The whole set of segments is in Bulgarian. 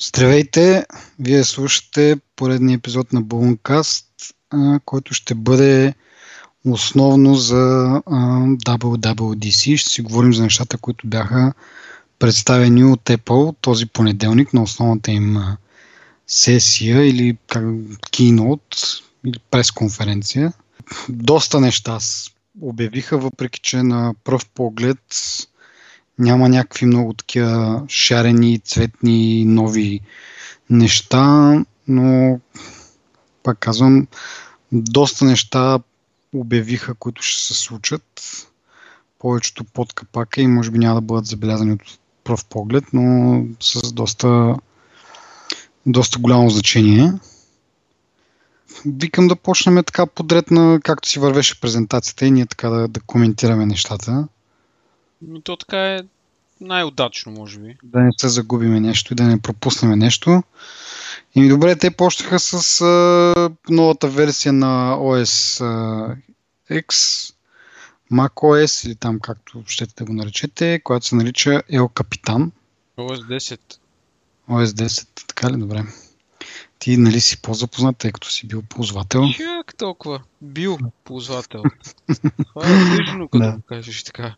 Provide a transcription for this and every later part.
Здравейте! Вие слушате поредния епизод на Balloncast, който ще бъде основно за WWDC. Ще си говорим за нещата, които бяха представени от Apple този понеделник на основната им сесия или как, keynote или пресконференция. Доста неща обявиха, въпреки че на пръв поглед няма някакви много такива шарени, цветни, нови неща, но пак казвам, доста неща обявиха, които ще се случат. Повечето под капака и може би няма да бъдат забелязани от пръв поглед, но с доста, доста голямо значение. Викам да почнем така подред на както си вървеше презентацията и ние така да, да коментираме нещата. И то така е най-удачно, може би. Да не се загубиме нещо и да не пропуснем нещо. И добре, те почнаха с а, новата версия на OS а, X, macOS или там както щете да го наречете, която се нарича El Capitan. OS 10. OS 10, така ли? Добре. Ти нали си по-запознат, тъй като си бил ползвател? Как толкова? Бил ползвател. Това е тъжно, като да. кажеш така.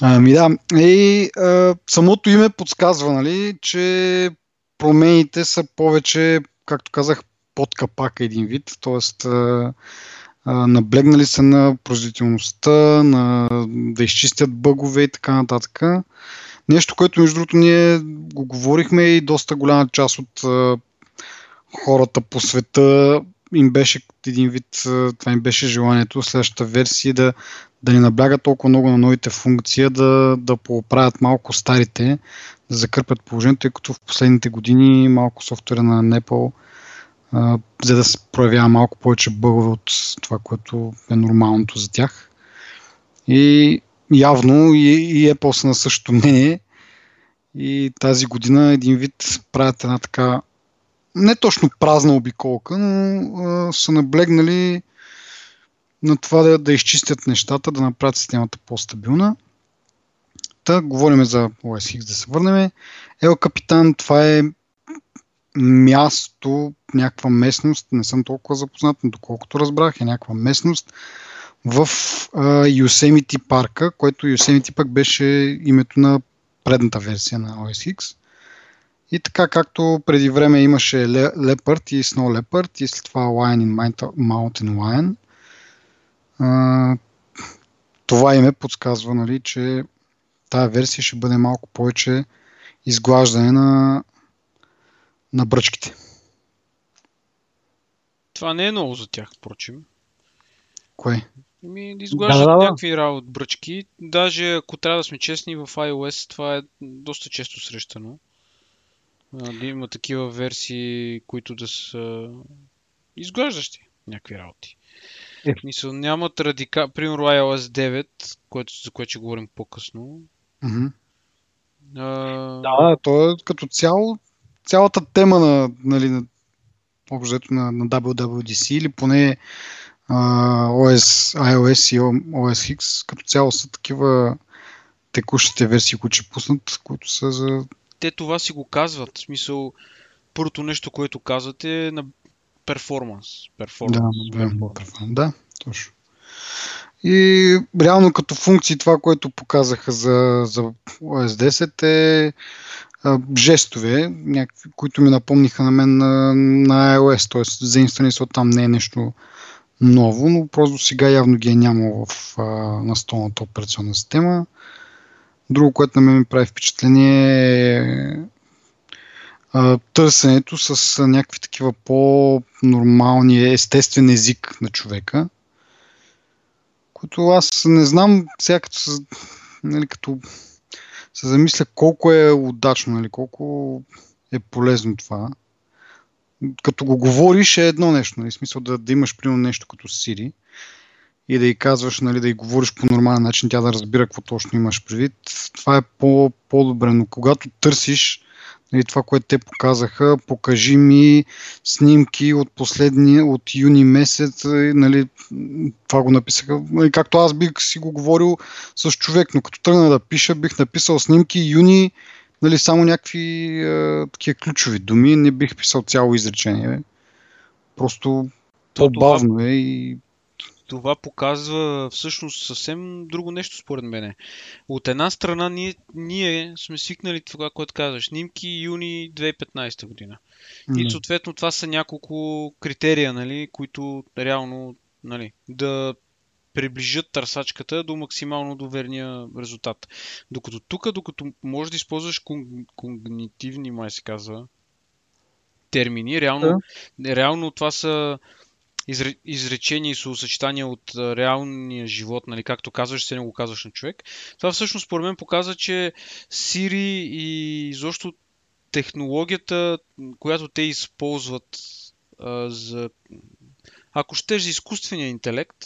Ами да, и а, самото име подсказва, нали, че промените са повече, както казах, под капака един вид, т.е. наблегнали са на производителността, на да изчистят бъгове и така нататък. Нещо, което между другото ние го говорихме и доста голяма част от а, хората по света им беше един вид, това им беше желанието следващата версия да, да не наблягат толкова много на новите функции, да, да поправят малко старите, да закърпят положението, тъй като в последните години малко софтуера на Apple за да се проявява малко повече бъгове от това, което е нормалното за тях. И явно и, и Apple са на същото мнение. И тази година един вид правят една така не точно празна обиколка, но а, са наблегнали на това да, да изчистят нещата, да направят системата по-стабилна. Та, говорим за OS да се върнем. Ел Капитан, това е място, някаква местност, не съм толкова запознат, но доколкото разбрах, е някаква местност в Yosemite парка, който Yosemite пък беше името на предната версия на OS X. И така както преди време имаше Leopard и Snow Leopard и след това Lion in Mountain Lion, а, това име подсказва, нали, че тази версия ще бъде малко повече изглаждане на, на бръчките. Това не е много за тях, впрочем. Кое? Ми, да изглаждат да, да, да. някакви работи бръчки. Даже ако трябва да сме честни, в iOS това е доста често срещано. Да има такива версии, които да са изглаждащи някакви работи. Е. Мисъл, нямат радика... Примерно iOS 9, което, за което ще говорим по-късно. Mm-hmm. А... Да, то е като цяло, цялата тема на, нали, на, обжето на, на WWDC или поне а, OS, iOS и OS X като цяло са такива текущите версии, които ще пуснат, които са за... Те това си го казват. В смисъл, първото нещо, което казват е на перформанс. перформанс. Да, точно. И реално като функции това, което показаха за, за OS 10 е а, жестове, някакви, които ми напомниха на мен на, на iOS, т.е. заинсталирани са там не е нещо ново, но просто сега явно ги е нямало в а, настолната операционна система. Друго, което на мен ми прави впечатление е търсенето с някакви такива по-нормални, естествен език на човека, които аз не знам сега като, нали, като се замисля колко е удачно, нали, колко е полезно това. Като го говориш е едно нещо, нали, смисъл да, да имаш примерно нещо като Siri и да й казваш, нали, да й говориш по нормален начин, тя да разбира какво точно имаш предвид, това е по, по-добре, но когато търсиш нали, това, което те показаха, покажи ми снимки от последния, от юни месец, нали, това го написаха, нали, както аз бих си го говорил с човек, но като тръгна да пиша, бих написал снимки юни нали, само някакви а, такива ключови думи, не бих писал цяло изречение. Просто по-бавно е и това показва всъщност съвсем друго нещо според мене. От една страна ние, ние сме свикнали това, което казваш, снимки юни 2015 година. Mm. И съответно това са няколко критерия, нали, които реално нали, да приближат търсачката до максимално доверния резултат. Докато тук, докато можеш да използваш когнитивни, май се казва, термини, реално, да. реално това са изречения и съсъчетания от реалния живот, нали, както казваш, се не го казваш на човек. Това всъщност според мен показва, че Siri и изобщо технологията, която те използват а, за ако щеш за изкуствения интелект,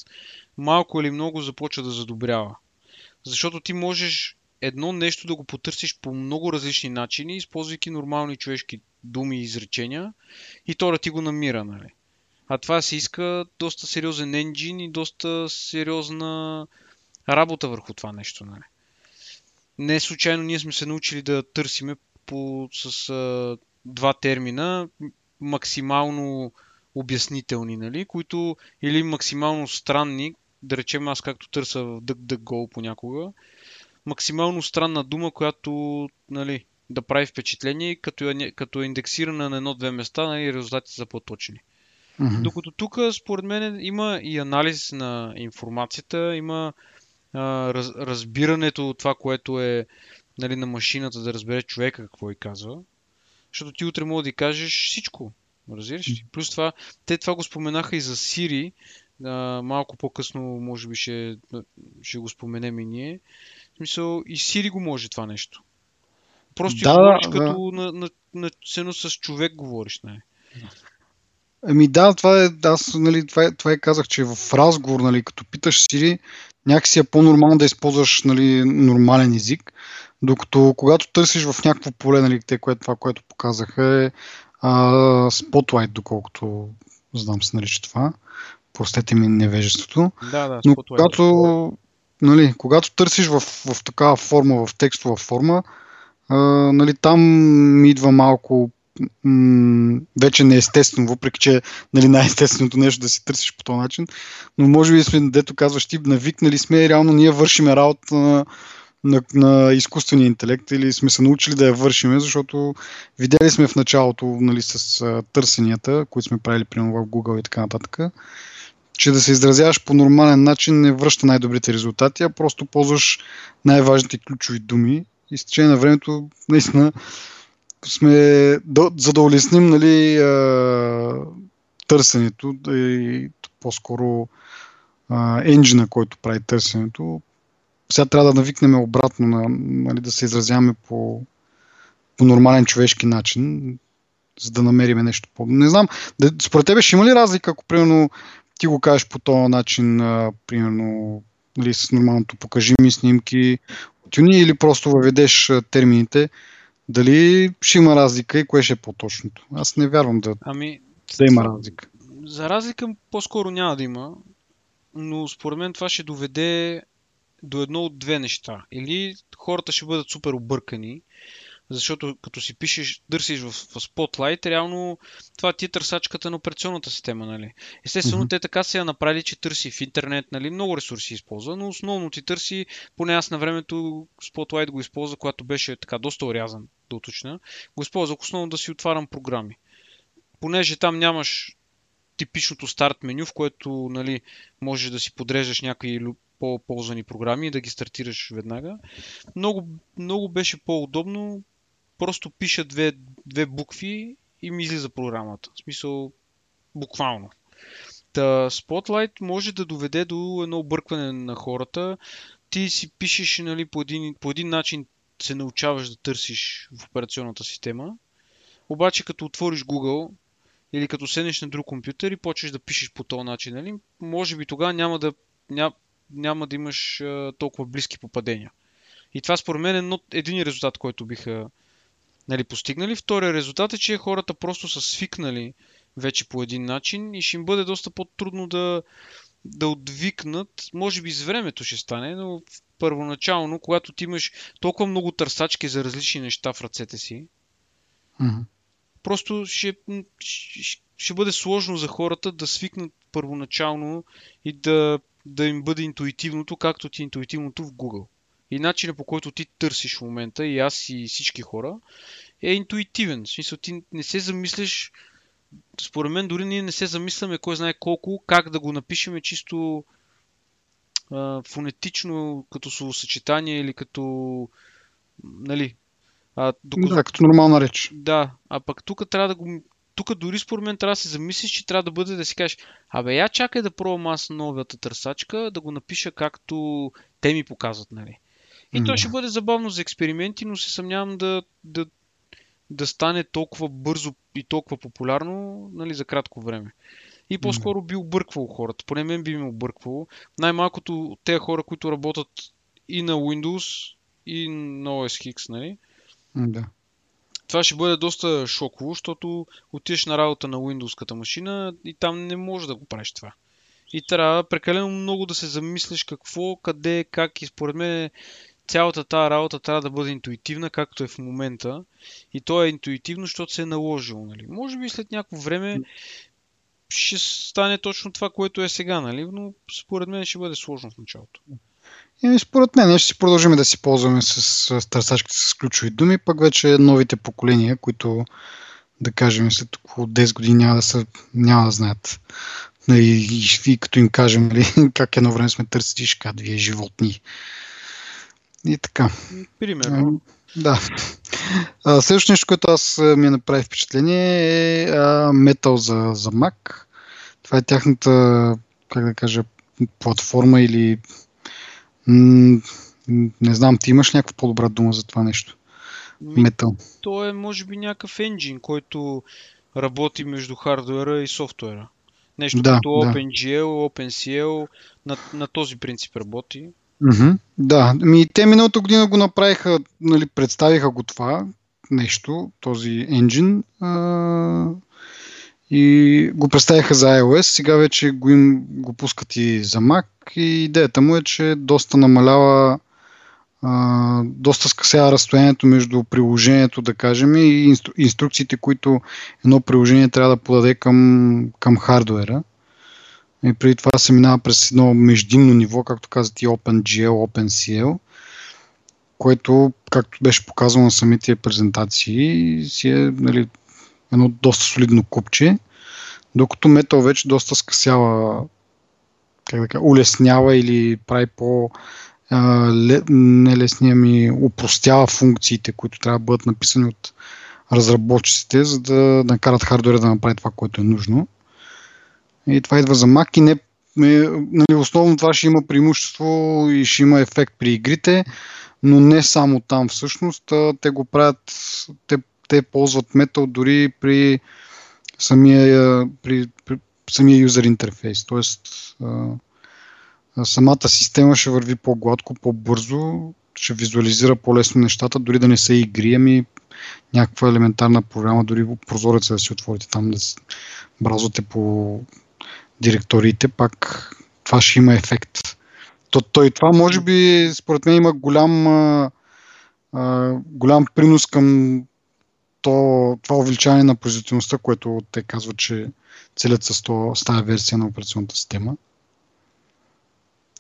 малко или много започва да задобрява. Защото ти можеш едно нещо да го потърсиш по много различни начини, използвайки нормални човешки думи и изречения, и то да ти го намира, нали? А това се иска доста сериозен енджин и доста сериозна работа върху това нещо. Нали? Не случайно ние сме се научили да търсиме по, с а, два термина максимално обяснителни, нали? които или максимално странни, да речем аз както търся в DuckDuckGo понякога, максимално странна дума, която нали, да прави впечатление, като е, като е индексирана на едно-две места, нали, резултатите са по-точни. Mm-hmm. Докато тук, според мен, има и анализ на информацията, има а, раз, разбирането от това, което е нали, на машината да разбере човека какво и казва. Защото ти утре мога да кажеш всичко. Разбираш ли? Плюс това, те това го споменаха и за Сири. А, малко по-късно, може би, ще, ще го споменем и ние. В смисъл, и Сири го може това нещо. Просто да, говориш да. като на, на, на, на, с човек говориш. Не? Ами да, това е, аз, нали, това, е, това е казах, че в разговор, нали, като питаш Сири, някакси е по-нормално да използваш нали, нормален език, докато когато търсиш в някакво поле, нали, те, което, това, което показаха е а, Spotlight, доколкото знам се нарича това. Простете ми невежеството. Да, да, Но когато, нали, когато търсиш в, в такава форма, в текстова форма, а, нали, там ми идва малко м- вече неестествено, въпреки че нали, най-естественото нещо да си търсиш по този начин. Но може би сме, дето казваш ти, навикнали сме и реално ние вършиме работа на, на, на изкуствения интелект или сме се научили да я вършиме, защото видели сме в началото нали, с а, търсенията, които сме правили примерно в Google и така нататък, че да се изразяваш по нормален начин не връща най-добрите резултати, а просто ползваш най-важните ключови думи и с течение на времето наистина сме, за да улесним нали, търсенето и по-скоро а, енджина, който прави търсенето, сега трябва да навикнем обратно на, нали, да се изразяваме по, по нормален човешки начин, за да намериме нещо по... Не знам, да, според тебе ще има ли разлика, ако примерно ти го кажеш по този начин, а, примерно нали, с нормалното покажи ми снимки, тюни или просто въведеш термините, дали ще има разлика и кое ще е по-точното? Аз не вярвам да, ами, да има разлика. За разлика по-скоро няма да има, но според мен това ще доведе до едно от две неща. Или хората ще бъдат супер объркани, защото като си пишеш, дърсиш в, в Spotlight, реално това ти е търсачката на операционната система, нали? Естествено, mm-hmm. те така се я направили, че търси в интернет, нали? Много ресурси използва, но основно ти търси, поне аз на времето Spotlight го използва, когато беше така доста орязан, да уточня, го използвах основно да си отварям програми. Понеже там нямаш типичното старт меню, в което нали, можеш да си подреждаш някакви по-ползвани програми и да ги стартираш веднага. Много, много беше по-удобно просто пиша две, две букви и ми излиза програмата. В смисъл, буквално. Та, Spotlight може да доведе до едно объркване на хората. Ти си пишеш нали, по, един, по един начин се научаваш да търсиш в операционната система. Обаче като отвориш Google или като седнеш на друг компютър и почнеш да пишеш по този начин, нали, може би тогава няма да, няма, няма да имаш а, толкова близки попадения. И това според мен е един резултат, който биха нали, постигнали. Втория резултат е, че хората просто са свикнали вече по един начин и ще им бъде доста по-трудно да, да отвикнат. Може би с времето ще стане, но първоначално, когато ти имаш толкова много търсачки за различни неща в ръцете си, mm-hmm. просто ще, ще, ще бъде сложно за хората да свикнат първоначално и да, да им бъде интуитивното, както ти е интуитивното в Google. И начинът по който ти търсиш в момента, и аз и всички хора, е интуитивен. В смисъл, ти не се замислиш, според мен дори ние не се замисляме кой знае колко, как да го напишеме чисто а, фонетично, като словосъчетание или като, нали, а, докато... Да, като нормална реч. Да, а пък тук трябва да го... Тук дори според мен трябва да се замислиш, че трябва да бъде да си кажеш, абе я чакай да пробвам аз новата търсачка, да го напиша както те ми показват, нали. И то ще бъде забавно за експерименти, но се съмнявам да, да, да стане толкова бързо и толкова популярно нали, за кратко време. И по-скоро би обърквало хората. Поне мен би ме обърквало. Най-малкото тези хора, които работят и на Windows, и на OS X, нали? Да. Това ще бъде доста шоково, защото отидеш на работа на Windows-ката машина и там не можеш да го правиш това. И трябва прекалено много да се замислиш какво, къде, как и според мен цялата тази работа трябва да бъде интуитивна, както е в момента. И то е интуитивно, защото се е наложило. Нали? Може би след някакво време ще стане точно това, което е сега, нали? но според мен ще бъде сложно в началото. И според мен ще си продължим да си ползваме с, търсачките с ключови думи, пък вече новите поколения, които да кажем след около 10 години няма да, са, няма да знаят. Нали, и, и като им кажем нали, как едно време сме търсили, ще кажат, вие животни. И така. Примерно. Да. А, следващото нещо, което аз ми направи впечатление е а, Metal за, за Mac. Това е тяхната, как да кажа, платформа или м- не знам, ти имаш някаква по-добра дума за това нещо? Metal. То е, може би, някакъв енджин, който работи между хардуера и софтуера. Нещо да, като OpenGL, да. OpenCL, на, на този принцип работи. Mm-hmm. Да, ми те миналата година го направиха, нали, представиха го това нещо, този енджин а, и го представиха за iOS, сега вече го, им, го пускат и за Mac и идеята му е, че доста намалява а, доста скъсява разстоянието между приложението, да кажем, и инстру, инструкциите, които едно приложение трябва да подаде към, към хардуера. И преди това се минава през едно междинно ниво, както казват и OpenGL, OpenCL, което, както беше показано на самите презентации, си е нали, едно доста солидно купче, докато Metal вече доста скъсява, как да кажа, улеснява или прави по нелесния ми упростява функциите, които трябва да бъдат написани от разработчиците, за да накарат хардуера да направи това, което е нужно. И това идва за Mac и не, нали, основно това ще има преимущество и ще има ефект при игрите, но не само там всъщност. Те го правят, те, те ползват Metal дори при самия, при, при самия юзер интерфейс. Тоест, самата система ще върви по-гладко, по-бързо, ще визуализира по-лесно нещата, дори да не са игри, ами някаква елементарна програма, дори прозореца да си отворите там, да бразвате по директориите, пак това ще има ефект. То, то и това може би, според мен, има голям, а, а, голям принос към то, това увеличаване на производителността, което те казват, че целят с, то, с тази версия на операционната система.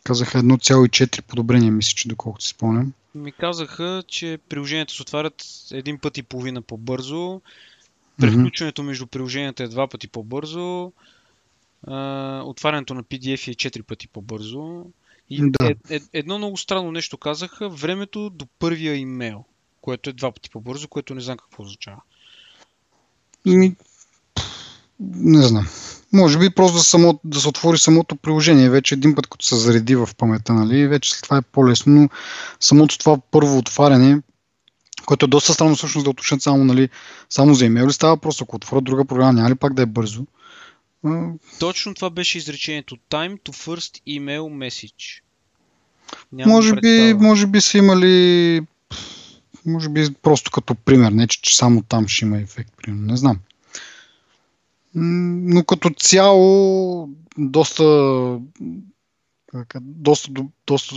Казаха 1,4 подобрения, мисля, че доколкото си спомням. Ми казаха, че приложенията се отварят един път и половина по-бързо, преключването между приложенията е два пъти по-бързо, отварянето на PDF е 4 пъти по-бързо. И да. е, е, едно много странно нещо казаха, времето до първия имейл, което е два пъти по-бързо, което не знам какво означава. Ми, не знам. Може би просто да, само, да се отвори самото приложение. Вече един път, като се зареди в памета, нали, вече след това е по-лесно, но самото това първо отваряне, което е доста странно всъщност да уточнят само, нали, само за имейл ли става просто, ако отворят друга програма, няма ли пак да е бързо? Точно това беше изречението. Time to first email message. Няма може би, може би са имали може би просто като пример, не че, че само там ще има ефект, примерно. Не знам. Но като цяло доста доста, доста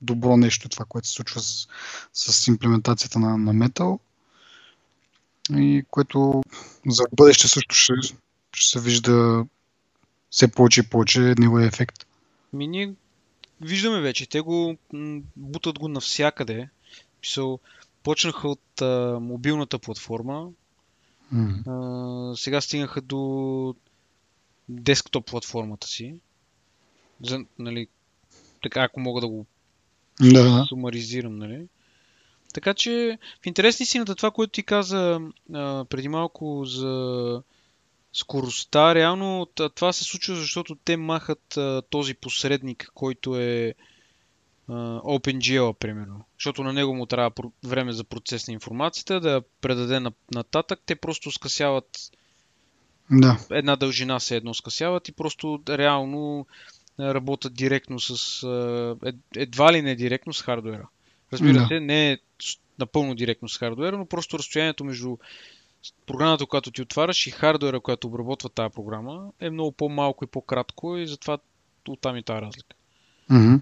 добро нещо това, което се случва с, с имплементацията на, на Metal и което за бъдеще също ще, ще се вижда все повече и повече неговия ефект. Ми ние виждаме вече, те го бутат го навсякъде. Писал, почнаха от а, мобилната платформа, mm. а, сега стигнаха до десктоп платформата си. За, нали, така, ако мога да го да. сумаризирам, нали? Така че, в интерес си на това, което ти каза а, преди малко за скоростта, реално това се случва, защото те махат а, този посредник, който е а, OpenGL, примерно. Защото на него му трябва време за процес на информацията, да я предаде нататък. Те просто скъсяват да. една дължина се едно скъсяват и просто реално работят директно с... едва ли не директно с хардуера. Разбира да. се, не е напълно директно с хардуера, но просто разстоянието между програмата, която ти отваряш и хардуера, която обработва тази програма, е много по-малко и по-кратко и затова оттам и тази разлика. Mm-hmm.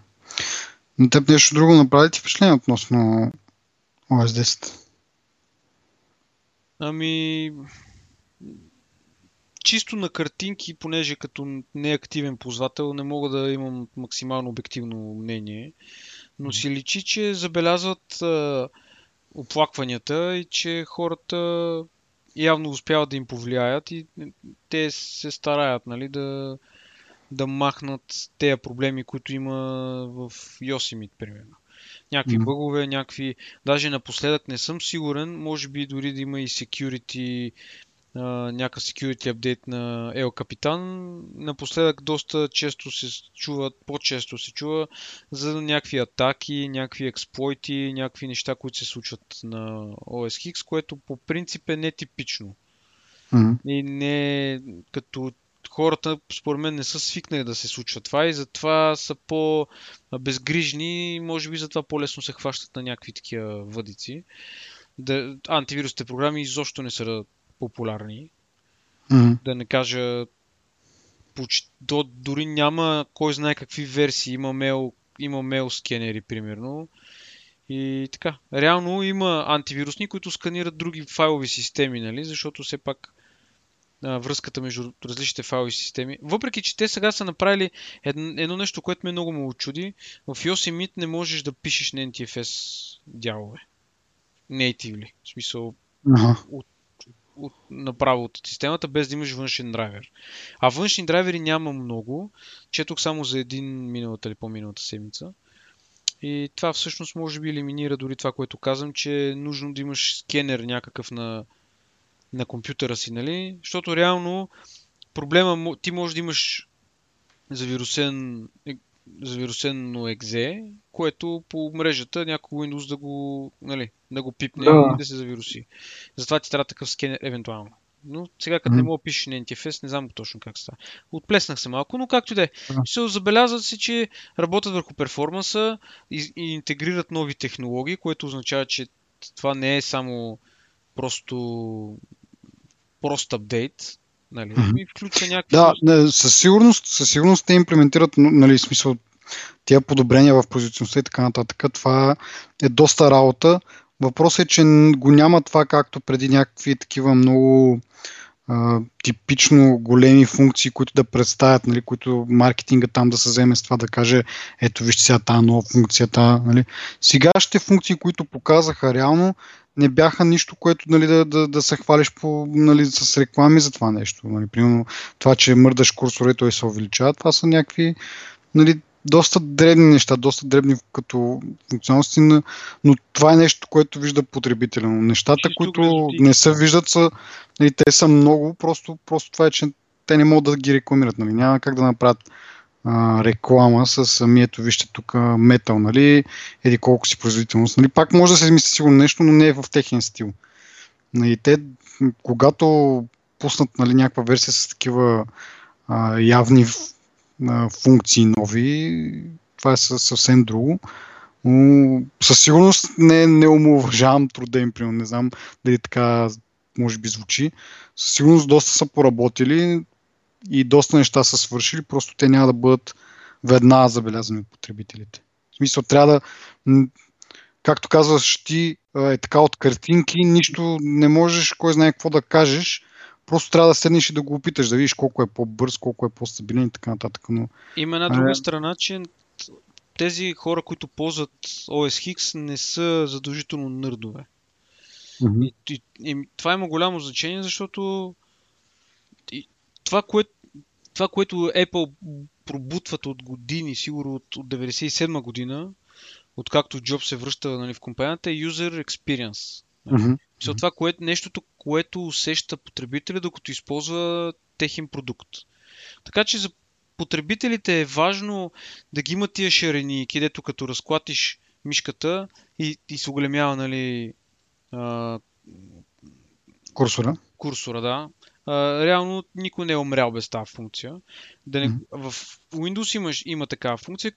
На теб нещо друго направи ти впечатление относно OS 10? Ами, чисто на картинки, понеже като неактивен ползвател не мога да имам максимално обективно мнение, но си личи, че забелязват а, оплакванията и че хората явно успяват да им повлияят и те се стараят нали, да, да махнат тези проблеми, които има в Yosemite, примерно. Някакви mm-hmm. бъгове, някакви... Даже напоследък не съм сигурен, може би дори да има и security някакъв security апдейт на El Capitan. Напоследък доста често се чува, по-често се чува за някакви атаки, някакви експлойти, някакви неща, които се случват на OS X, което по принцип е нетипично. Mm-hmm. И не като хората, според мен, не са свикнали да се случва това и затова са по-безгрижни и може би затова по-лесно се хващат на някакви такива въдици. Да, антивирусните програми изобщо не са популярни. Mm-hmm. Да не кажа, до, дори няма кой знае какви версии. Има мейл, има мейл скенери, примерно. И така. Реално има антивирусни, които сканират други файлови системи, нали? Защото все пак а, връзката между различните файлови системи. Въпреки, че те сега са направили едно, едно нещо, което ме много му очуди. В Yosemite не можеш да пишеш на NTFS дялове. Natively. В смисъл, uh-huh. от от, направо от системата, без да имаш външен драйвер. А външни драйвери няма много. Четох само за един миналата или по-миналата седмица. И това всъщност може би елиминира дори това, което казвам, че е нужно да имаш скенер някакъв на, на компютъра си, нали? Защото реално проблема, ти може да имаш завирусен завирусено екзе, което по мрежата някой Windows да го, нали, да го пипне да. и да се завируси. Затова ти трябва такъв скенер евентуално. Но сега като mm. не мога пишеш на NTFS, не знам точно как става. Отплеснах се малко, но както и да е. Се забелязват се, че работят върху перформанса и, и интегрират нови технологии, което означава, че това не е само просто прост апдейт, Нали? Mm-hmm. И включва някакви. Да, не, със, сигурност, със сигурност те имплементират, нали, смисъл, тия подобрения в позиционността и така нататък. Това е доста работа. Въпросът е, че го няма това както преди някакви такива много а, типично големи функции, които да представят, нали, които маркетинга там да се вземе с това да каже, ето вижте сега тази нова функцията. Нали. Сегашните функции, които показаха реално, не бяха нищо, което нали, да, да, да се хвалиш по, нали, с реклами за това нещо. Нали. Примерно това, че мърдаш курсора и той се увеличава, това са някакви нали, доста дребни неща, доста дребни като функционалности, но това е нещо, което вижда потребителя. Нещата, които не се виждат, са, нали, те са много, просто, просто това е, че те не могат да ги рекламират. Нали. Няма как да направят а, реклама с самието, вижте тук метал, нали, еди колко си производителност. Нали, пак може да се измисли сигурно нещо, но не е в техен стил. Нали, те, когато пуснат нали, някаква версия с такива а, явни а, функции нови, това е съвсем друго. Но със сигурност не, не омуважавам труда им, примерно. Не знам дали така може би звучи. Със сигурност доста са поработили и доста неща са свършили, просто те няма да бъдат веднага забелязани от потребителите. смисъл, трябва да, както казваш ти, е така от картинки, нищо не можеш, кой знае какво да кажеш. Просто трябва да седнеш и да го опиташ, да видиш колко е по-бърз, колко е по-стабилен и така нататък. Но, Има една друга а, страна, че тези хора, които ползват OS X, не са задължително нърдове. Mm-hmm. И, и, и, това има голямо значение, защото и, това, кое, това, което Apple пробутват от години, сигурно от, от 97 година, откакто Джоб се връща нали, в компанията, е user experience. Mm-hmm. So, това кое, нещото, което усеща потребителя, докато използва техен продукт. Така че за потребителите е важно да ги има тия шарени, където като разклатиш мишката и, и се оголемява нали, а, курсора. Курсора, да. А, реално никой не е умрял без тази функция. Да не, mm-hmm. В Windows имаш, има такава функция,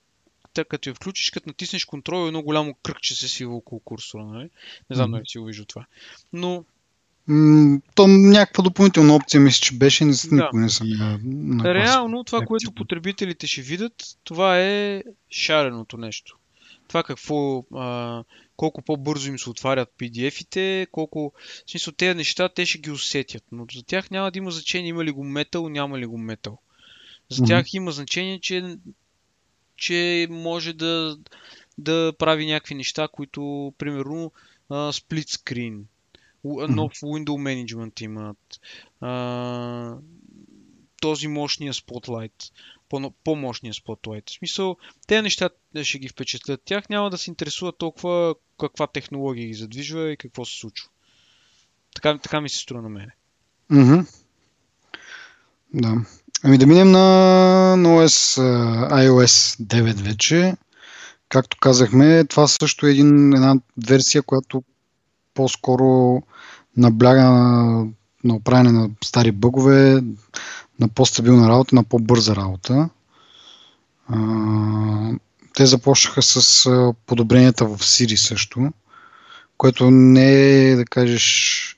така като я включиш, като натиснеш контрол, едно голямо кръгче се свива около курсора. Нали? Не знам mm-hmm. дали си го вижда това. Но то някаква допълнителна опция мисля, че беше, не, да. никога не съм на, на Реално това, което потребителите ще видят, това е шареното нещо. Това какво, а, колко по-бързо им се отварят PDF-ите, колко... В смисъл, тези неща те ще ги усетят, но за тях няма да има значение има ли го метал, няма ли го метал. За тях mm-hmm. има значение, че, че може да, да прави някакви неща, които, примерно, сплит скрин, нов Window Management имат, а, този мощния Spotlight, по-мощния Spotlight. В смисъл, те неща ще ги впечатлят тях, няма да се интересуват толкова каква технология ги задвижва и какво се случва. Така, така ми се струва на мене. Mm-hmm. Да. Ами да минем на, на OS, iOS 9 вече. Както казахме, това също е един, една версия, която по-скоро набляга на, на оправяне на стари бъгове, на по-стабилна работа, на по-бърза работа. А, те започнаха с подобренията в Siri също, което не е, да кажеш,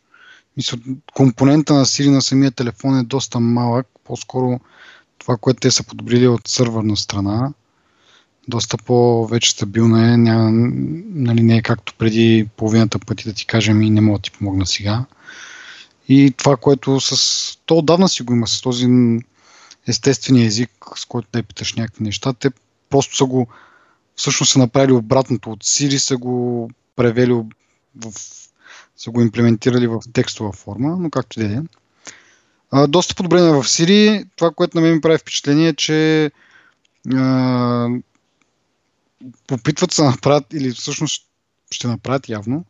мисля, компонента на Siri на самия телефон е доста малък, по-скоро това, което те са подобрили от сървърна страна, доста по-вече стабилна е, няма, нали, не е както преди половината пъти да ти кажем и не мога да ти помогна сега. И това, което с... То отдавна си го има с този естествения език, с който да питаш някакви неща. Те просто са го всъщност са направили обратното от Siri, са го превели в, са го имплементирали в текстова форма, но както и да е. Доста подобрение в Siri. Това, което на мен ми прави впечатление е, че а, опитват се да направят, или всъщност ще направят явно,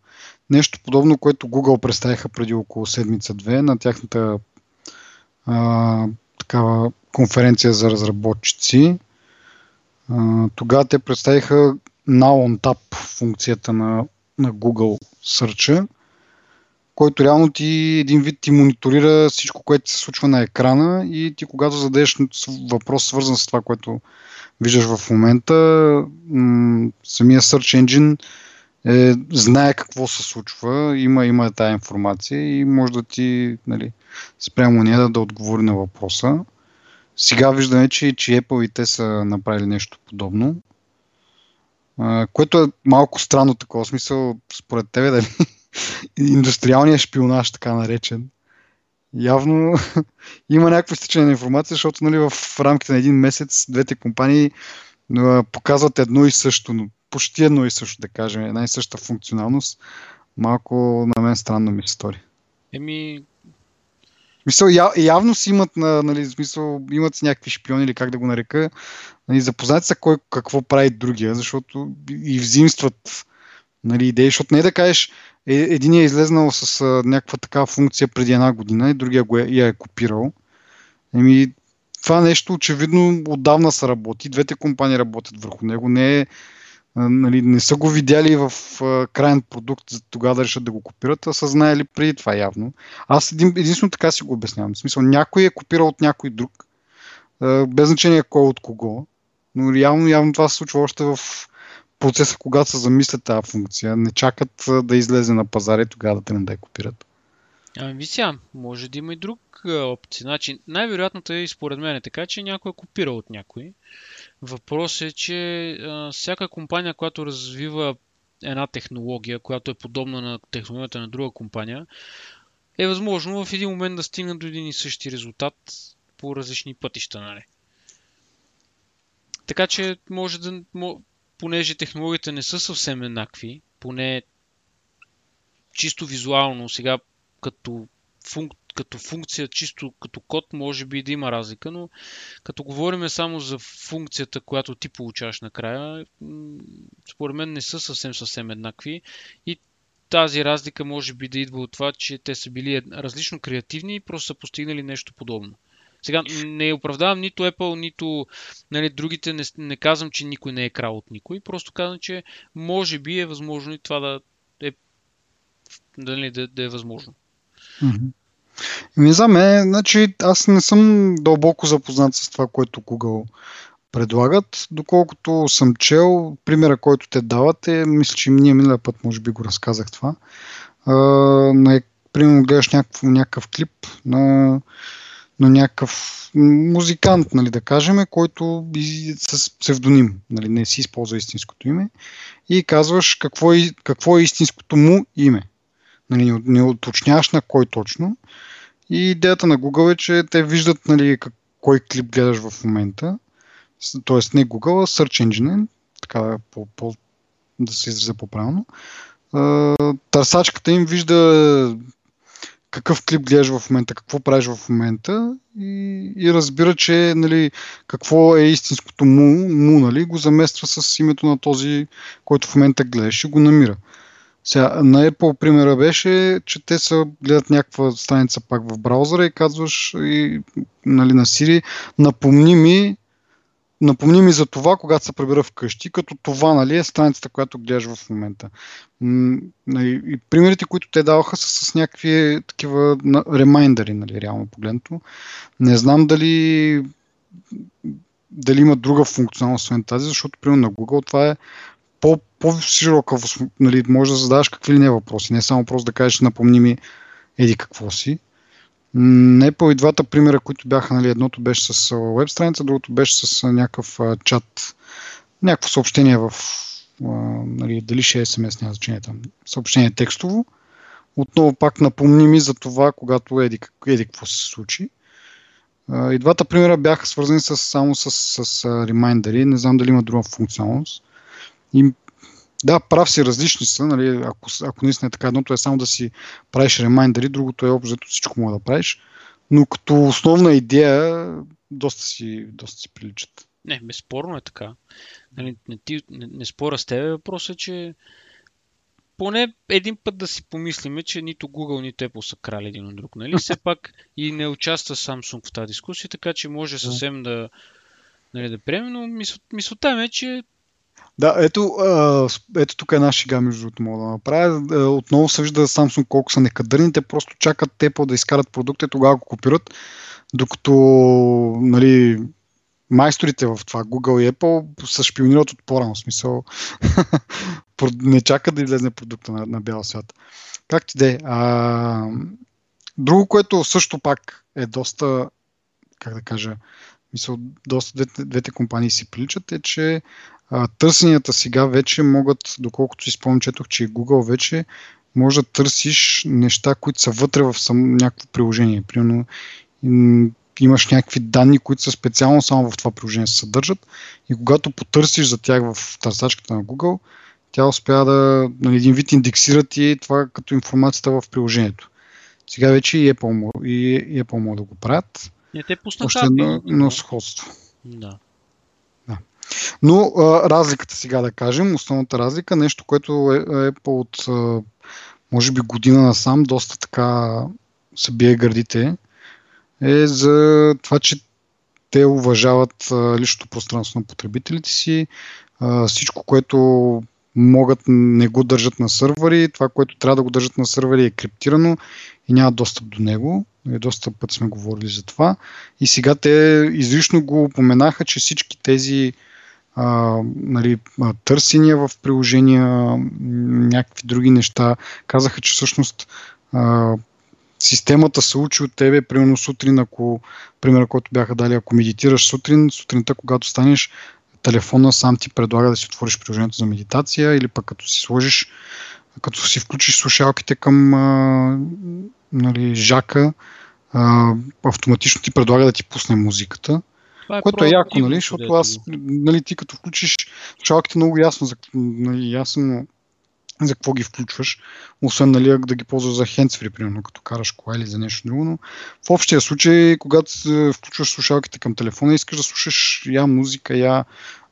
нещо подобно, което Google представиха преди около седмица-две на тяхната а, такава конференция за разработчици. А, тогава те представиха Now on Tap функцията на, на Google Search, който реално ти един вид ти мониторира всичко, което се случва на екрана и ти когато зададеш въпрос свързан с това, което виждаш в момента, м- самия Search Engine е, знае какво се случва, има, има тая информация и може да ти нали, спрямо нея да, да отговори на въпроса. Сега виждаме, че, че Apple и те са направили нещо подобно, а, което е малко странно такова смисъл, според тебе, дали индустриалният шпионаж, така наречен. Явно има някакво изтичане на информация, защото нали, в рамките на един месец двете компании показват едно и също, но почти едно и също, да кажем, една и съща функционалност. Малко на мен странно ми се стори. Еми, Мисъл, я, явно си имат, нали, смисъл, имат си някакви шпиони или как да го нарека. Нали, запознати са кой какво прави другия, защото и взимстват нали, идеи, защото не е да кажеш, е, един е излезнал с а, някаква такава функция преди една година и другия го е, я е копирал. Еми, това нещо очевидно отдавна се работи. Двете компании работят върху него. Не, е, нали, не са го видяли в а, крайен продукт за тогава да решат да го копират, а са знаели преди това явно. Аз един, единствено така си го обяснявам. В смисъл, някой е копирал от някой друг, а, без значение кой от кого, но реално явно това се случва още в процеса, когато се замислят тази функция. Не чакат да излезе на пазара и тогава да не да я копират. Ами сега, може да има и друг опция. Значи, най-вероятното е и според мен е така, че някой е копирал от някой. Въпросът е, че а, всяка компания, която развива една технология, която е подобна на технологията на друга компания, е възможно в един момент да стигнат до един и същи резултат по различни пътища. Нали? Така че може да, понеже технологиите не са съвсем еднакви, поне чисто визуално, сега като, функ, като функция, чисто като код, може би да има разлика, но като говорим само за функцията, която ти получаваш накрая, според мен не са съвсем съвсем еднакви и тази разлика може би да идва от това, че те са били различно креативни и просто са постигнали нещо подобно. Сега не оправдавам нито Apple, нито нали, другите. Не, не казвам, че никой не е крал от никой. Просто казвам, че може би е възможно и това да е, нали, да, да е възможно. Не знам, е, значи аз не съм дълбоко запознат с това, което Google предлагат. Доколкото съм чел, примера, който те дават е, мисля, че ние миналия път може би го разказах това. А, на, примерно гледаш някакъв, някакъв клип на на някакъв музикант, нали, да кажем, който с псевдоним, нали, не си използва истинското име и казваш какво е, какво е истинското му име. Нали, не уточняваш на кой точно. И идеята на Google е, че те виждат нали, кой клип гледаш в момента. Тоест не Google, а Search Engine, така по, по, да се изразя по-правилно. Търсачката им вижда какъв клип гледаш в момента, какво правиш в момента и, и разбира, че нали, какво е истинското му, му нали, го замества с името на този, който в момента гледаш и го намира. Сега, на Apple примера беше, че те са гледат някаква страница пак в браузъра и казваш и, нали, на Siri, напомни ми напомни ми за това, когато се прибера вкъщи, като това нали, е страницата, която гледаш в момента. Нали, и примерите, които те даваха са с някакви такива ремайндъри, нали, реално погледнато. Не знам дали дали има друга функционалност освен тази, защото примерно на Google това е по, по-широка, нали, може да задаваш какви ли не въпроси, не само просто да кажеш напомни ми еди какво си. Не по и двата примера, които бяха, нали, едното беше с веб страница, другото беше с някакъв чат, някакво съобщение в, нали, дали ще е SMS, няма значение там, съобщение текстово. Отново пак напомни ми за това, когато еди, еди какво се случи. И двата примера бяха свързани с, само с, с ремайндери. Не знам дали има друга функционалност. И да, прав си, различни са, нали, ако, ако наистина е така, едното е само да си правиш ремайндери, другото е общо всичко мога да правиш, но като основна идея доста си, доста си приличат. Не, безспорно е така. Нали, не, ти, не, не спора с тебе, въпросът е, че поне един път да си помислиме, че нито Google, нито Apple са крали един от друг. Нали? Все пак и не участва Samsung в тази дискусия, така че може съвсем да, нали, да приемем, но мисълта ми е, че да, ето, ето тук е една шега, между другото, мога да направя. Отново се вижда Samsung колко са некадърни. Те просто чакат Apple да изкарат продукта и тогава го копират, докато нали, майсторите в това, Google и Apple, са шпионират от по-рано смисъл. не чакат да излезе продукта на, на бял свят. Как ти де? А, друго, което също пак е доста, как да кажа, мисъл, доста двете, двете компании си приличат, е, че а, търсенията сега вече могат, доколкото си спомням, четох, че Google вече може да търсиш неща, които са вътре в сам, някакво приложение. Примерно имаш някакви данни, които са специално само в това приложение се съдържат и когато потърсиш за тях в търсачката на Google, тя успя да нали, един вид индексира ти това като информацията в приложението. Сега вече и Apple, и Apple могат да го правят. Не те пуснаха. Още едно, едно сходство. Да. Но а, разликата сега да кажем, основната разлика, нещо, което е, е по от може би година насам, доста така се бие гърдите, е за това, че те уважават личното пространство на потребителите си, а, всичко, което могат, не го държат на сървъри, това, което трябва да го държат на сървъри е криптирано и няма достъп до него. И доста път сме говорили за това. И сега те изрично го упоменаха, че всички тези а, нали, търсения в приложения, някакви други неща. Казаха, че всъщност а, системата се учи от тебе, примерно сутрин, ако, пример, който бяха дали, ако медитираш сутрин, сутринта, когато станеш, телефона сам ти предлага да си отвориш приложението за медитация или пък като си сложиш, като си включиш слушалките към а, нали, жака, а, автоматично ти предлага да ти пусне музиката. Това е което е яко, нали, защото аз, нали, ти като включиш слушалките много ясно, нали, ясно за какво ги включваш, освен нали, да ги ползваш за хендсфри, примерно, като караш кола или за нещо друго, но в общия случай, когато включваш слушалките към телефона, искаш да слушаш я музика, я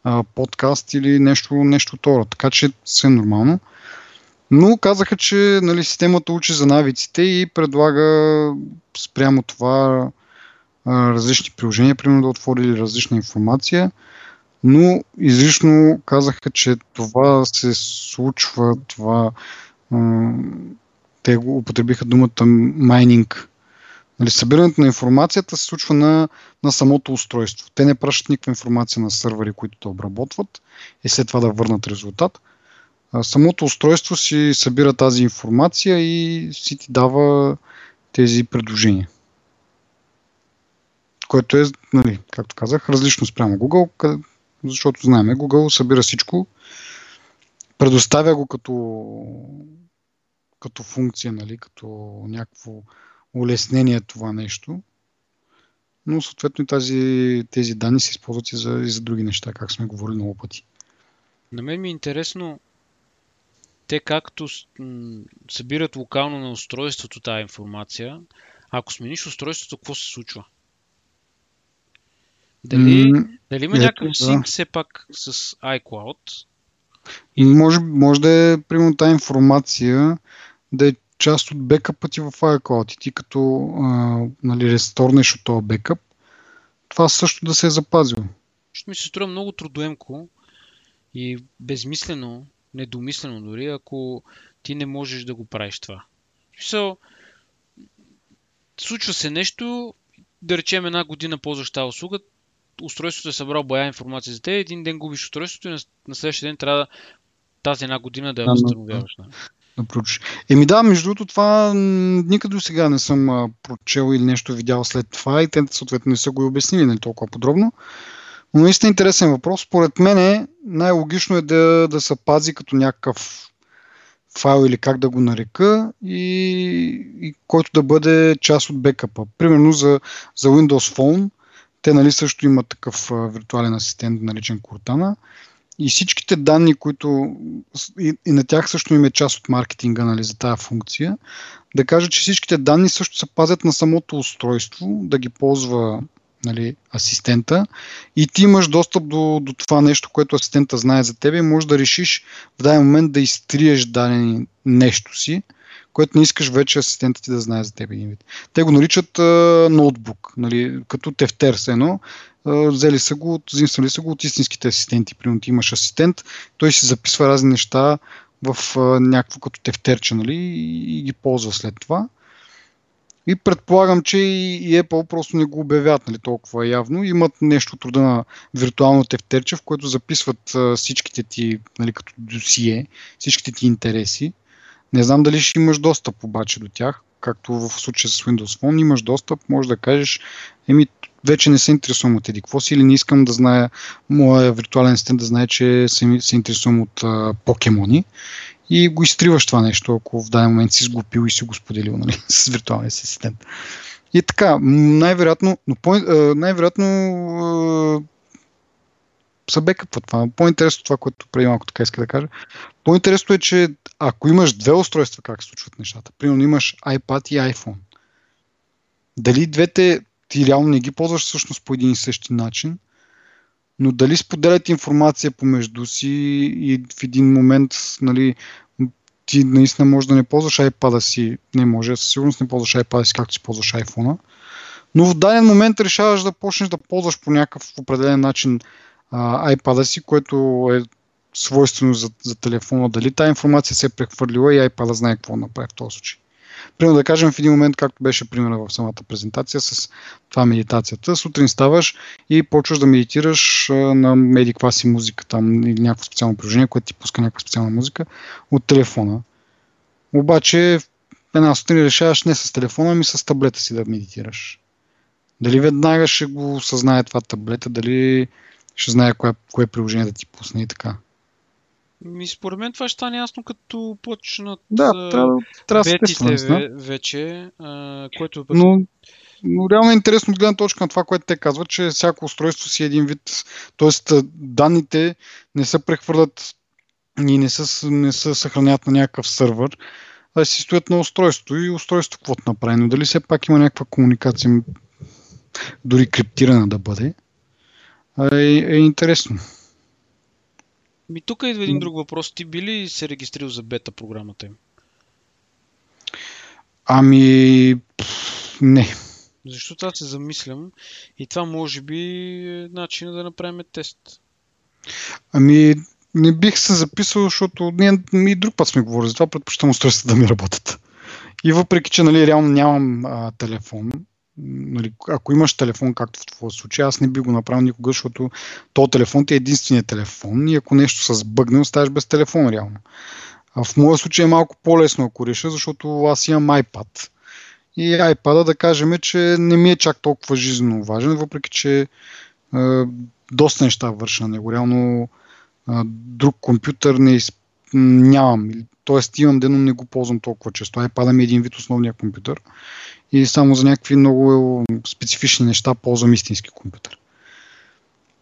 а, подкаст или нещо, нещо второ. Така че все нормално. Но казаха, че нали, системата учи за навиците и предлага спрямо това различни приложения, примерно да отвори различна информация но изрично казаха, че това се случва, това те го употребиха думата майнинг. Нали, събирането на информацията се случва на, на самото устройство. Те не пращат никаква информация на сървъри, които да обработват и след това да върнат резултат. Самото устройство си събира тази информация и си ти дава тези предложения. Което е, нали, както казах, различно спрямо Google, защото знаем, Google събира всичко, предоставя го като, като функция, нали, като някакво улеснение това нещо, но съответно тази, тези данни се използват и за, и за други неща, как сме говорили много пъти. На мен ми е интересно те както събират локално на устройството тази информация, ако смениш устройството, какво се случва? Дали, mm, дали има някакъв да. синк все пак с iCloud? И може, може да е, примерно, тази информация да е част от бекъпа ти в iCloud и ти като а, нали, ресторнеш от този бекъп, това също да се е запазило. Ще ми се струва много трудоемко и безмислено, недомислено дори, ако ти не можеш да го правиш това. So, случва се нещо, да речем една година ползваш тази услуга, устройството е събрал бая информация за теб, един ден губиш устройството и на, на следващия ден трябва тази една година да я възстановяваш. Да, да проучиш. Еми да, между другото това никъде до сега не съм а, прочел или нещо видял след това и те съответно не са го обяснили нали, толкова подробно. Но наистина интересен въпрос. Според мен най-логично е да, да се пази като някакъв файл или как да го нарека и, и който да бъде част от бекъпа. Примерно за, за Windows Phone те нали, също имат такъв виртуален асистент, наречен Cortana. И всичките данни, които и, и на тях също има част от маркетинга нали, за тази функция, да кажа, че всичките данни също се пазят на самото устройство, да ги ползва нали, асистента. И ти имаш достъп до, до това нещо, което асистента знае за тебе и можеш да решиш в даден момент да изтриеш дадени нещо си, което не искаш вече асистентът ти да знае за теб. Те го наричат а, ноутбук, нали, като тефтер с едно. Взели са го, взимствали са го от истинските асистенти. Примерно ти имаш асистент, той си записва разни неща в а, някакво като тефтерче нали, и, и ги ползва след това. И предполагам, че и Apple просто не го обявят нали, толкова явно. Имат нещо от рода на виртуално тефтерче, в което записват а, всичките ти, нали, като досие, всичките ти интереси не знам дали ще имаш достъп обаче до тях, както в случая с Windows Phone, имаш достъп, може да кажеш, еми, вече не се интересувам от еди какво си или не искам да зная, моя виртуален асистент да знае, че се, се интересувам от а, покемони и го изтриваш това нещо, ако в даден момент си сглупил и си го споделил нали, с виртуалния асистент. И така, най-вероятно, но по, най-вероятно са бекъпва това. По-интересно това, което преди малко така иска да кажа. По-интересно е, че ако имаш две устройства, как се случват нещата. Примерно имаш iPad и iPhone. Дали двете ти реално не ги ползваш всъщност по един и същи начин, но дали споделят информация помежду си и в един момент нали, ти наистина може да не ползваш iPad си, не може, със сигурност не ползваш iPad си, както си ползваш iPhone, но в даден момент решаваш да почнеш да ползваш по някакъв определен начин iPad си, което е свойствено за, за телефона. Дали тази информация се е прехвърлила и iPad знае какво направи в този случай. Примерно да кажем в един момент, както беше примера в самата презентация с това медитацията. Сутрин ставаш и почваш да медитираш на меди си музика там или някакво специално приложение, което ти пуска някаква специална музика от телефона. Обаче една сутрин решаваш не с телефона, ами с таблета си да медитираш. Дали веднага ще го съзнае това таблета, дали ще знае кое, кое приложение да ти пусне и така. Ми, според мен това ще стане ясно като почнат да, трябва, трябва бетите вече, а, което... Но, но реално е интересно от гледна точка на това, което те казват, че всяко устройство си е един вид, т.е. данните не се прехвърлят и не се, не се съхраняват на някакъв сървър, а си стоят на устройство и устройство каквото направи. Но дали все пак има някаква комуникация, дори криптирана да бъде, е, е интересно. Ми тук идва един друг въпрос. Ти би ли се регистрирал за бета програмата им? Ами, не. Защото аз се замислям и това може би е начин да направим тест. Ами, не бих се записал, защото ние и друг път сме говорили за това, предпочитам устройствата да ми работят. И въпреки, че нали, реално нямам а, телефон, нали, ако имаш телефон, както в твоя случай, аз не би го направил никога, защото то телефон ти е единственият телефон и ако нещо се сбъгне, оставаш без телефон реално. А в моя случай е малко по-лесно, ако реша, защото аз имам iPad. И iPad да кажем, че не ми е чак толкова жизненно важен, въпреки че е, доста неща върша на него. Реално е, друг компютър не изп... нямам. Тоест имам ден, но не го ползвам толкова често. iPad ми е един вид основния компютър и само за някакви много специфични неща ползвам истински компютър.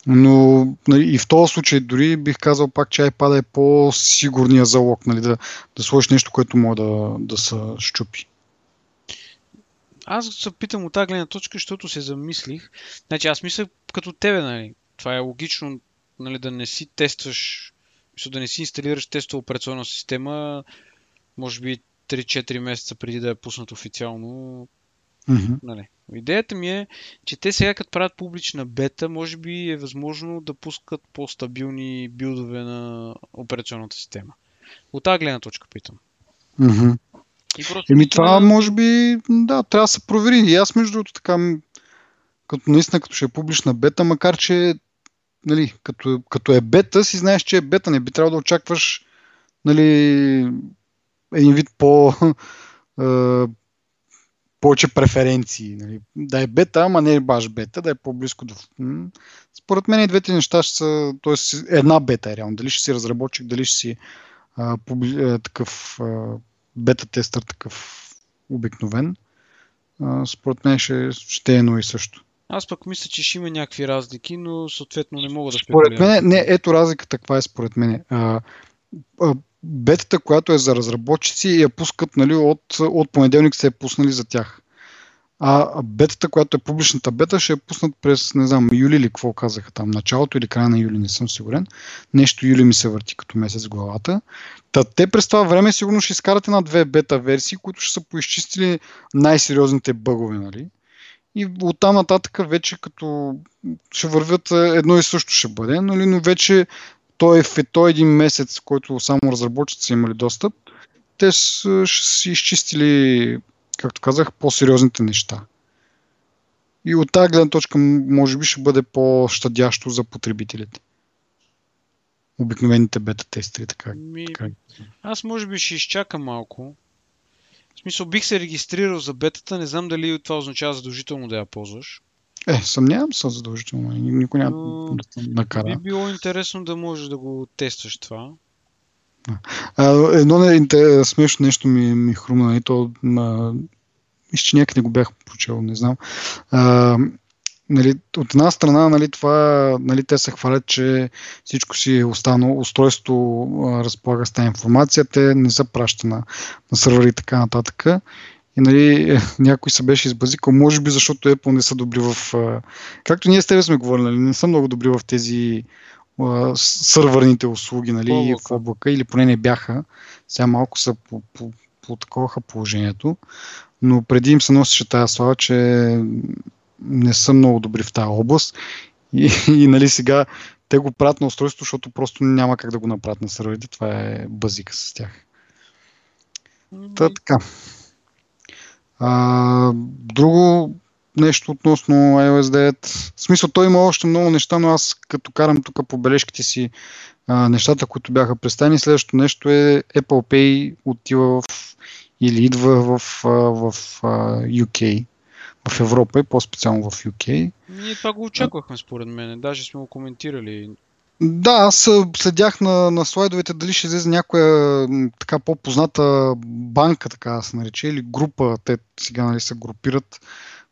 Но нали, и в този случай дори бих казал пак, че iPad е по-сигурния залог, нали, да, да сложиш нещо, което може да, да се щупи. Аз се питам от тази гледна точка, защото се замислих. Значи аз мисля като тебе, нали. Това е логично, нали, да не си тестваш, мисля, да не си инсталираш тестова операционна система, може би 3-4 месеца преди да е пуснат официално Mm-hmm. Нали. Идеята ми е, че те сега като правят публична бета, може би е възможно да пускат по-стабилни билдове на операционната система. От тази гледна точка питам. Mm-hmm. И просто Еми това да... може би, да, трябва да се провери. И аз между другото така, като наистина като ще е публична бета, макар че нали, като, като е бета, си знаеш, че е бета. Не би трябвало да очакваш нали, един вид по повече преференции. Нали. Да е бета, ама не е баш бета, да е по-близко до... Според мен и двете неща ще са... Тоест една бета е реално. Дали ще си разработчик, дали ще си а, публи... а, такъв а, бета-тестър, такъв обикновен. А, според мен ще, ще е едно и също. Аз пък мисля, че ще има някакви разлики, но съответно не мога да Според мен, не, ето разликата каква е според мен. А, а, бетата, която е за разработчици, я пускат нали, от, от понеделник се е пуснали за тях. А бетата, която е публичната бета, ще е пуснат през, не знам, юли или какво казаха там, началото или края на юли, не съм сигурен. Нещо юли ми се върти като месец главата. Та те през това време сигурно ще изкарат една две бета версии, които ще са поизчистили най-сериозните бъгове, нали? И оттам нататък вече като ще вървят едно и също ще бъде, нали? но вече той, в той един месец, който само разработчици са имали достъп, те ще си изчистили, както казах, по-сериозните неща. И от тази гледна точка може би ще бъде по-щадящо за потребителите. Обикновените бета-тестери, така, Ми... така. Аз може би ще изчакам малко. В смисъл, бих се регистрирал за бетата, не знам дали това означава задължително да я ползваш. Е, съмнявам се задължително. Никой няма Но... да накара. Би било интересно да можеш да го тестваш това. А, едно не, смешно нещо ми, ми хрумна и то а, мисля, че някъде го бях прочел, не знам. А, нали, от една страна, нали, това, нали, те се хвалят, че всичко си е останало, устройство а, разполага с тази информация, те не са праща на, на сървъри и така нататък. И нали, някой се беше избазикал, може би защото Apple не са добри в... Както ние с тебе сме говорили, нали, не са много добри в тези а, сървърните услуги нали, облака. в облака, или поне не бяха. Сега малко са по, по, по таковаха положението, но преди им се носеше тази слава, че не са много добри в тази област. И, и нали, сега те го правят на устройство, защото просто няма как да го направят на сървърите. Това е базика с тях. Та, така. А, друго нещо относно iOS 9. В смисъл, той има още много неща, но аз като карам тук по бележките си а, нещата, които бяха представени, следващото нещо е Apple Pay отива в или идва в, в, в UK, в Европа и по-специално в UK. Ние това го очаквахме според мен, даже сме го коментирали. Да, аз следях на, на слайдовете дали ще излезе някоя така по-позната банка, така да се нарече, или група, те сега нали, се групират.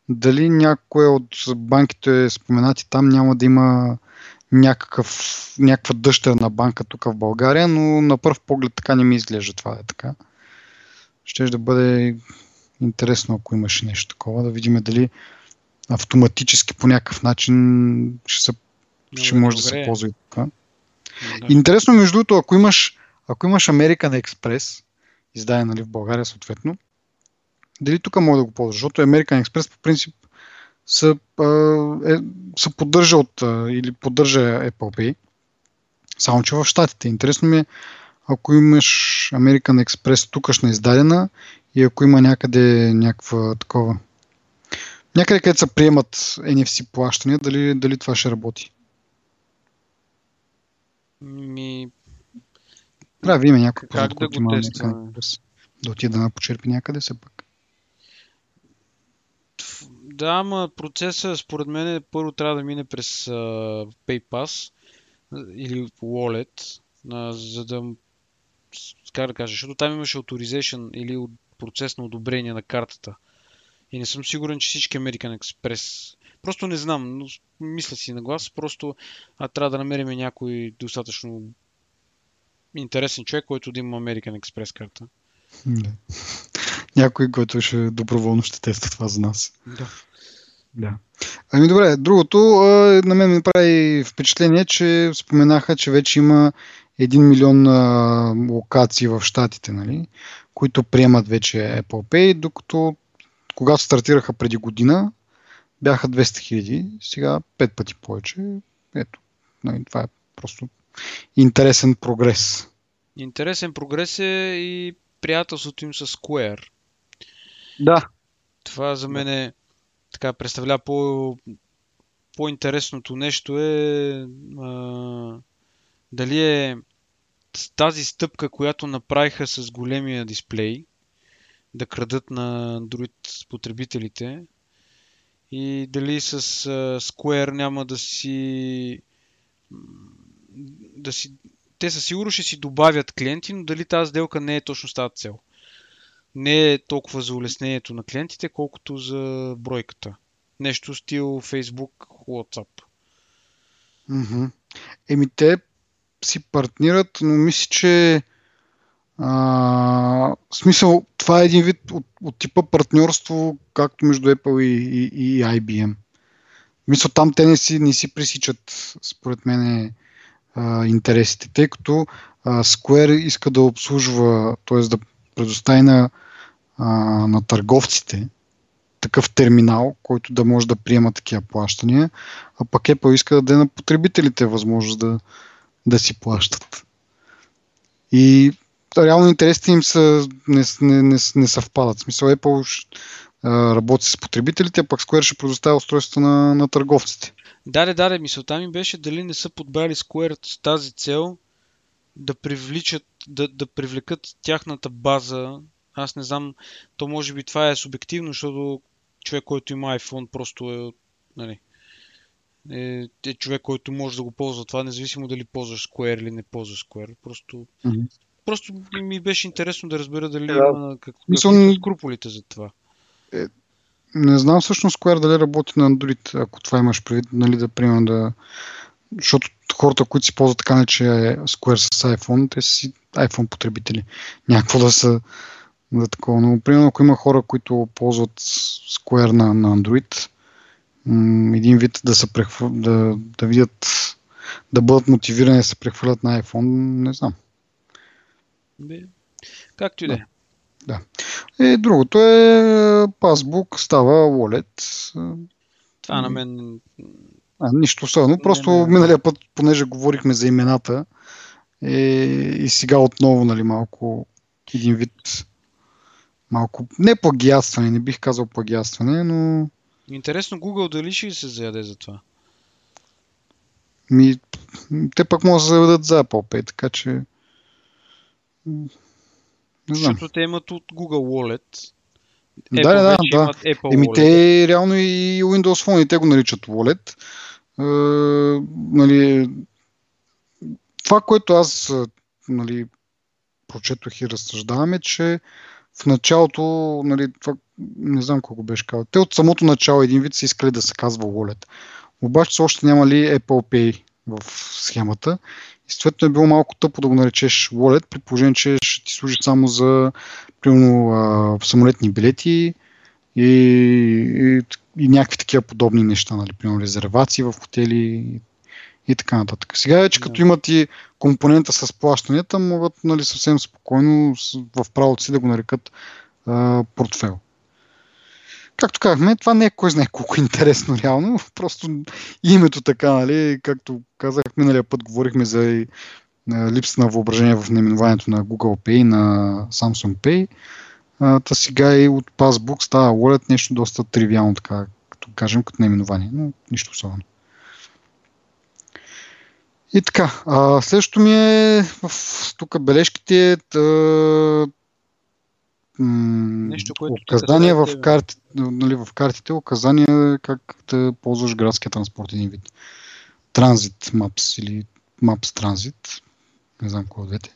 Дали някоя от банките споменати там няма да има някакъв, някаква дъщерна банка тук в България, но на първ поглед така не ми изглежда това е така. Ще да бъде интересно, ако имаше нещо такова, да видим дали автоматически по някакъв начин ще, се, ще може да се ползва и така. Да. Интересно, между другото, ако имаш, ако имаш American Express, издаден нали, в България съответно, дали тук може да го ползваш, защото American Express по принцип се, е, се поддържа от, или поддържа Apple Pay, само че в Штатите. Интересно ми е, ако имаш American Express тукашна издадена и ако има някъде някаква такова някъде където се приемат NFC плащания, дали, дали това ще работи? Ми... Трябва да има някой как да го тества? Да отида да почерпи някъде се пък. Да, ама процесът според мен първо трябва да мине през uh, PayPass или Wallet, uh, за да как да кажа, защото там имаше authorization или процес на одобрение на картата. И не съм сигурен, че всички American Express. Просто не знам, но мисля си на глас. Просто а, трябва да намерим някой достатъчно интересен човек, който да има American Express карта. Да. Някой, който ще доброволно ще тества това за нас. Да. Да. Ами добре, другото, на мен ми прави впечатление, че споменаха, че вече има 1 милион локации в Штатите, нали, които приемат вече Apple Pay, докато когато стартираха преди година, бяха 200 хиляди, сега 5 пъти повече. Ето, нали, това е просто интересен прогрес. Интересен прогрес е и приятелството им с Square. Да. Това за мен е така представлява по, по-интересното нещо е а, дали е тази стъпка, която направиха с големия дисплей, да крадат на Android потребителите и дали с Square няма да си да си те със сигурно ще си добавят клиенти, но дали тази сделка не е точно с цел. Не е толкова за улеснението на клиентите, колкото за бройката. Нещо стил Facebook, WhatsApp. Mm-hmm. Еми те си партнират, но мисля, че а, смисъл, това е един вид от, от типа партньорство, както между Apple и, и, и IBM. Мисля, там те не си, не си пресичат, според мен, а, интересите, тъй като а, Square иска да обслужва, т.е. да предостави на, а, на търговците такъв терминал, който да може да приема такива плащания, а пък Apple иска да даде на потребителите възможност да, да си плащат. И реално интересите им са, не, не, не, не съвпадат. В смисъл Apple работи с потребителите, а пък Square ще предоставя устройство на, на търговците. Да, да, да, мисълта ми беше дали не са подбрали Square с тази цел да привличат, да, да привлекат тяхната база. Аз не знам, то може би това е субективно, защото човек, който има iPhone, просто е, нали, е, е човек, който може да го ползва това, независимо дали ползваш Square или не ползваш Square. Просто mm-hmm просто ми беше интересно да разбера дали да. има как, Мисъл... скруполите за това. Е, не знам всъщност Square дали работи на Android, ако това имаш предвид, нали, да примерно да... Защото хората, които си ползват така че е Square с iPhone, те са си iPhone потребители. Някакво да са за такова. Но, примерно, ако има хора, които ползват Square на, на Android, един вид да се прехвър... да, да видят да бъдат мотивирани да се прехвърлят на iPhone, не знам. Както и да е. Да. И другото е пасбук, става wallet. Това на мен... А, нищо особено. Просто не, не. миналия път, понеже говорихме за имената, е, и сега отново, нали, малко един вид малко, не плагиатстване, не бих казал плагиатстване, но... Интересно Google дали ще се заяде за това? Ми, те пък могат да се заведат за Apple Pay, така че Не знам. Защото те имат от Google Wallet. Apple да, да, да. Еми те реално и Windows Phone и те го наричат Wallet. Е, нали, това, което аз нали, прочетох и разсъждаваме, че в началото, нали, това, не знам колко беше казал, те от самото начало един вид са искали да се казва Wallet. Обаче все още няма ли Apple Pay в схемата. И съответно е било малко тъпо да го наречеш Wallet, при положение, че ще ти служи само за примерно, а, самолетни билети и, и, и някакви такива подобни неща, нали, примерно резервации в хотели и така нататък. Сега вече като имат и компонента с плащанията, могат нали, съвсем спокойно в правото си да го нарекат а, портфел. Както казахме, това не е кой знае колко интересно реално, просто името така, нали, както казах, миналия път говорихме за липса на въображение в наименованието на Google Pay, на Samsung Pay. Та сега и от Passbook става Wallet нещо доста тривиално, така, като кажем, като наименование, но нищо особено. И така, а, следващото ми е в тук бележките тъ, м- Нещо, което указания в, карти, нали, в картите, указания как да ползваш градския транспорт един вид. Транзит Maps или Maps Transit, не знам кой от двете.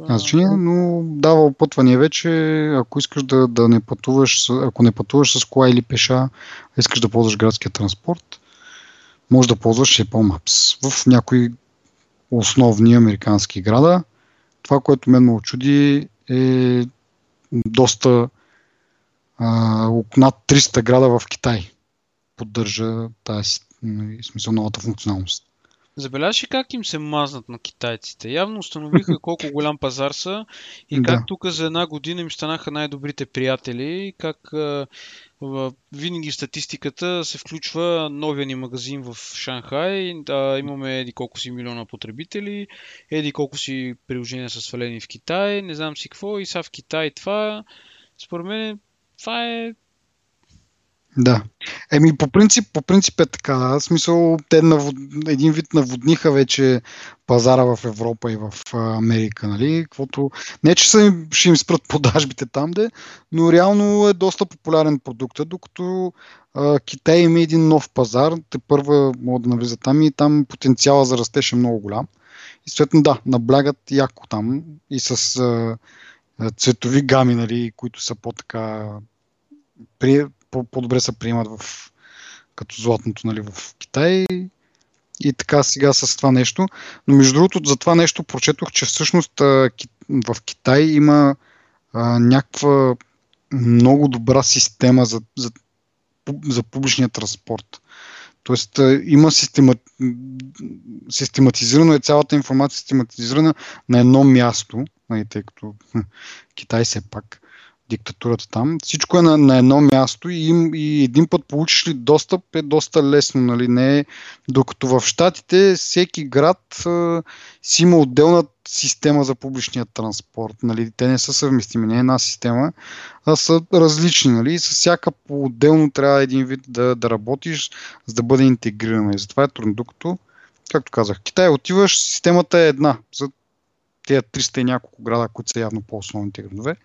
значение, но дава опътване вече, ако искаш да, да не пътуваш, ако не пътуваш с кола или пеша, искаш да ползваш градския транспорт, може да ползваш Apple Maps. В някои основни американски града. Това, което мен ме очуди е доста а, над 300 града в Китай поддържа тази смисъл новата функционалност. Забелязаш ли как им се мазнат на китайците? Явно установиха колко голям пазар са и как да. тук за една година им станаха най-добрите приятели, как а, винаги статистиката се включва новия ни магазин в Шанхай. Да, имаме еди колко си милиона потребители, еди колко си приложения са свалени в Китай, не знам си какво и са в Китай това. Според мен това е да. Еми, по принцип, по принцип е така. В смисъл, те навод... един вид наводниха вече пазара в Европа и в Америка, нали? Каквото... Не, че са им, ще им спрат продажбите там, де, но реално е доста популярен продукт, докато а, Китай има един нов пазар, те първа могат да навлизат там и там потенциала за растеж е много голям. И съответно, да, наблягат яко там и с а, цветови гами, нали, които са по-така по-добре се приемат в, като златното нали, в Китай. И така сега с това нещо. Но между другото, за това нещо прочетох, че всъщност в Китай има а, някаква много добра система за, за, за публичния транспорт. Тоест има система, систематизирано е цялата информация систематизирана на едно място, нали, тъй като Китай все пак диктатурата там. Всичко е на, на едно място и, им, и един път получиш ли достъп е доста лесно, нали? Не е, докато в Штатите всеки град а, си има отделна система за публичния транспорт. Нали? Те не са съвместими, не е една система, а са различни. Нали? с всяка по-отделно трябва един вид да, да работиш, за да бъде интегрирана. И затова е трудно. Докато, както казах, Китай отиваш, системата е една за тези 300 и няколко града, които са явно по-основните градове.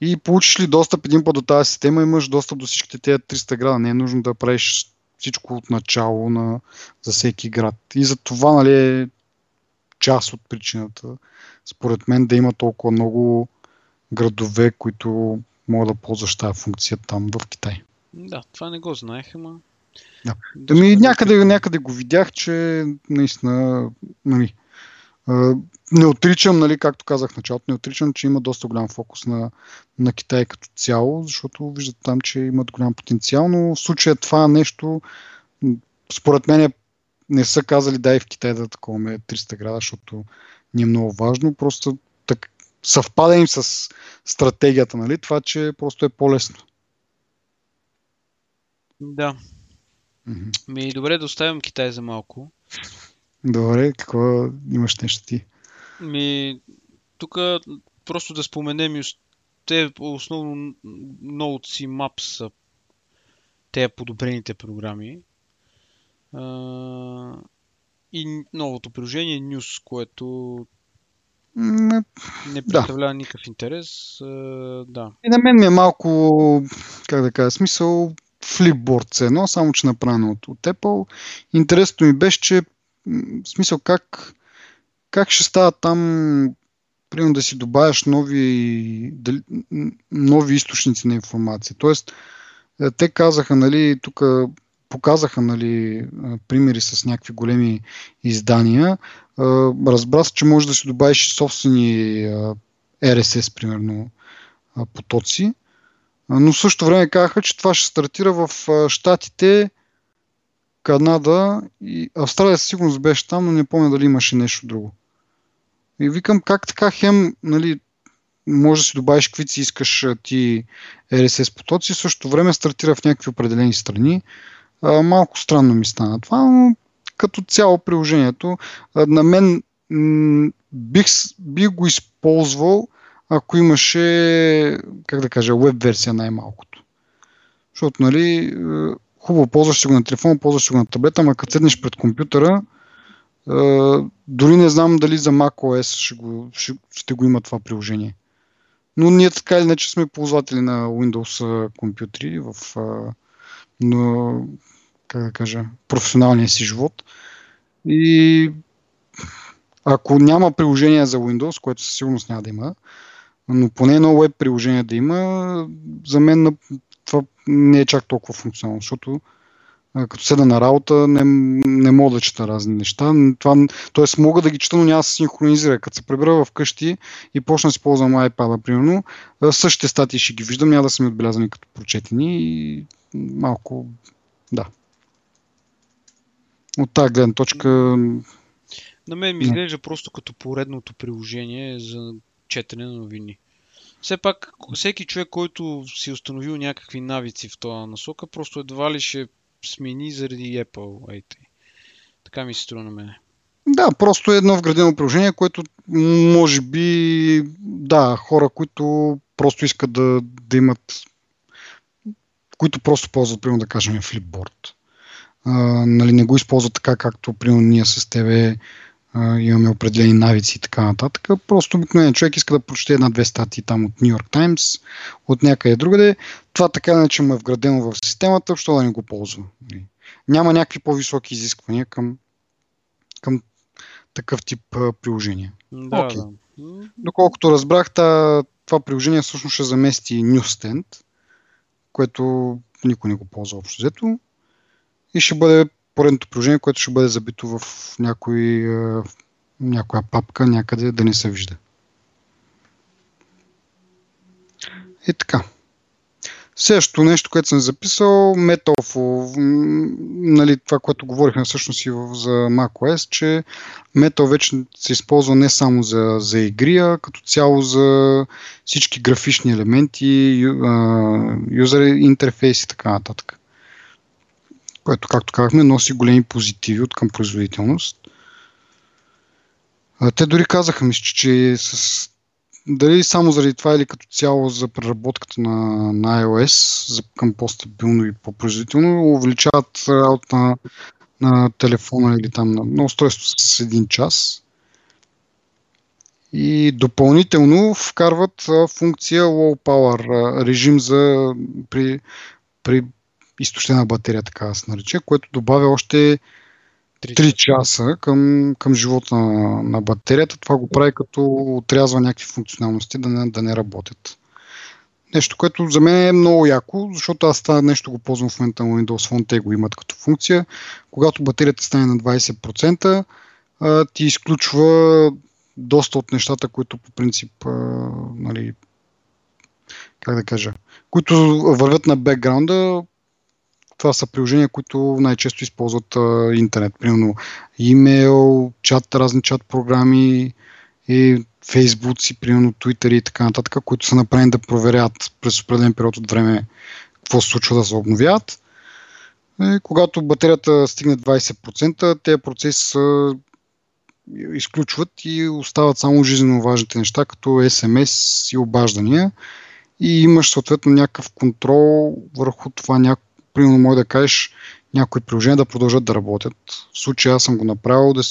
И получиш ли достъп един път до тази система, имаш достъп до всичките тези 300 града. Не е нужно да правиш всичко от начало на, за всеки град. И за това нали, е част от причината, според мен, да има толкова много градове, които могат да ползваш тази функция там в Китай. Да, това не го знаех, ама... Да. Ами, някъде, някъде го видях, че наистина нали, не отричам, нали, както казах в началото, не отричам, че има доста голям фокус на, на Китай като цяло, защото виждат там, че имат голям потенциал, но в случая това нещо, според мен не са казали дай в Китай да таковаме 300 града, защото ни е много важно, просто так, съвпада им с стратегията, нали, това, че просто е по-лесно. Да. Mm-hmm. Ми добре да оставим Китай за малко. Добре, какво имаш нещо ти? Ми, тук просто да споменем, те основно Notes и Maps са те подобрените програми. и новото приложение News, което Не, не представлява да. никакъв интерес. да. И на мен ми е малко, как да кажа, смисъл флипборд с едно, само че направено от, от Apple. Интересното ми беше, че в смисъл как, как ще става там примерно да си добавяш нови, нови източници на информация. Тоест, е, те казаха, нали, тук показаха нали, примери с някакви големи издания. Разбра се, че може да си добавиш собствени RSS, примерно, потоци. Но в същото време казаха, че това ще стартира в Штатите, Канада и Австралия със сигурност беше там, но не помня дали имаше нещо друго. И викам как така хем, нали, може да си добавиш каквито си искаш ти RSS потоци, в същото време стартира в някакви определени страни. А, малко странно ми стана това, но като цяло приложението а, на мен м- бих, бих го използвал, ако имаше, как да кажа, веб версия най-малкото. Защото, нали, хубаво, ползваш го на телефон, ползваш си го на таблета, ама като седнеш пред компютъра, дори не знам дали за macOS ще го, ще, ще го има това приложение. Но ние така или иначе сме ползватели на Windows компютри в на, как да кажа, професионалния си живот. И ако няма приложение за Windows, което със сигурност няма да има, но поне едно веб приложение да има, за мен това не е чак толкова функционално, защото като седа на работа, не, не мога да чета разни неща. Това, тоест мога да ги чета, но няма да се синхронизира. Като се прибера вкъщи и почна да си ползвам iPad, примерно, същите статии ще ги виждам, няма да са ми отбелязани като прочетени и малко, да. От тази гледна точка... На мен ми изглежда просто като поредното приложение за четене на новини. Все пак, всеки човек, който си установил някакви навици в този насока, просто едва ли ще смени заради Apple IT. Така ми се струва на мен. Да, просто е едно вградено приложение, което може би, да, хора, които просто искат да, да имат, които просто ползват, примерно да кажем, Flipboard. А, нали, не го използват така, както примерно ние с тебе имаме определени навици и така нататък. Просто обикновен човек иска да прочете една-две статии там от New York Times, от някъде другаде. Това така иначе му е вградено в системата, защо да не го ползва. Нали? Няма някакви по-високи изисквания към, към такъв тип а, приложения. Да, okay. да. Доколкото разбрах, това приложение всъщност ще замести Newsstand, което никой не го ползва общо взето и ще бъде поредното приложение, което ще бъде забито в някой, някоя папка някъде да не се вижда. И така. Следващото нещо, което съм записал, Metal, нали, това, което говорихме всъщност и за macOS, че Metal вече се използва не само за, за игри, а като цяло за всички графични елементи, юзер интерфейс и така нататък което, както казахме, носи големи позитиви от към производителност. Те дори казаха ми, че с дали само заради това или като цяло за преработката на, на iOS за, към по-стабилно и по-производително увеличават работа на, на телефона или там на, на устройство с един час. И допълнително вкарват функция Low Power, режим за при, при изтощена батерия, така да се нарече, което добавя още 3 часа към, към живота на, на батерията. Това го прави като отрязва някакви функционалности да не, да не работят. Нещо, което за мен е много яко, защото аз това нещо го ползвам в момента на Windows Phone, те го имат като функция. Когато батерията стане на 20%, ти изключва доста от нещата, които по принцип, нали, как да кажа, които вървят на бекграунда, това са приложения, които най-често използват а, интернет. Примерно имейл, чат, разни чат програми и Фейсбук си, примерно Twitter и така нататък, които са направени да проверят през определен период от време какво се случва да се обновяват. И когато батерията стигне 20%, тези процеси са изключват и остават само жизненно важните неща, като SMS и обаждания. И имаш съответно някакъв контрол върху това примерно може да кажеш някои приложения да продължат да работят. В случая аз съм го направил, да,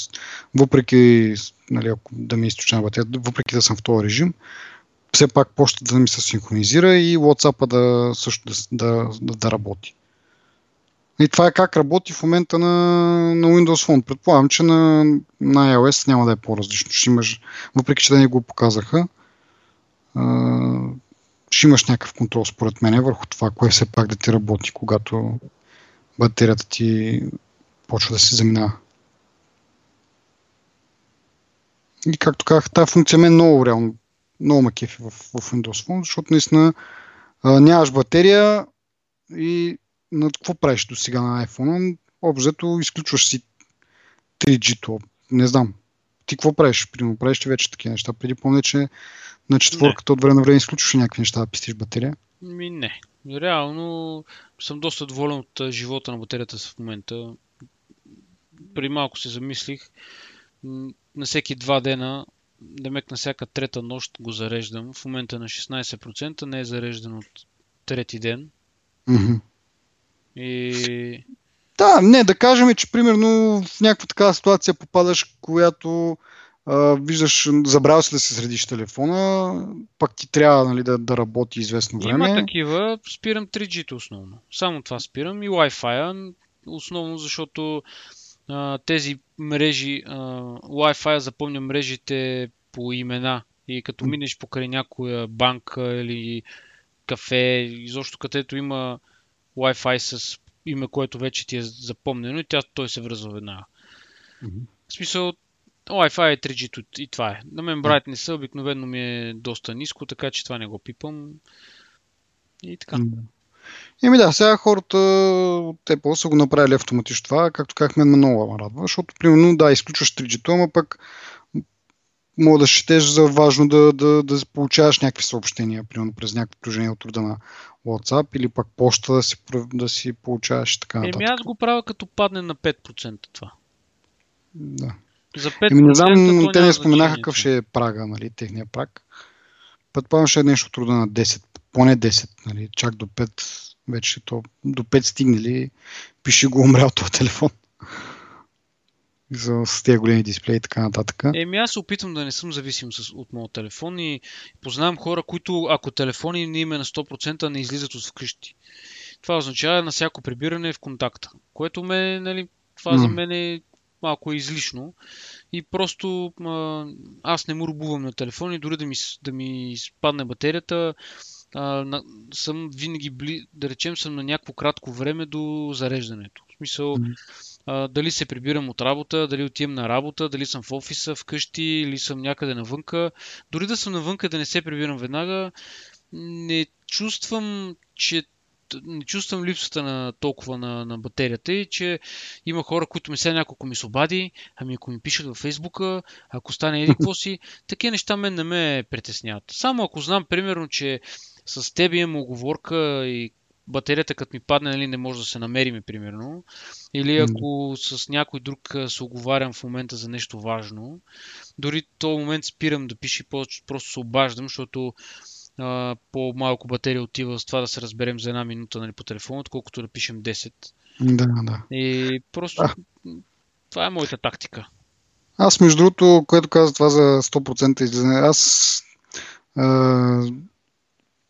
въпреки нали, да ми източна батерия, въпреки да съм в този режим, все пак почта да ми се синхронизира и WhatsApp да също да, да, да, да работи. И това е как работи в момента на, на Windows Phone. Предполагам, че на, на iOS няма да е по-различно. Ще имаш, въпреки, че да не го показаха, ще имаш някакъв контрол, според мен, върху това, кое все пак да ти работи, когато батерията ти почва да се заминава. И както казах, тази функция ме е много реално, много ме кефи в, в Windows Phone, защото наистина а, нямаш батерия и на какво правиш до сега на iPhone? Обзето изключваш си 3G-то. Не знам. Ти какво правиш? Примерно правиш ли вече такива неща? Преди помня, че на четворката от време на време изключваш някакви неща да пистиш батерия. Ми не. Реално съм доста доволен от живота на батерията в момента. При малко се замислих. На всеки два дена, демек на всяка трета нощ го зареждам. В момента на 16% не е зареждан от трети ден. Mm-hmm. И... Да, не, да кажем, че примерно в някаква такава ситуация попадаш, която а, виждаш, забравя си да се средиш телефона, пак ти трябва нали, да, да работи известно време. Има такива, спирам 3G основно. Само това спирам и Wi-Fi, основно защото а, тези мрежи, а, Wi-Fi запомня мрежите по имена и като минеш покрай някоя банка или кафе, изобщо където има Wi-Fi с име, което вече ти е запомнено и тя, той се връзва веднага. Mm-hmm. В смисъл, Wi-Fi е 3G и това е. На мен брайт не са, обикновено ми е доста ниско, така че това не го пипам. И така. Еми да, сега хората от Apple са го направили автоматично това, както казахме, много ме радва, защото примерно да, изключваш 3G, ама пък мога да счетеш за важно да, да, да получаваш някакви съобщения, примерно през някакви приложения от рода на WhatsApp или пък почта да си, да си получаваш така нататък. Еми аз го правя като падне на 5% това. Да. За 5% Еми не знам, те не споменаха какъв ще е прага, нали, техния праг. Предполагам, ще е нещо труда на 10, поне 10, нали, чак до 5, вече то, до 5 стигнали, пише го умрял този телефон за, с тези големи дисплеи и така нататък. Еми аз опитвам да не съм зависим с, от моят телефон и познавам хора, които ако телефони не им е на 100% не излизат от вкъщи. Това означава на всяко прибиране в контакта, което ме, нали, това mm. за мен е малко излишно и просто а, аз не му рубувам на телефон и дори да ми, да ми спадне батерията, а, на, съм винаги, бли, да речем, съм на някакво кратко време до зареждането. В смисъл, а, дали се прибирам от работа, дали отивам на работа, дали съм в офиса, вкъщи или съм някъде навънка. Дори да съм навънка, да не се прибирам веднага, не чувствам, че не чувствам липсата на толкова на, на батерията и че има хора, които ми сега няколко ми се обади, ами ако ми пишат във Фейсбука, ако стане еди какво си, такива неща мен не ме притесняват. Само ако знам, примерно, че с теб имам оговорка и батерията като ми падне, нали, не може да се намериме, примерно. Или ако с някой друг се оговарям в момента за нещо важно, дори в този момент спирам да пише, просто се обаждам, защото а, по-малко батерия отива с това да се разберем за една минута нали, по телефона, отколкото да пишем 10. Да, да. И просто а. това е моята тактика. Аз, между другото, което каза това за 100% излизане, аз а,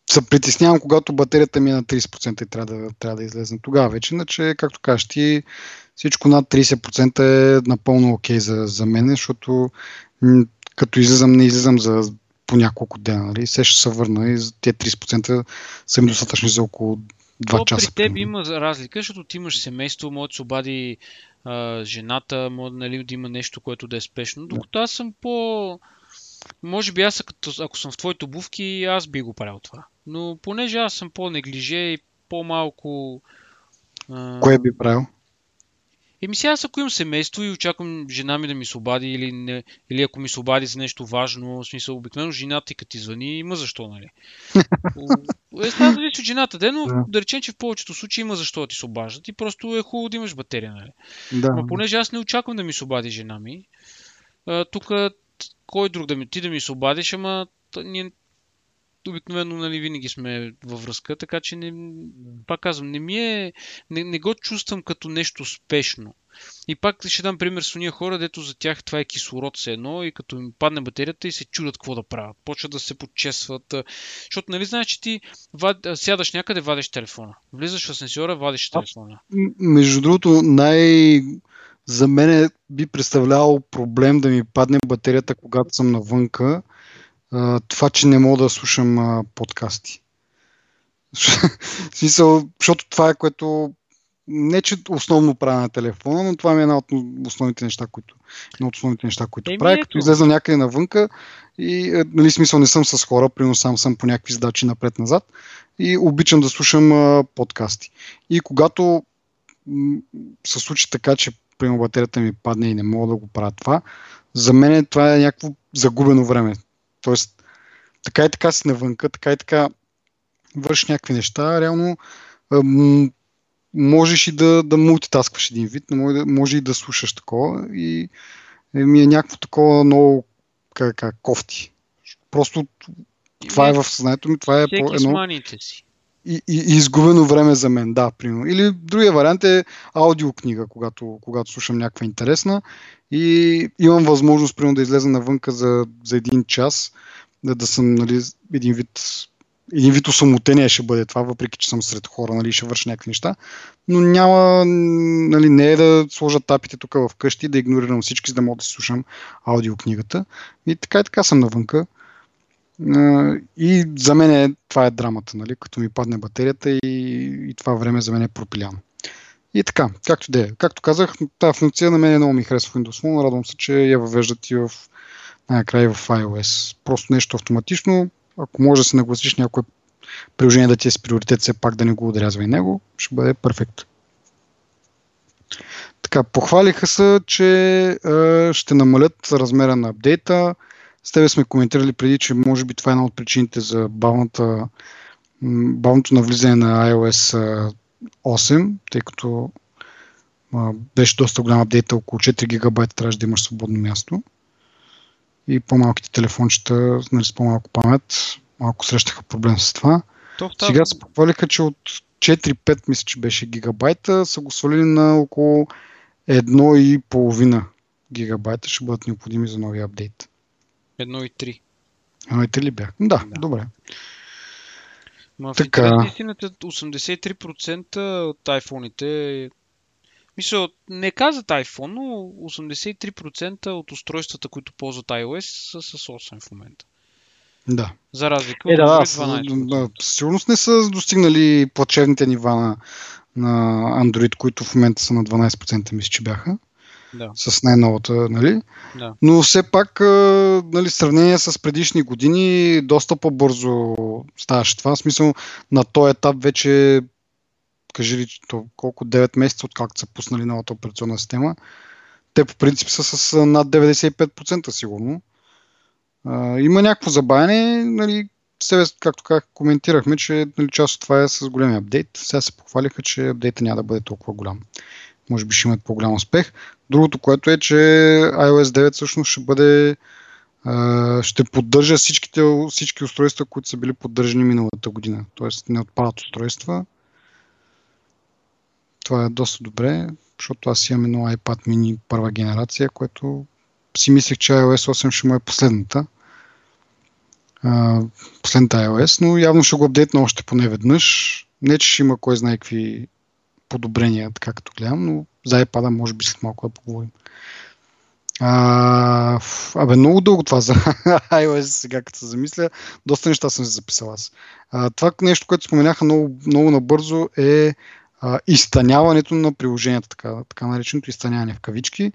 се притеснявам, когато батерията ми е на 30% и трябва да, трябва да излезе тогава вече. Иначе, както кажеш ти, всичко над 30% е напълно окей okay за, за мен, защото м- като излизам, не излизам за по няколко дена. Нали? Се ще се върна и тези 30% са ми достатъчни за около 2 То часа. При теб има разлика, защото ти имаш семейство, може да се обади а, жената, може нали, да има нещо, което да е спешно. Докато аз съм по... Може би аз, ако съм в твоите обувки, аз би го правил това. Но понеже аз съм по-неглиже и по-малко... А... Кое би правил? Еми сега аз ако имам семейство и очаквам жена ми да ми се обади или, не, или ако ми се обади за нещо важно, в смисъл обикновено жената ти като ти звъни, има защо, нали? е, става зависи от жената, де, но да. да речем, че в повечето случаи има защо да ти се обаждат и просто е хубаво да имаш батерия, нали? Да. Но понеже аз не очаквам да ми се обади жена ми, тук кой друг да ми, ти да ми се обадиш, ама ние обикновено нали, винаги сме във връзка, така че не, пак казвам, не ми е, не, не го чувствам като нещо спешно. И пак ще дам пример с уния хора, дето за тях това е кислород се едно и като им падне батерията и се чудят какво да правят. Почват да се подчесват. Защото нали знаеш, че ти вад... сядаш някъде, вадиш телефона. Влизаш в асенсьора, вадиш телефона. Между другото, най... За мен би представлявал проблем да ми падне батерията, когато съм навънка. Това, че не мога да слушам подкасти. В смисъл, защото това е което не, че основно правя на телефона, но това ми е една от основните неща, които, една от основните неща, които е, правя. Като излеза някъде навънка и, е, нали, смисъл не съм с хора, примерно сам съм по някакви задачи напред-назад и обичам да слушам а, подкасти. И когато м- се случи така, че примерно батерията ми падне и не мога да го правя това, за мен това е някакво загубено време. Тоест, така и така си навънка, така и така вършиш някакви неща, реално можеш и да, да мултитаскваш един вид, но може, може и да слушаш такова и ми е някакво такова много как, как, кофти. Просто това е в съзнанието ми, това е по едно... Си. И, и, и изгубено време за мен, да, примерно. Или другия вариант е аудиокнига, когато, когато слушам някаква интересна и имам възможност, примерно, да излеза навънка за, за един час, да, да съм нали, един вид един вид осамотение ще бъде това, въпреки че съм сред хора, нали, ще върша някакви неща, но няма, нали, не е да сложа тапите тук в къщи, да игнорирам всички, за да мога да си слушам аудиокнигата. И така и така съм навънка. И за мен е, това е драмата, нали, като ми падне батерията и, и това време за мен е пропиляно. И така, както де. Както казах, тази функция на мен е много ми харесва в Windows Phone. Радвам се, че я въвеждат и в най-накрая в iOS. Просто нещо автоматично, ако може да се нагласиш някое приложение да ти е с приоритет, все пак да не го отрязва и него, ще бъде перфект. Така, похвалиха се, че е, ще намалят размера на апдейта. С тебе сме коментирали преди, че може би това е една от причините за бавната, бавното навлизане на iOS 8, тъй като беше доста голям апдейт, около 4 гигабайта трябваше да имаш свободно място и по-малките телефончета нали, с по-малко памет малко срещаха проблем с това. То, тази... Сега се похвалиха, че от 4-5 мисля, че беше гигабайта, са го свалили на около 1,5 гигабайта ще бъдат необходими за новия апдейт. 1,3. 1,3 ли бях? Да, да. добре. Ма в така... истината 83% от iPhone-ите мисля, не казват iPhone, но 83% от устройствата, които ползват iOS, са с 8 в момента. Да. За разлика е, да, от 12. Да, сигурност не са достигнали плачевните нива на, на Android, които в момента са на 12%, мисля, че бяха. Да. С най-новата, нали? Да. Но все пак, нали, сравнение с предишни години, доста по-бързо ставаше това. В смисъл, на този етап вече кажи ли колко 9 месеца, откакто са пуснали новата операционна система. Те по принцип са с над 95% сигурно. А, има някакво забавяне, нали, себе, както как коментирахме, че нали, част от това е с големия апдейт. Сега се похвалиха, че апдейта няма да бъде толкова голям. Може би ще имат по-голям успех. Другото, което е, че iOS 9 всъщност ще бъде ще поддържа всичките, всички устройства, които са били поддържани миналата година. Тоест не отпадат устройства, това е доста добре, защото аз имам едно iPad mini първа генерация, което си мислех, че iOS 8 ще му е последната. последната iOS, но явно ще го апдейтна още поне веднъж. Не, че ще има кой знае какви подобрения, така като гледам, но за iPad може би след малко да поговорим. А, абе, много дълго това за iOS сега, като се замисля. Доста неща съм си записал аз. А, това нещо, което споменаха много, много набързо е а, изтъняването на приложенията, така, така нареченото изтъняване в кавички,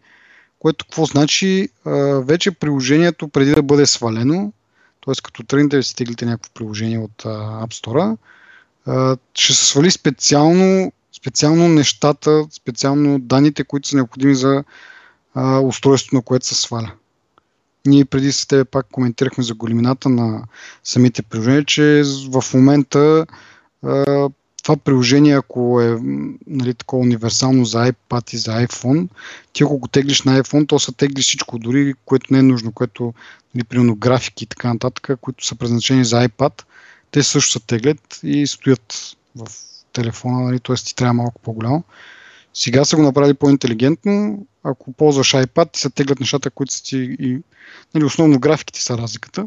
което какво значи? А, вече приложението преди да бъде свалено, т.е. като тръгнете да си някакво приложение от а, App Store, ще се свали специално, специално нещата, специално данните, които са необходими за а, устройството, на което се сваля. Ние преди с тебе пак коментирахме за големината на самите приложения, че в момента а, това приложение, ако е нали, такова универсално за iPad и за iPhone, ти ако го теглиш на iPhone, то се тегли всичко, дори което не е нужно, което, нали, примерно графики и така нататък, които са предназначени за iPad, те също се теглят и стоят в телефона, нали, т.е. ти трябва малко по-голямо. Сега са го направили по-интелигентно. Ако ползваш iPad, ти се теглят нещата, които са ти и нали, основно графиките са разликата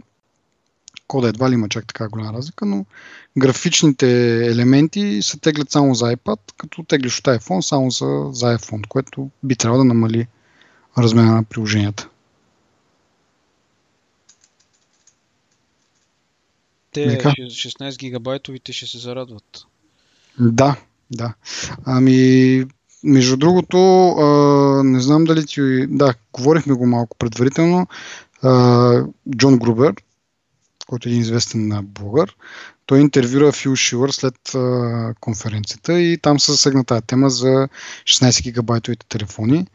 кода едва ли има чак така голяма разлика, но графичните елементи се теглят само за iPad, като теглиш от iPhone само за, за iPhone, което би трябвало да намали размера на приложенията. Те Нека? 16 гигабайтовите ще се зарадват. Да, да. Ами, между другото, а, не знам дали ти... Да, говорихме го малко предварително. А, Джон Грубер, който е един известен блогър. Той интервюра Фил Шилър след а, конференцията и там се засегна тази тема за 16 гигабайтовите телефони.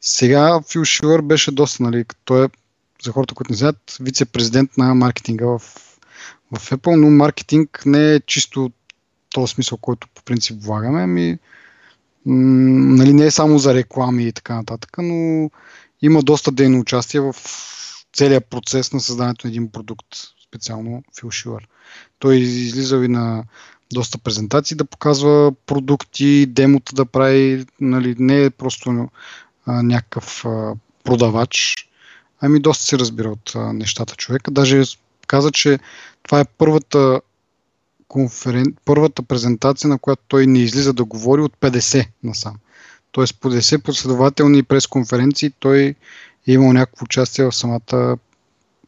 Сега Фил Шилър беше доста, нали, той е, за хората, които не знаят, вице-президент на маркетинга в, в Apple, но маркетинг не е чисто този смисъл, който по принцип влагаме, ами м- нали, не е само за реклами и така нататък, но има доста дейно участие в целият процес на създаването на един продукт специално Фил Шилър. Той излизал и на доста презентации да показва продукти, демота да прави, нали, не е просто а, някакъв а, продавач, ами доста се разбира от а, нещата човека. Даже каза, че това е първата конферен... първата презентация, на която той не излиза да говори от 50 насам. Тоест по 50 последователни пресконференции той е имал някакво участие в самата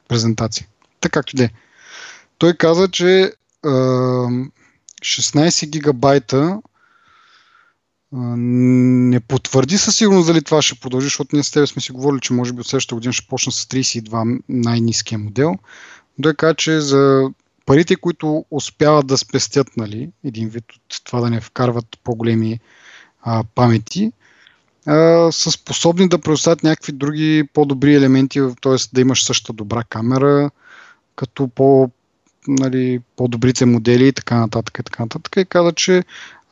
презентация. Така както де. Той каза, че а, 16 гигабайта не потвърди със сигурност дали това ще продължи, защото ние с теб сме си говорили, че може би от следващата година ще почна с 32 най-низкия модел. Той каза, че за парите, които успяват да спестят, нали, един вид от това да не вкарват по-големи а, памети, а, са способни да предоставят някакви други по-добри елементи, т.е. да имаш същата добра камера, като по, нали, по-добрите модели и така нататък. И, така нататък. и каза, че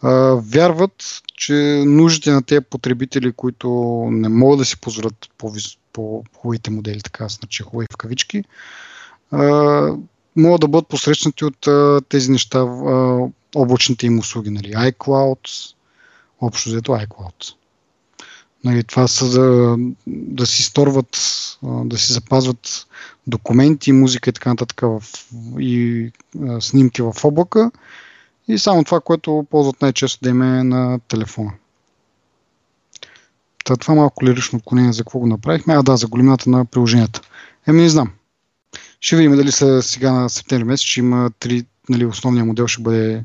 а, вярват, че нуждите на тези потребители, които не могат да си позволят по-хубавите модели, така значи хубави в кавички, а, могат да бъдат посрещнати от а, тези неща, а, облачните им услуги, нали, iCloud, общо взето iCloud. Нали, това са да, да си сторват, да си запазват документи, музика и така нататък в, и а, снимки в облака и само това, което ползват най-често да им е на телефона. Та, това малко лирично отклонение за какво го направихме. А да, за големината на приложенията. Еми не знам. Ще видим дали са сега на септември месец, че има три, нали, основния модел ще бъде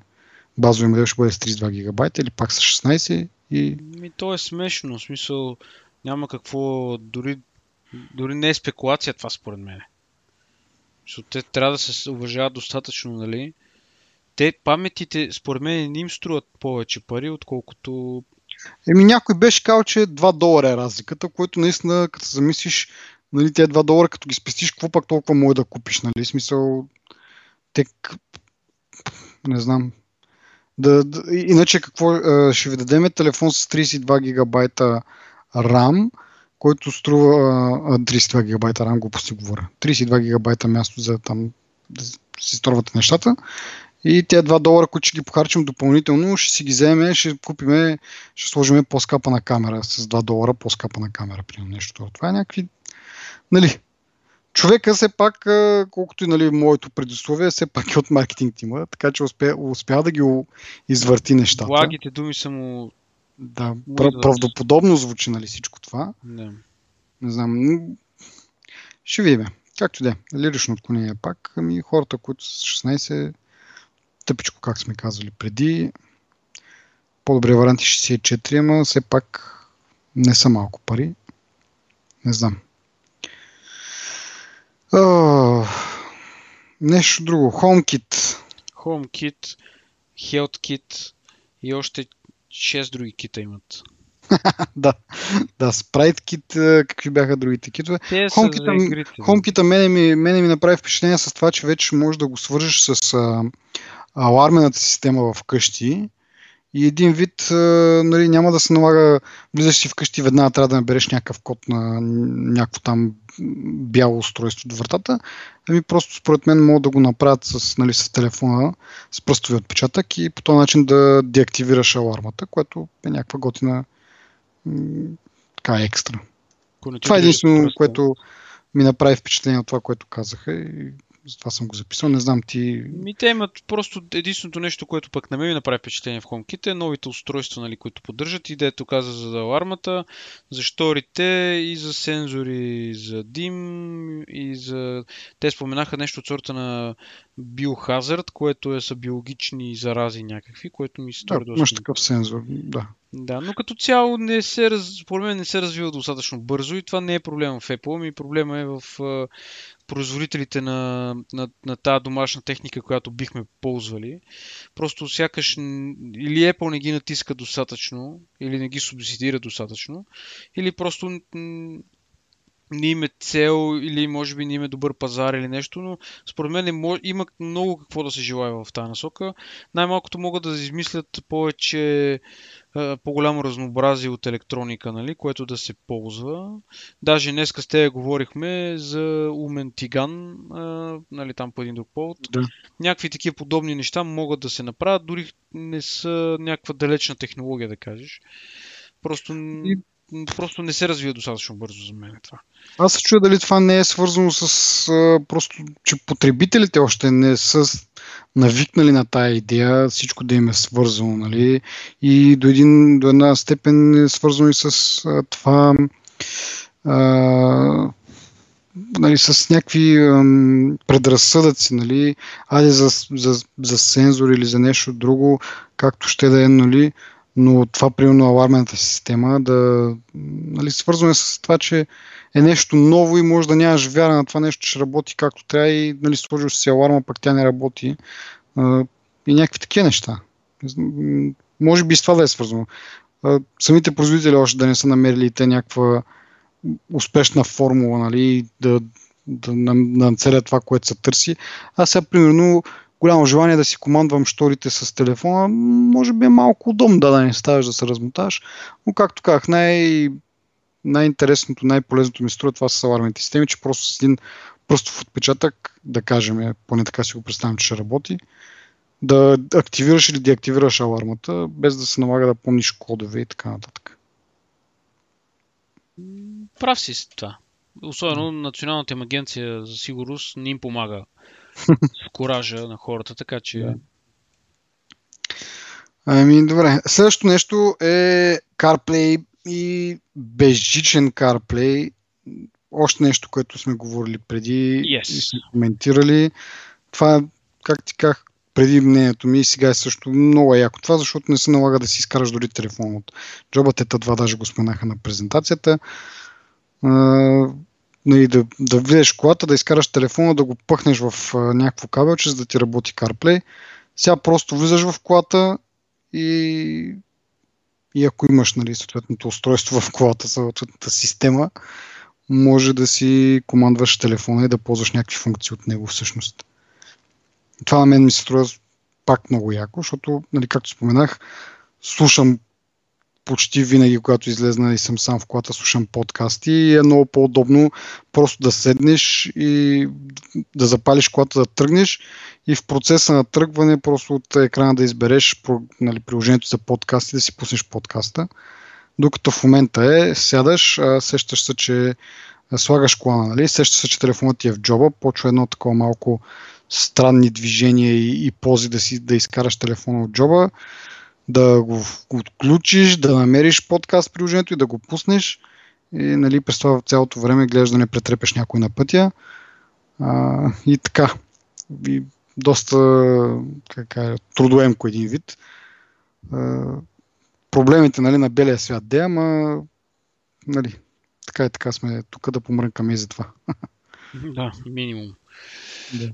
базовия модел ще бъде с 32 гигабайта или пак с 16 и... Ми, то е смешно, в смисъл няма какво, дори, дори не е спекулация това според мен. Защото те трябва да се уважават достатъчно, нали? Те паметите, според мен, не им струват повече пари, отколкото... Еми някой беше казал, че 2 долара е разликата, което наистина, като се замислиш, нали, тези 2 долара, като ги спестиш, какво пак толкова може да купиш, нали? Смисъл, те, не знам, да, да, иначе какво ще ви дадем? Телефон с 32 гигабайта RAM, който струва 32 гигабайта RAM, глупости говоря. 32 гигабайта място за там да си сторвате нещата. И тези 2 долара, които ще ги похарчим допълнително, ще си ги вземе, ще купиме, ще сложиме по-скапа на камера, с 2 долара по-скапа на камера, примерно нещо. Това е някакви, нали, човека все пак, колкото и нали, моето предусловие, все пак е от маркетинг тима, така че успя, успя да ги извърти нещата. Благите думи са му... Да, правдоподобно звучи нали, всичко това. Не. Не знам. Ще видим. Както да е. Лирично отклонение пак. Ами хората, които са с 16, тъпичко, как сме казали преди, по-добре варианти 64, ама все пак не са малко пари. Не знам. Нещо друго. HomeKit. HomeKit, HealthKit и още 6 други кита имат. да, да, SpriteKit, какви бяха другите китове. HomeKit, мене ми, мене ми направи впечатление с това, че вече можеш да го свържеш с а, алармената система в къщи И един вид нали, няма да се налага, влизаш си вкъщи, веднага трябва да набереш някакъв код на някакво там бяло устройство до вратата. Ами просто според мен могат да го направят с, нали, с телефона, с пръстови отпечатък и по този начин да деактивираш алармата, което е някаква готина така екстра. Това е единствено, което ми направи впечатление от това, което казаха и затова съм го записал. Не знам ти. Ми те имат просто единственото нещо, което пък на мен ми направи впечатление в HomeKit е новите устройства, нали, които поддържат и дето каза за алармата, за шторите и за сензори за дим и за... Те споменаха нещо от сорта на биохазард, което е са биологични зарази някакви, което ми се стори да, доста. такъв сензор, да. Да, но като цяло не се, раз... според мен не се развива достатъчно бързо и това не е проблема в Apple, ми проблема е в производителите на, на, на тази домашна техника, която бихме ползвали. Просто сякаш или Apple не ги натиска достатъчно, или не ги субсидира достатъчно, или просто не има цел или може би не има добър пазар или нещо, но според мен е, има много какво да се желая в тази насока. Най-малкото могат да измислят повече по-голямо разнообразие от електроника, нали, което да се ползва. Даже днес с те говорихме за умен тиган, нали, там по един друг повод. Да. Някакви такива подобни неща могат да се направят, дори не са някаква далечна технология, да кажеш. Просто и просто не се развива достатъчно бързо за мен това. Аз се чуя дали това не е свързано с а, просто, че потребителите още не са навикнали на тая идея, всичко да им е свързано, нали? И до, един, до една степен е свързано и с а, това а, нали, с някакви ам, предразсъдъци, нали, айде за, за, за сензор или за нещо друго, както ще да е, нали, но това, примерно, алармената система, да, нали, свързваме с това, че е нещо ново и може да нямаш вяра на това нещо, че работи както трябва и нали, сложиш си аларма, пък тя не работи. И някакви такива неща. Може би с това да е свързано. Самите производители още да не са намерили те някаква успешна формула, нали, да, да, да нацелят това, което се търси. Аз сега, примерно, голямо желание да си командвам шторите с телефона, може би е малко удобно да, да не ставаш да се размоташ, но както казах, най- най-интересното, най-полезното ми струва това са алармните системи, че просто с един пръстов отпечатък, да кажем, поне така си го представям, че ще работи, да активираш или деактивираш алармата, без да се налага да помниш кодове и така нататък. Прав си с това. Особено Националната им агенция за сигурност не им помага с коража на хората, така че... Да. Ами, добре. Следващото нещо е CarPlay и безжичен CarPlay. Още нещо, което сме говорили преди yes. и сме коментирали. Това, как ти казах, преди мнението ми и сега е също много яко това, защото не се налага да си изкараш дори телефон от джоба. Те това даже го споменаха на презентацията нали, да, да влезеш в колата, да изкараш телефона, да го пъхнеш в а, някакво кабелче, за да ти работи CarPlay. Сега просто влизаш в колата и, и ако имаш нали, съответното устройство в колата, съответната система, може да си командваш телефона и да ползваш някакви функции от него всъщност. Това на мен ми се струва пак много яко, защото, нали, както споменах, слушам почти винаги, когато излезна и съм сам в колата, слушам подкасти и е много по-удобно просто да седнеш и да запалиш колата, да тръгнеш и в процеса на тръгване просто от екрана да избереш нали, приложението за подкасти да си пуснеш подкаста. Докато в момента е, сядаш, сещаш се, че слагаш колана, нали? сещаш се, че телефонът ти е в джоба, почва едно такова малко странни движения и, и пози да, си, да изкараш телефона от джоба да го отключиш, да намериш подкаст приложението и да го пуснеш. И нали, през това цялото време гледаш да не претрепеш някой на пътя. А, и така. И доста как е, трудоемко един вид. А, проблемите нали, на белия свят де, ама нали, така и така сме тук да помрънкаме и за това. Да, минимум. Да.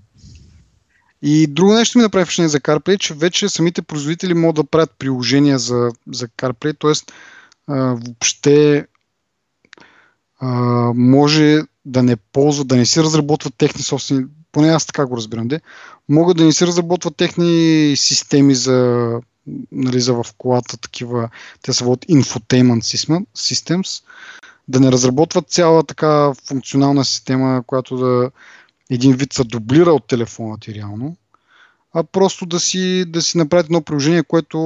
И друго нещо ми направи впечатление за CarPlay, че вече самите производители могат да правят приложения за, за CarPlay, т.е. въобще а, може да не ползват, да не си разработват техни собствени, поне аз така го разбирам, де, могат да не си разработват техни системи за нализа в колата такива, те са от Infotainment Systems, да не разработват цяла така функционална система, която да един вид се дублира от телефона ти реално, а просто да си, да си направят едно приложение, което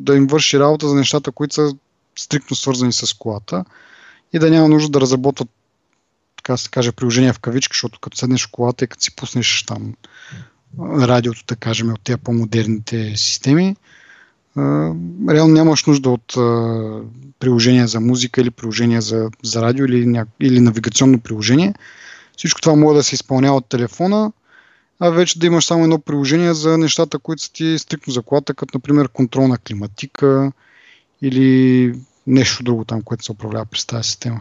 да им върши работа за нещата, които са стриктно свързани с колата и да няма нужда да разработват така се каже, приложение в кавички, защото като седнеш в колата и като си пуснеш там радиото, да кажем, от тези по-модерните системи, реално нямаш нужда от приложение за музика или приложение за, за радио или, ня... или навигационно приложение. Всичко това може да се изпълнява от телефона, а вече да имаш само едно приложение за нещата, които са ти стрикно за колата, като например контролна климатика или нещо друго там, което се управлява през тази система.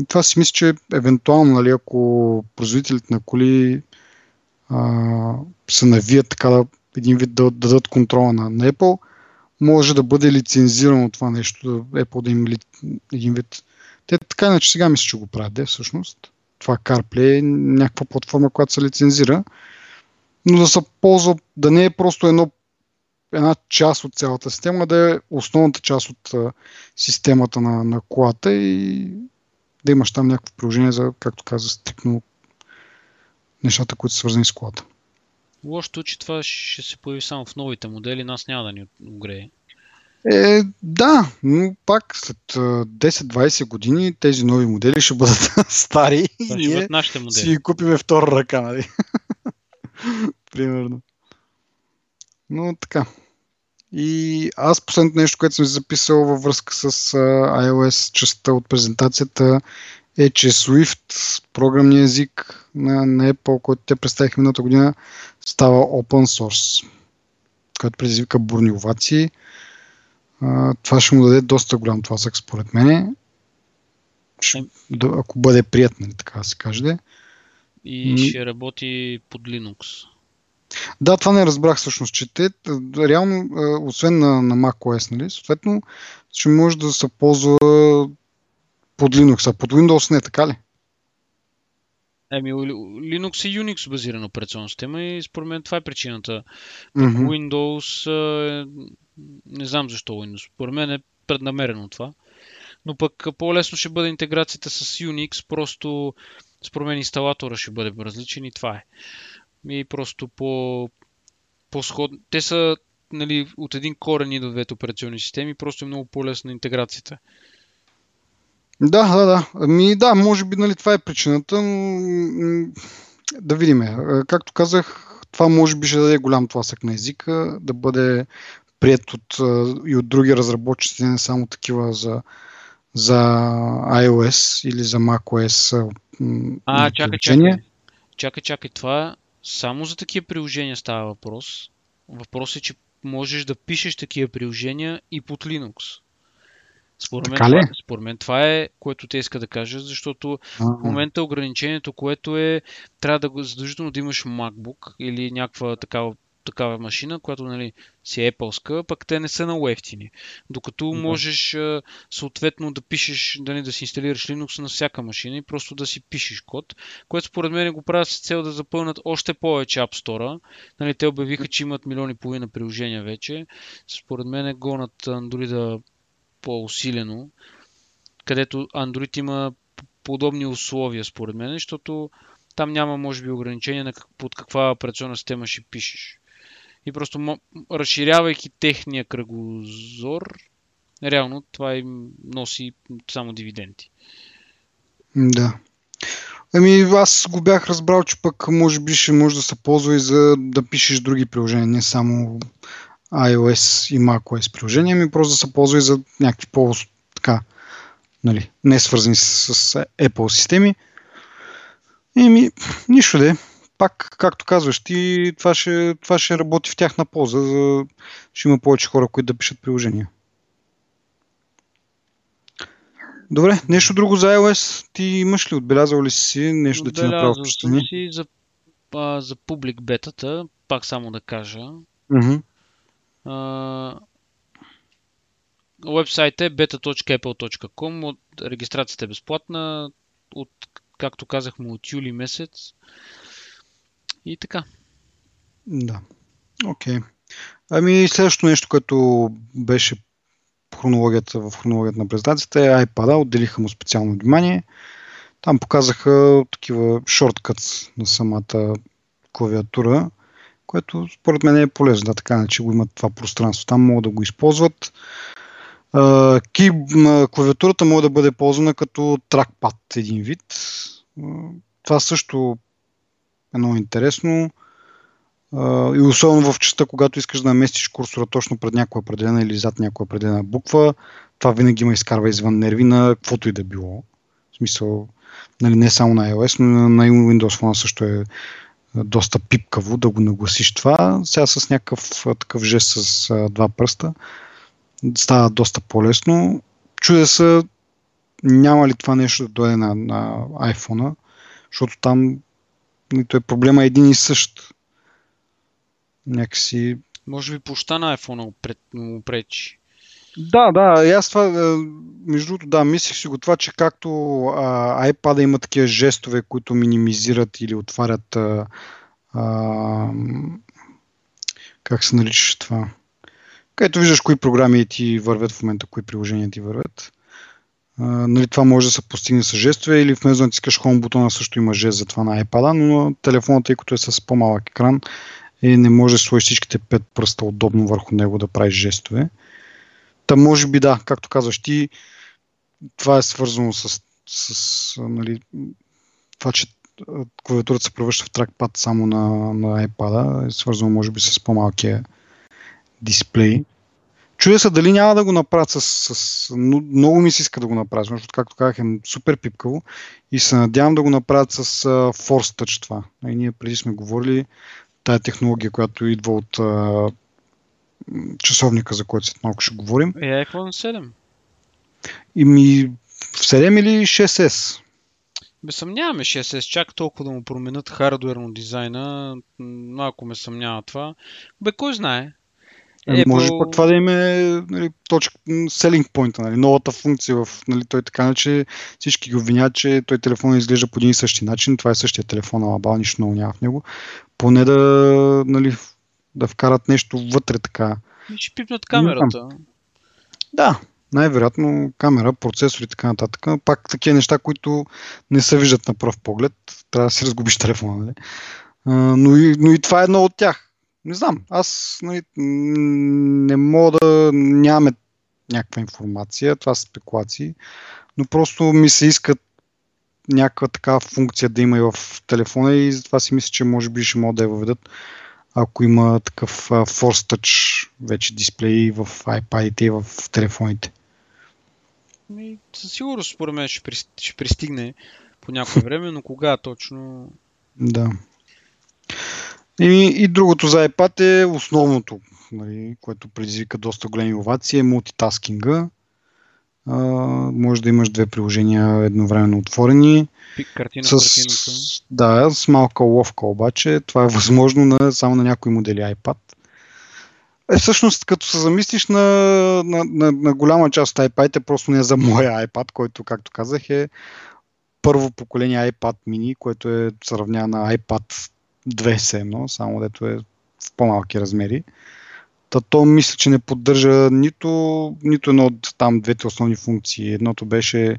И това си мисля, че евентуално, нали, ако производителите на коли а, се навият така да един вид да дадат контрола на, на Apple, може да бъде лицензирано това нещо, да Apple да им един вид. Те така иначе сега мисля, че го правят, де, всъщност. Това CarPlay е някаква платформа, която се лицензира, но да се ползва, да не е просто едно, една част от цялата система, да е основната част от а, системата на, на колата и да имаш там някакво приложение за, както каза, стрикно нещата, които са свързани с колата. Лошото, че това ще се появи само в новите модели, нас няма да ни огрее. Е, да, но пак след 10-20 години тези нови модели ще бъдат стари и ние нашите модели. си ги купиме втора ръка, нали? Примерно. Но така. И аз последното нещо, което съм записал във връзка с iOS частта от презентацията е, че Swift, програмния език на, на Apple, който те представих миналата година, става open source, който предизвика бурни овации. А, това ще му даде доста голям тласък, според мен. ако бъде приятно, нали, така да се каже. И ще работи под Linux. Да, това не разбрах всъщност, че те реално, освен на, на macOS, нали, съответно, ще може да се ползва под Linux, а под Windows не, така ли? Еми, Linux и Unix базирана операционна система и според мен това е причината. Mm-hmm. Windows, не знам защо Windows, според мен е преднамерено това. Но пък по-лесно ще бъде интеграцията с Unix, просто според мен инсталатора ще бъде различен и това е. И просто по, по-сход... Те са нали, от един корен идват двете операционни системи, просто е много по-лесна интеграцията. Да, да, да. Ами да, може би нали, това е причината, но да видим. Както казах, това може би ще даде голям тласък на езика, да бъде прият от, и от други разработчици, не само такива за, за iOS или за macOS. А, чакай, чакай. Чакай, чакай. Това само за такива приложения става въпрос. Въпросът е, че можеш да пишеш такива приложения и под Linux. Според мен, това, според мен това е, което те иска да кажат, защото А-а. в момента ограничението, което е, трябва да задължително да имаш MacBook или някаква такава такава машина, която нали, си е Apple-ска, пък те не са много ефтини. Докато да. можеш съответно да пишеш, да, не, да си инсталираш Linux на всяка машина и просто да си пишеш код, което според мен го правят с цел да запълнат още повече App Store. Нали, те обявиха, че имат милиони и половина приложения вече. Според мен гонат Android по-усилено, където Android има подобни условия, според мен, защото там няма, може би, ограничение на под каква операционна система ще пишеш. И просто разширявайки техния кръгозор, реално това им носи само дивиденти. Да. Ами аз го бях разбрал, че пък може би ще може да се ползва и за да пишеш други приложения, не само iOS и macOS приложения, ами просто да се ползва и за някакви по така, нали, не свързани с, с Apple системи. Еми, нищо де. Пак, както казваш ти, това ще, това ще работи в тяхна полза. За... Ще има повече хора, които да пишат приложения. Добре, нещо друго за iOS. Ти имаш ли, отбелязал ли си нещо Отбелязал да ти направи впечатление? си за, а, за публик бетата, пак само да кажа. Mm-hmm. Уебсайт е beta.apple.com. От, регистрацията е безплатна. От, както казахме, от юли месец. И така. Да. Окей. Okay. Ами следващото нещо, което беше хронологията, в хронологията на презентацията е iPad. Отделиха му специално внимание. Там показаха такива шорткът на самата клавиатура, което според мен е полезно. Да, така че го имат това пространство. Там могат да го използват. Ки, клавиатурата може да бъде ползвана като тракпад един вид. Това също е много интересно. И особено в частта, когато искаш да наместиш курсора точно пред някоя определена или зад някоя определена буква, това винаги ме изкарва извън нерви на каквото и да било. В смисъл, нали, не само на iOS, но на Windows Phone също е доста пипкаво да го нагласиш това. Сега с някакъв такъв жест с два пръста става доста по-лесно. Чудя се няма ли това нещо да дойде на, на iPhone, защото там нито е проблема един и същ. Някакси... Може би площа на iPhone му пречи. Да, да, и аз това, е, между другото, да, мислих си го това, че както а, iPad има такива жестове, които минимизират или отварят а, а, как се наричаш това? Където виждаш кои програми ти вървят в момента, кои приложения ти вървят. Нали, това може да се постигне с жестове или вместо да натискаш Home бутона също има жест за това на iPad, но на телефона, тъй като е с по-малък екран, и не може да сложиш всичките пет пръста удобно върху него да правиш жестове. Та може би да, както казваш ти, това е свързано с, с нали, това, че клавиатурата се превръща в тракпад само на, на iPad, е свързано може би с по-малкия дисплей. Чуя се дали няма да го направят с, с... Много ми се иска да го направят, защото, както казах, е супер пипкаво и се надявам да го направят с uh, Force Touch това. И ние преди сме говорили тая технология, която идва от uh, часовника, за който след малко ще говорим. Е iPhone 7. И ми в 7 или 6S? Бе, съмняваме 6S, чак толкова да му променят хардуерно дизайна. Малко ме съмнява това. Бе, кой знае? Е, може пък това да им е нали, точка, selling point, нали, новата функция в нали, той така, че всички ги обвиняват, че той телефон изглежда по един и същи начин, това е същия телефон, ама бал нищо много няма в него. Поне да, нали, да вкарат нещо вътре така. Ще пипнат камерата. Да, най-вероятно камера, процесор и така нататък. Пак такива неща, които не се виждат на пръв поглед. Трябва да си разгубиш телефона. Нали? но, и, но и това е едно от тях. Не знам. Аз нали, не мога да нямаме някаква информация. Това са спекулации. Но просто ми се искат някаква такава функция да има и в телефона и затова си мисля, че може би ще могат да я въведат ако има такъв Force Touch вече дисплей в iPad и в телефоните. Ми, със сигурност, според мен, ще, ще пристигне по някое време, но кога точно... Да. И, и другото за iPad е основното, нали, което предизвика доста големи овации, е мултитаскинга. А, може да имаш две приложения едновременно отворени. Картина, с, Да, с малка ловка обаче. Това е възможно на, само на някои модели iPad. Е, всъщност, като се замислиш на, на, на, на голяма част от iPad, просто не е за моя iPad, който, както казах, е първо поколение iPad mini, което е сравнява на iPad 2 само дето е в по-малки размери. Та то мисля, че не поддържа нито, нито едно от там двете основни функции. Едното беше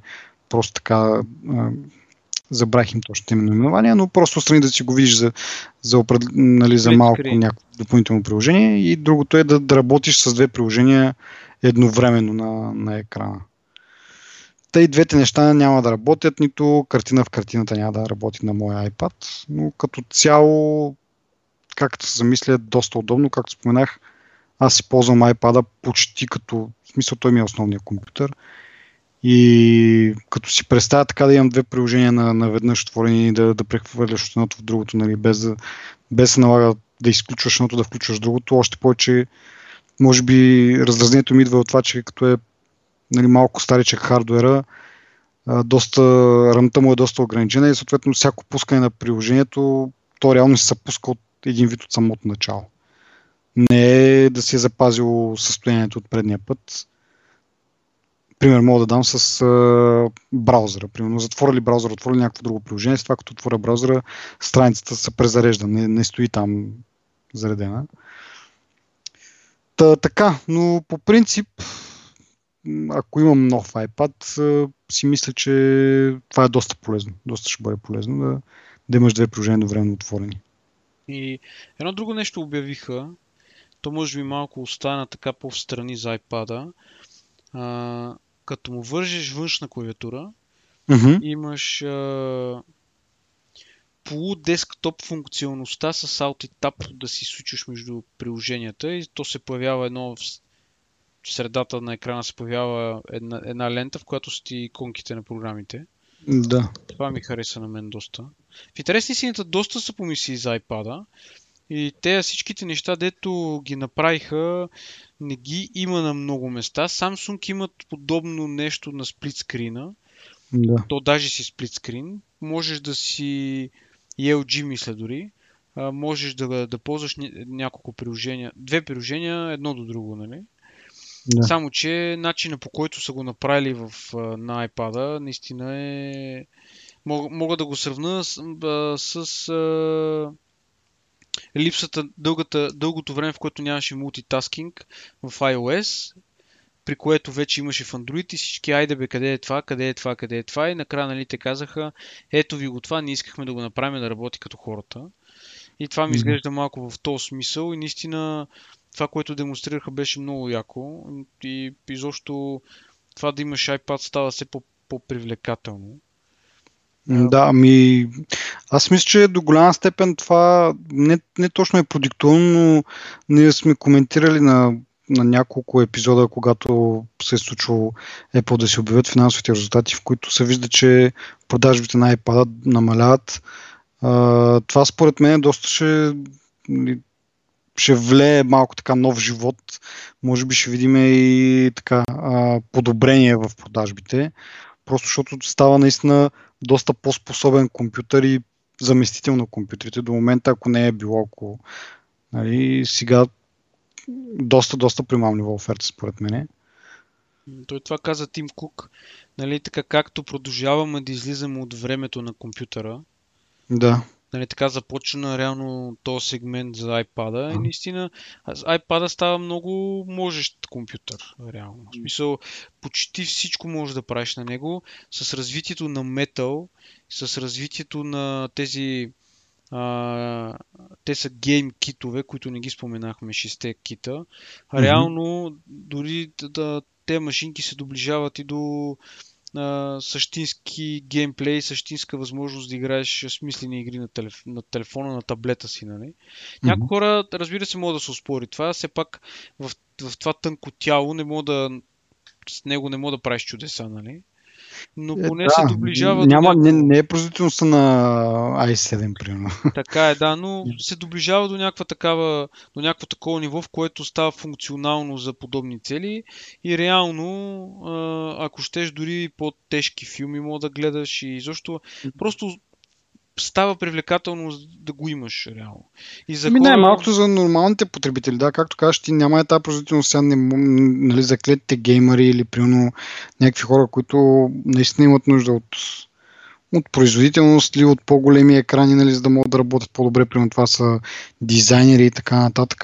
просто така забрах им точно наименования, но просто страни да си го видиш за, за, нали, за малко някакво допълнително приложение и другото е да, да работиш с две приложения едновременно на, на екрана. И двете неща няма да работят, нито картина в картината няма да работи на моя iPad, но като цяло, както се замисля, е доста удобно, както споменах, аз си ползвам iPad почти като, в смисъл той ми е основният компютър. И като си представя така да имам две приложения на, наведнъж отворени и да, да прехвърляш от едното в другото, нали, без, да, без да налага да изключваш едното, да включваш другото, още повече може би раздразнението ми идва от това, че като е нали, малко старичък хардуера, доста, ръмта му е доста ограничена и съответно всяко пускане на приложението, то реално се пуска от един вид от самото начало. Не е да си е запазил състоянието от предния път, пример мога да дам с а, браузъра. Примерно, затворя ли браузъра, отворя ли някакво друго приложение, с това като отворя браузъра, страницата се презарежда, не, не стои там заредена. Та, така, но по принцип, ако имам нов iPad, си мисля, че това е доста полезно. Доста ще бъде полезно да, да имаш две приложения време отворени. И едно друго нещо обявиха, то може би малко остана така по-встрани за iPad-а. А, като му вържеш външна клавиатура, mm-hmm. имаш а, полудесктоп функционалността с Alt и Tab да си случиш между приложенията и то се появява едно средата на екрана се появява една, една лента, в която са ти иконките на програмите. Да. Това ми хареса на мен доста. В интересни сините доста са помисли за iPad-а. И те всичките неща, дето ги направиха, не ги има на много места. Samsung имат подобно нещо на сплитскрина. Да. То даже си сплитскрин. Можеш да си и LG мисля дори. А, можеш да, да ползваш няколко приложения, две приложения едно до друго, нали? Да. Само, че начина по който са го направили в, на iPad наистина е... Мога, мога да го сравна с, с, с а... липсата, дългата, дългото време, в което нямаше мултитаскинг в iOS, при което вече имаше в Android и всички, айде бе, къде е това, къде е това, къде е това и накрая нали, те казаха, ето ви го това, не искахме да го направим да работи като хората. И това ми изглежда малко в този смисъл и наистина това, което демонстрираха беше много яко и изобщо това да имаш iPad става все по-привлекателно. Да, ами аз мисля, че до голяма степен това не, не точно е продиктувано, но ние сме коментирали на, на няколко епизода, когато се е случвало Apple да се обявят финансовите резултати, в които се вижда, че продажбите на iPad намаляват. А, това според мен доста ще ще влее малко така нов живот. Може би ще видим и така а, подобрение в продажбите. Просто защото става наистина доста по-способен компютър и заместител на компютрите. До момента, ако не е било около. Нали, сега доста, доста примамлива оферта, според мен. Той това каза Тим Кук. Нали, така както продължаваме да излизаме от времето на компютъра, да нали, така започна реално този сегмент за iPad-а и наистина iPad-а става много можещ компютър, реално. В смисъл, почти всичко можеш да правиш на него с развитието на Metal, с развитието на тези а, те са гейм китове, които не ги споменахме, 6 кита. Реално, mm-hmm. дори да, те машинки се доближават и до а, същински геймплей, същинска възможност да играеш смислени игри на, телеф... на телефона, на таблета си. Нали? Mm-hmm. Някои хора, разбира се, могат да се успори това, все пак в, в това тънко тяло не мога да с него не мога да правиш чудеса, нали? Но е, поне е, да, се доближава няма, до някакво... не, не е производителността на i7, примерно. Така е, да, но се доближава до някаква такава, до някакво такова ниво, в което става функционално за подобни цели. И реално, ако щеш дори по-тежки филми мога да гледаш и защо. Просто става привлекателно да го имаш реално. И за Ми, хора... най-малкото за нормалните потребители, да, както кажеш, ти няма тази производителност сега не, нали, за клетите геймери или примерно някакви хора, които наистина имат нужда от, от производителност или от по-големи екрани, нали, за да могат да работят по-добре, примерно това са дизайнери и така нататък.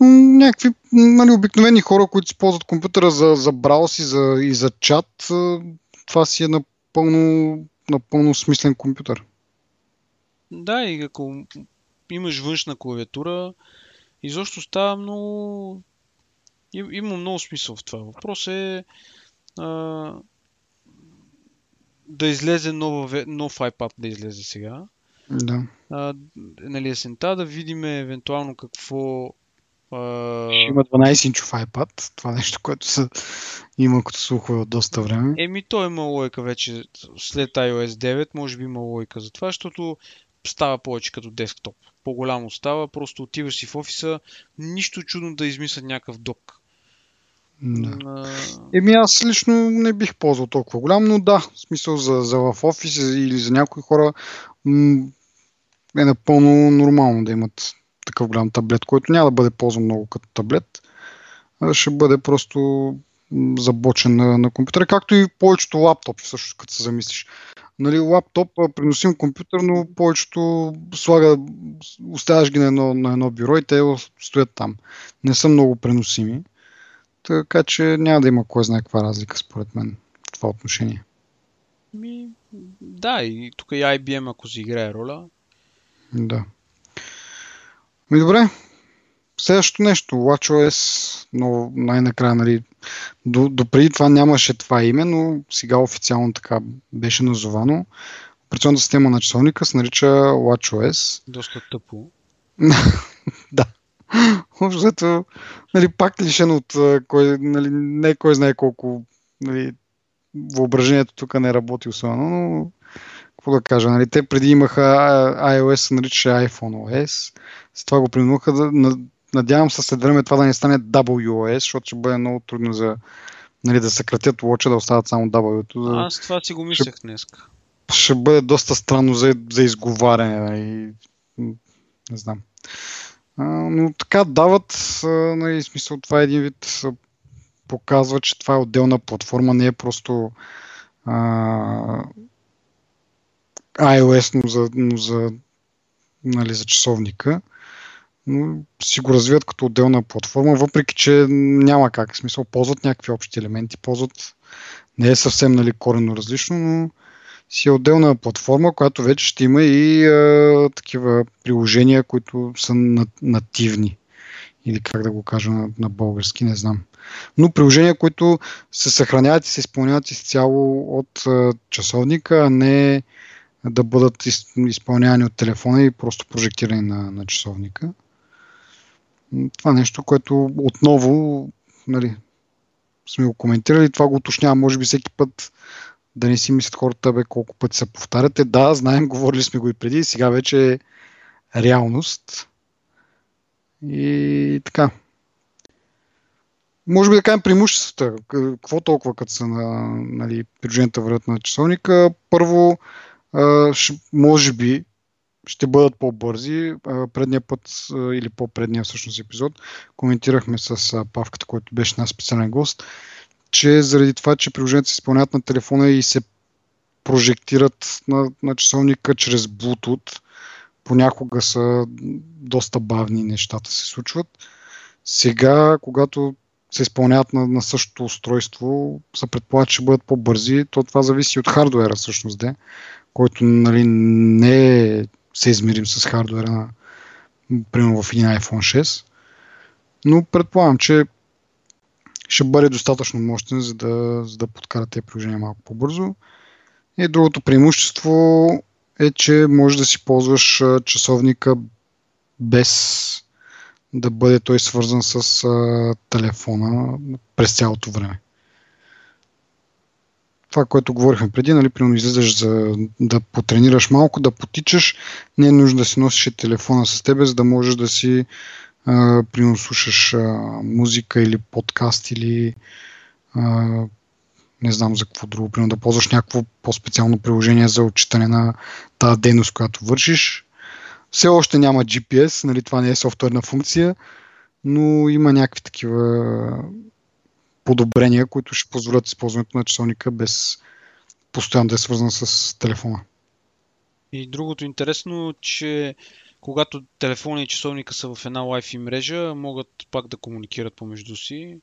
Някакви нали, обикновени хора, които използват компютъра за, за брауз и за, и за чат, това си е напълно, напълно смислен компютър. Да, и ако имаш външна клавиатура, изобщо става много... Има много смисъл в това. Въпрос е а, да излезе нова, нов iPad да излезе сега. Да. А, нали, есента да видим евентуално какво ще има 12-инчов iPad. Това нещо, което са, има като слухове от доста време. Еми, то има лойка вече след iOS 9. Може би има лойка за това, защото става повече като десктоп. По-голямо става, просто отиваш си в офиса, нищо чудно да измислят някакъв док. Да. Еми аз лично не бих ползвал толкова голям, но да, в смисъл за, за в офис или за някои хора м- е напълно нормално да имат такъв голям таблет, който няма да бъде ползван много като таблет, а ще бъде просто забочен на, на компютъра, както и повечето лаптопи, всъщност, като се замислиш. Нали, лаптоп, преносим компютър, но повечето слага, оставяш ги на едно, на едно бюро и те стоят там. Не са много преносими. Така че няма да има кой знае каква разлика според мен в това отношение. Ми, да, и тук и IBM, ако си играе роля. Да. Ми добре. Следващото нещо, WatchOS, но най-накрая, нали, до, до преди това нямаше това име, но сега официално така беше назовано. Операционната система на часовника се нарича WatchOS. Доста тъпо. да. Общото, нали, пак лишен от кой, нали, не кой знае колко нали, въображението тук не работи особено, но какво да кажа, нали, те преди имаха iOS, се нарича iPhone OS, с това го принудиха да, надявам се след време това да не стане WOS, защото ще бъде много трудно за нали, да съкратят лоча, да остават само W-то. За... Аз това си го мислех ще, днес. Ще бъде доста странно за, за изговаряне. Нали, не знам. А, но така дават, нали, смисъл това е един вид показва, че това е отделна платформа, не е просто а, iOS, но за, но за, нали, за часовника. Си го развиват като отделна платформа, въпреки че няма как. В смисъл, ползват някакви общи елементи, ползват не е съвсем нали, коренно различно, но си е отделна платформа, която вече ще има и а, такива приложения, които са нативни. Или как да го кажа на, на български, не знам но приложения, които се съхраняват и се изпълняват изцяло от часовника, а не да бъдат изпълнявани от телефона и просто прожектирани на, на часовника. Това нещо, което отново нали, сме го коментирали, това го уточнявам, може би всеки път да не си мислят хората, бе, колко пъти се повтаряте. Да, знаем, говорили сме го и преди, сега вече е реалност. И така може би да кажем преимуществата. Какво толкова като са на нали, приложенията вървят на часовника? Първо, може би ще бъдат по-бързи. Предния път или по-предния всъщност епизод коментирахме с Павката, който беше на специален гост, че заради това, че приложенията се изпълняват на телефона и се прожектират на, на часовника чрез Bluetooth, понякога са доста бавни нещата се случват. Сега, когато се изпълняват на, на същото устройство, се предполага, че бъдат по-бързи. То това зависи от хардуера всъщност, де, който нали, не е се измерим с хардуера на примерно в един iPhone 6. Но предполагам, че ще бъде достатъчно мощен, за да, за да подкарате тези приложения малко по-бързо. И другото преимущество е, че можеш да си ползваш часовника без да бъде той свързан с а, телефона през цялото време. Това, което говорихме преди, нали, примерно излизаш за да потренираш малко, да потичаш, не е нужно да си носиш телефона с тебе, за да можеш да си а, примерно слушаш а, музика или подкаст или а, не знам за какво друго, примерно да ползваш някакво по-специално приложение за отчитане на тази дейност, която вършиш. Все още няма GPS, нали, това не е софтуерна функция, но има някакви такива подобрения, които ще позволят използването на часовника без постоянно да е свързан с телефона. И другото интересно, че когато телефона и часовника са в една Wi-Fi мрежа, могат пак да комуникират помежду си.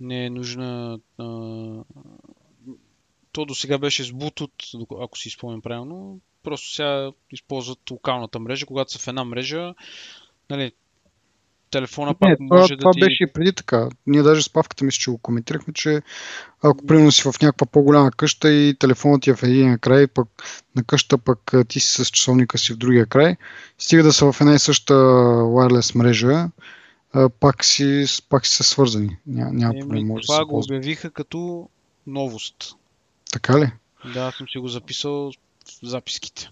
Не е нужна. А... То до сега беше с Bluetooth, ако си спомням правилно. Просто сега използват локалната мрежа, когато са в една мрежа, нали, телефона не, пак това, може това да ти... беше и преди така. Ние даже с павката мисля, че го коментирахме, че ако примерно си в някаква по-голяма къща и телефонът ти е в един край, пък на къща пък ти си с часовника си в другия край, стига да са в една и съща wireless мрежа, пак си, пак си са свързани. Ня, няма проблем. Може това да го обявиха като новост. Така ли? Да, съм си го записал записките.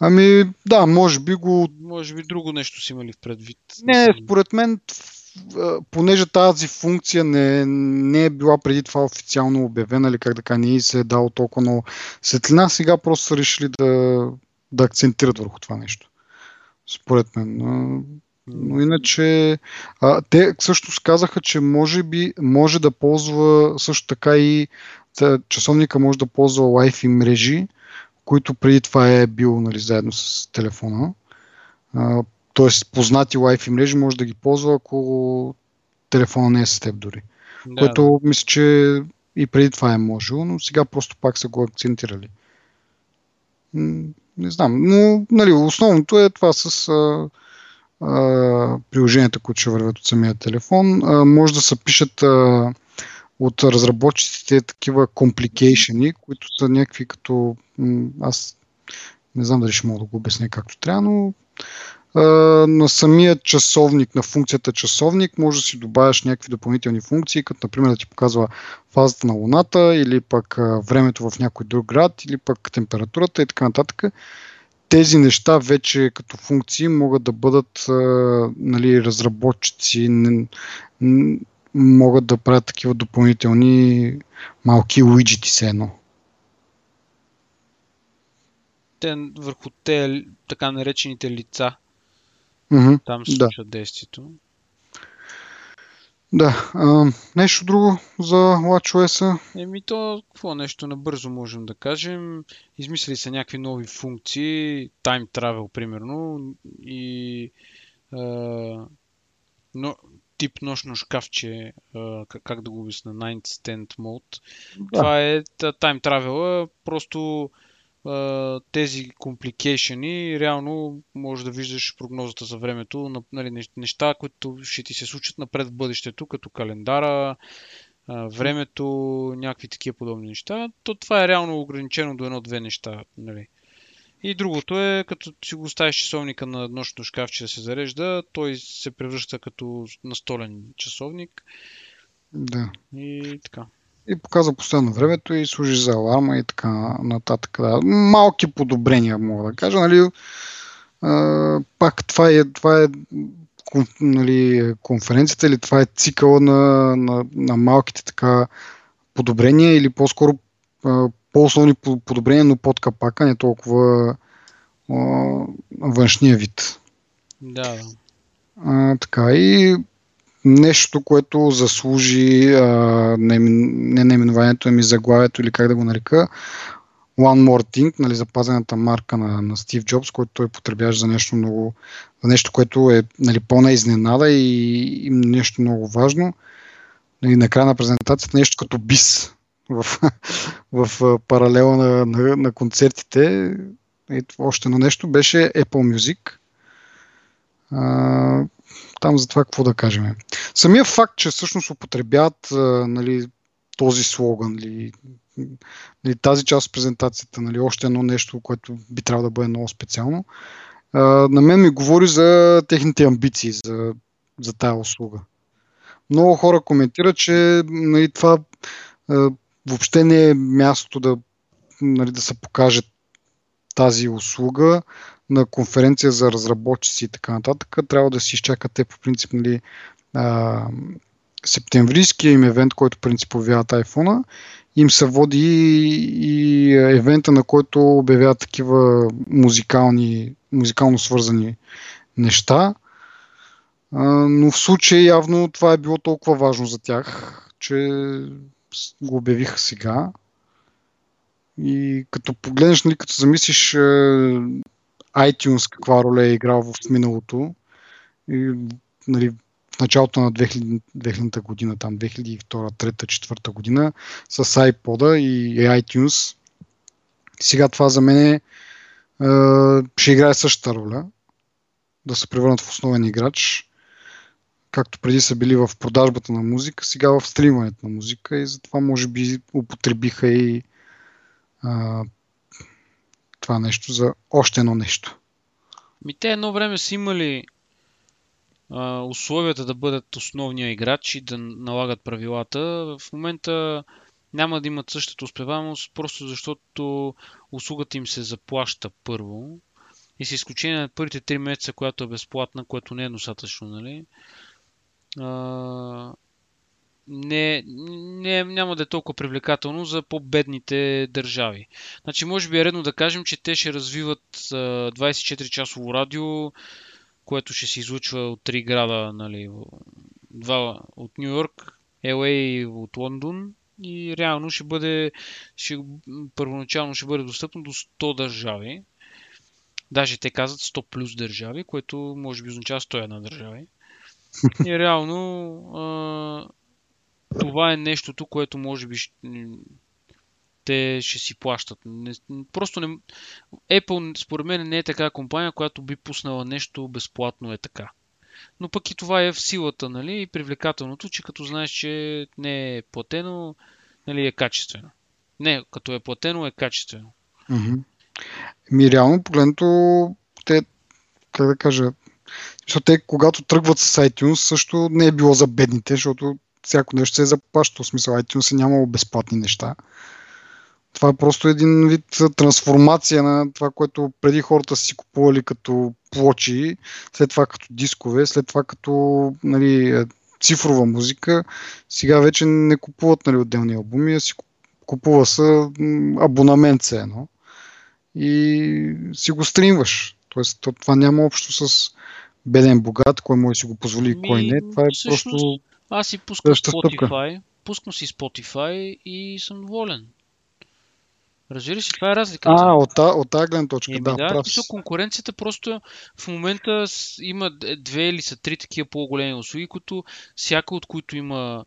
Ами, да, може би го... Може би друго нещо си имали в предвид. Не, според мен, понеже тази функция не, не е била преди това официално обявена, или как да кажа, не се е дало толкова много светлина, сега просто са решили да, да акцентират върху това нещо. Според мен. Но иначе, а, те също казаха, че може би може да ползва също така и часовника може да ползва Wi-Fi мрежи, които преди това е бил нали, заедно с телефона. Тоест, познати Wi-Fi мрежи може да ги ползва, ако телефона не е с теб дори. Да, което да. мисля, че и преди това е можело, но сега просто пак са го акцентирали. Не знам, но нали, основното е това с а, а, приложенията, които ще вървят от самия телефон. А, може да се пишат а, от разработчиците такива компликейшени, които са някакви като... Аз не знам дали ще мога да го обясня както трябва, но на самия часовник, на функцията часовник, може да си добавяш някакви допълнителни функции, като например да ти показва фазата на Луната или пък времето в някой друг град или пък температурата и така нататък. Тези неща вече като функции могат да бъдат нали, разработчици, могат да правят такива допълнителни малки уиджети се едно. Те върху те така наречените лица. Mm-hmm, Там се случва да. действието. Да. А, нещо друго за WatchOS? Еми то, какво нещо набързо можем да кажем. Измислили са някакви нови функции, Time Travel примерно и а, но, тип нощно шкафче, как да го обясна, Night Stand Mode. Да. Това е Time Travel, просто тези компликейшени, реално може да виждаш прогнозата за времето, нали, неща, които ще ти се случат напред в бъдещето, като календара, времето, някакви такива подобни неща. То това е реално ограничено до едно-две неща. Нали. И другото е, като си го ставиш часовника на нощното шкафче да се зарежда, той се превръща като настолен часовник. Да. И така и показва постоянно времето и служи за аларма и така нататък. Да. Малки подобрения, мога да кажа. Нали, а, пак това е, това е нали, конференцията или това е цикъла на, на, на малките така подобрения или по-скоро по-основни подобрения, но под капака, не толкова а, външния вид. Да. А, така и нещо, което заслужи а, не, не наименованието, ами заглавието или как да го нарека, One More Thing, нали, запазената марка на, на Стив Джобс, който той потребяваше за нещо много, за нещо, което е нали, пълна изненада и, и нещо много важно. Нали, накрая на презентацията нещо като бис в, в, паралела на, на, на концертите. И още едно нещо беше Apple Music. А, там за това какво да кажем. Самия факт, че всъщност употребяват нали, този слоган или нали, тази част от презентацията, нали, още едно нещо, което би трябвало да бъде много специално, на мен ми говори за техните амбиции за, за тая услуга. Много хора коментират, че нали, това въобще не е място да, нали, да се покаже тази услуга на конференция за разработчици и така нататък, трябва да си изчакате по принцип нали, а, септемврийския им евент, който принцип обявяват iPhone, им се води и, евента, на който обявяват такива музикални, музикално свързани неща. А, но в случай явно това е било толкова важно за тях, че го обявиха сега. И като погледнеш, нали, като замислиш iTunes каква роля е играл в миналото. И, нали, в началото на 2000, 2000 година, там 2002, 2003, 2004 година, с iPod и iTunes. Сега това за мен е, ще играе същата роля. Да се превърнат в основен играч. Както преди са били в продажбата на музика, сега в стримането на музика и затова може би употребиха и а, това нещо за още едно нещо. Ми те едно време са имали а, условията да бъдат основния играч и да налагат правилата. В момента няма да имат същата успеваемост, просто защото услугата им се заплаща първо. И с изключение на първите 3 месеца, която е безплатна, което не е достатъчно, нали? Не, не, няма да е толкова привлекателно за по-бедните държави. Значи, може би е редно да кажем, че те ще развиват 24-часово радио, което ще се излучва от три града, нали, два от Нью Йорк, LA от Лондон и реално ще бъде, ще, първоначално ще бъде достъпно до 100 държави. Даже те казват 100 плюс държави, което може би означава 101 държави. И реално а, това е нещото, което може би те ще си плащат. Не, просто не... Apple, според мен, не е така компания, която би пуснала нещо безплатно е така. Но пък и това е в силата, нали, и привлекателното, че като знаеш, че не е платено, нали, е качествено. Не, като е платено, е качествено. Mm-hmm. Ми реално погледнато, те, как да кажа, защото те, когато тръгват с iTunes, също не е било за бедните, защото всяко нещо се е заплащало. В смисъл, iTunes е нямало безплатни неща. Това е просто един вид трансформация на това, което преди хората си купували като плочи, след това като дискове, след това като нали, е, цифрова музика. Сега вече не купуват нали, отделни албуми, а си купува са абонамент се едно и си го стримваш. Тоест, това няма общо с беден богат, кой може да си го позволи и кой не. Това е всъщност, просто. Аз си пускам Spotify, пускам си Spotify и съм доволен. Разбираш ли, това е разликата. А, от, от тази гледна точка, Еми, да. да прав. Писал, конкуренцията просто в момента има две или са три такива по-големи услуги, които всяка от които има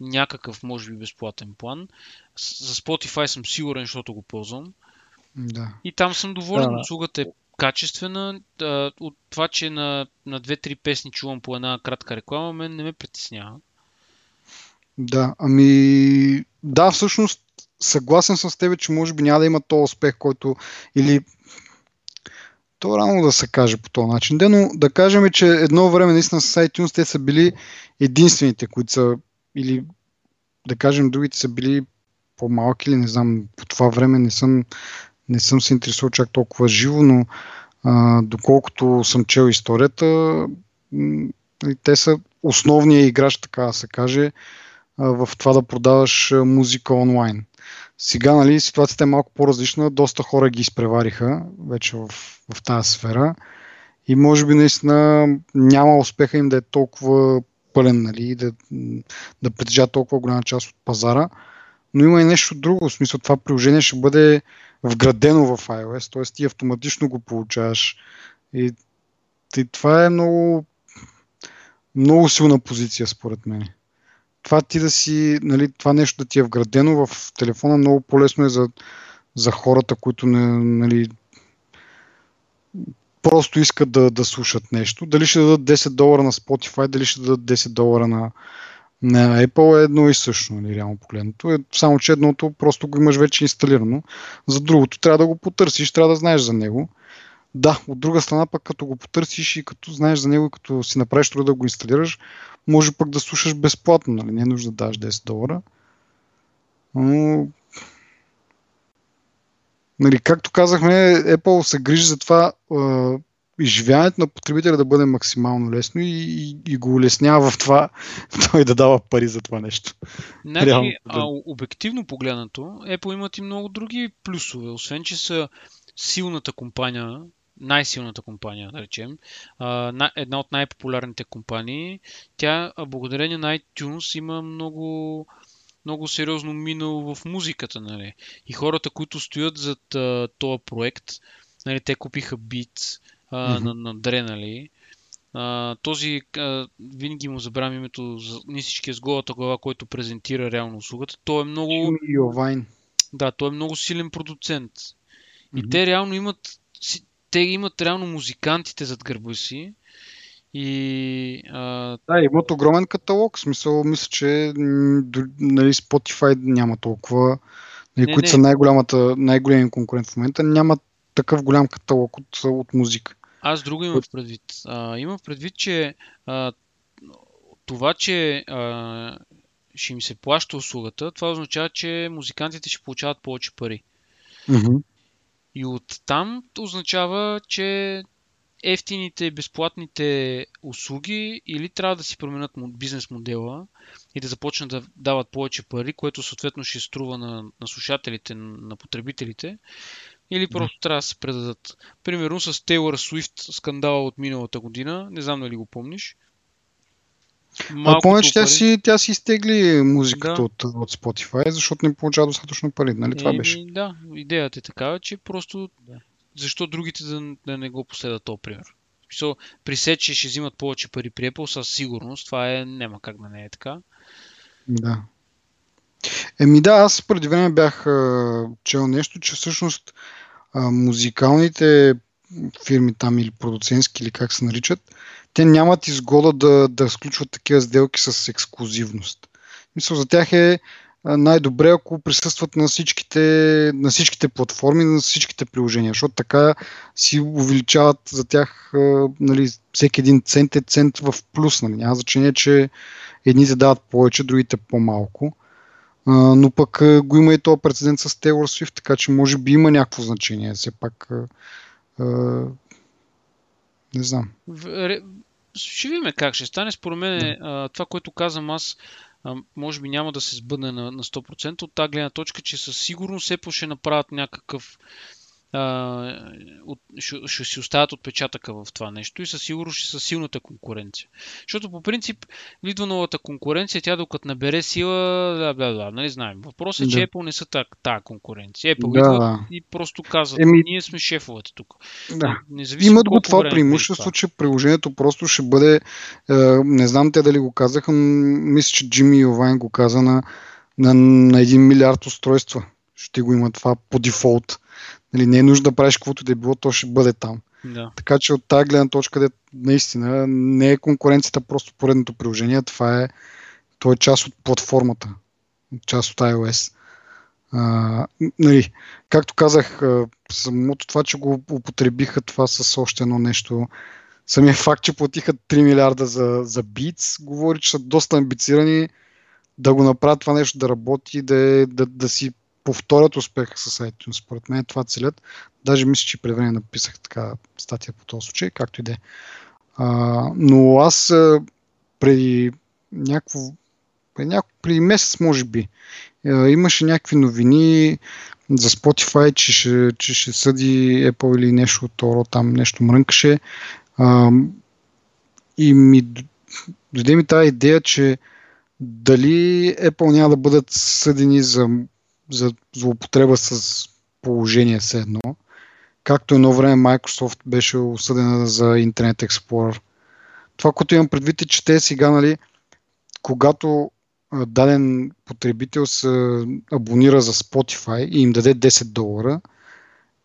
някакъв, може би, безплатен план. За Spotify съм сигурен, защото го ползвам. Да. И там съм доволен. Да. Услугата е качествена. От това, че на, на две-три песни чувам по една кратка реклама, мен не ме притеснява. Да, ами да, всъщност съгласен съм с теб, че може би няма да има този успех, който или то рано да се каже по този начин. но да кажем, че едно време наистина с iTunes те са били единствените, които са или да кажем другите са били по-малки или не знам, по това време не съм, не съм се интересувал чак толкова живо, но а, доколкото съм чел историята, те са основния играч, така да се каже, в това да продаваш музика онлайн. Сега нали, ситуацията е малко по-различна, доста хора ги изпревариха вече в, в тази сфера. И може би наистина няма успеха им да е толкова пълен, нали, да, да притежава толкова голяма част от пазара, но има и нещо друго, в смисъл това приложение ще бъде вградено в iOS, т.е. ти автоматично го получаваш и, и това е много много силна позиция според мен това ти да си, нали, това нещо да ти е вградено в телефона, много по-лесно е за, за хората, които не, нали, просто искат да, да слушат нещо. Дали ще дадат 10 долара на Spotify, дали ще дадат 10 долара на, на Apple е едно и също, нали, реално погледнато. Е, само, че едното просто го имаш вече инсталирано. За другото трябва да го потърсиш, трябва да знаеш за него. Да, от друга страна пък като го потърсиш и като знаеш за него като си направиш труда да го инсталираш, може пък да слушаш безплатно, нали? не е нужда да даш 10 долара. Но, нали, както казахме, Apple се грижи за това е, изживяването на потребителя да бъде максимално лесно и, и, и го улеснява в това той да дава пари за това нещо. Значи, Реално, да. а, обективно погледнато, Apple имат и много други плюсове. Освен, че са силната компания най-силната компания, да речем, една от най-популярните компании, тя благодарение на iTunes има много много сериозно минало в музиката, нали. И хората, които стоят зад този проект, нали, те купиха mm-hmm. на, на Дре, нали. А, този, а, винаги му забравям името, не всички е с голата глава, който презентира реално услугата. Той е много... Да, той е много силен продуцент. И mm-hmm. те реално имат те имат реално музикантите зад гърба си. И, а... Да, имат огромен каталог. В смисъл, мисля, че нали, Spotify няма толкова, нали, не, които не. са най-голямата, най-големия конкурент в момента, няма такъв голям каталог от, от музика. Аз друго имам предвид. А, имам предвид, че а, това, че а, ще им се плаща услугата, това означава, че музикантите ще получават повече пари. Mm-hmm. И оттам означава, че ефтините, безплатните услуги или трябва да си променят бизнес модела и да започнат да дават повече пари, което съответно ще струва на, на слушателите, на потребителите, или просто трябва да се предадат. Примерно с Taylor Swift скандала от миналата година, не знам дали го помниш. А помня, че тя си, тя си изтегли музиката да. от, от Spotify, защото не получава достатъчно пари. Нали това беше? Да, идеята е такава, че просто да. защо другите да, да не го последват то пример. So, при се, че ще взимат повече пари при Apple, със сигурност, това е, няма как да не е така. Да. Еми да, аз преди време бях а, чел нещо, че всъщност а, музикалните фирми там или продуцентски или как се наричат, те нямат изгода да, да сключват такива сделки с ексклюзивност. Мисля, за тях е най-добре, ако присъстват на всичките, на всичките платформи, на всичките приложения, защото така си увеличават за тях нали, всеки един цент е цент в плюс. Нали. Няма значение, че едните дават повече, другите по-малко. Но пък го има и този прецедент с Taylor Swift, така че може би има някакво значение. Все пак не знам. Ще видим как ще стане. Според мен да. това, което казвам аз, може би няма да се сбъдне на, на 100% от тази гледна точка, че със сигурност все ще направят някакъв от, ще, ще си оставят отпечатъка в това нещо и със сигурност ще са силната конкуренция. Защото по принцип идва новата конкуренция, тя докато набере сила, бла, бла, бла, нали знаем. Въпросът е, че да. Apple не са тази конкуренция. Apple да. идва и просто казват, Еми... ние сме шефовете тук. Да. Имат го това преимущество, че приложението просто ще бъде, е, не знам те дали го казаха, но мисля, че Джимми Йовайн го каза на, на, на 1 милиард устройства. Ще го има това по дефолт. Нали, не е нужда да правиш каквото да е било, то ще бъде там. Да. Така че от тази гледна точка, де, наистина, не е конкуренцията просто поредното приложение, това е, то е част от платформата, част от iOS. А, нали, както казах, самото това, че го употребиха това с още едно нещо, самия факт, че платиха 3 милиарда за, за Beats, говори, че са доста амбицирани да го направят това нещо да работи, да, е, да, да си повторят успеха с iTunes. Според мен това целят. Даже мисля, че преди време написах така статия по този случай, както и да е. Но аз преди някакво преди, няко, преди месец, може би, имаше някакви новини за Spotify, че ще, че ще съди Apple или нещо от Торо, там нещо мрънкаше. И ми дойде ми тази идея, че дали Apple няма да бъдат съдени за за злоупотреба с положение с едно. Както едно време Microsoft беше осъдена за Internet Explorer. Това, което имам предвид е, че те сега, нали, когато даден потребител се абонира за Spotify и им даде 10 долара,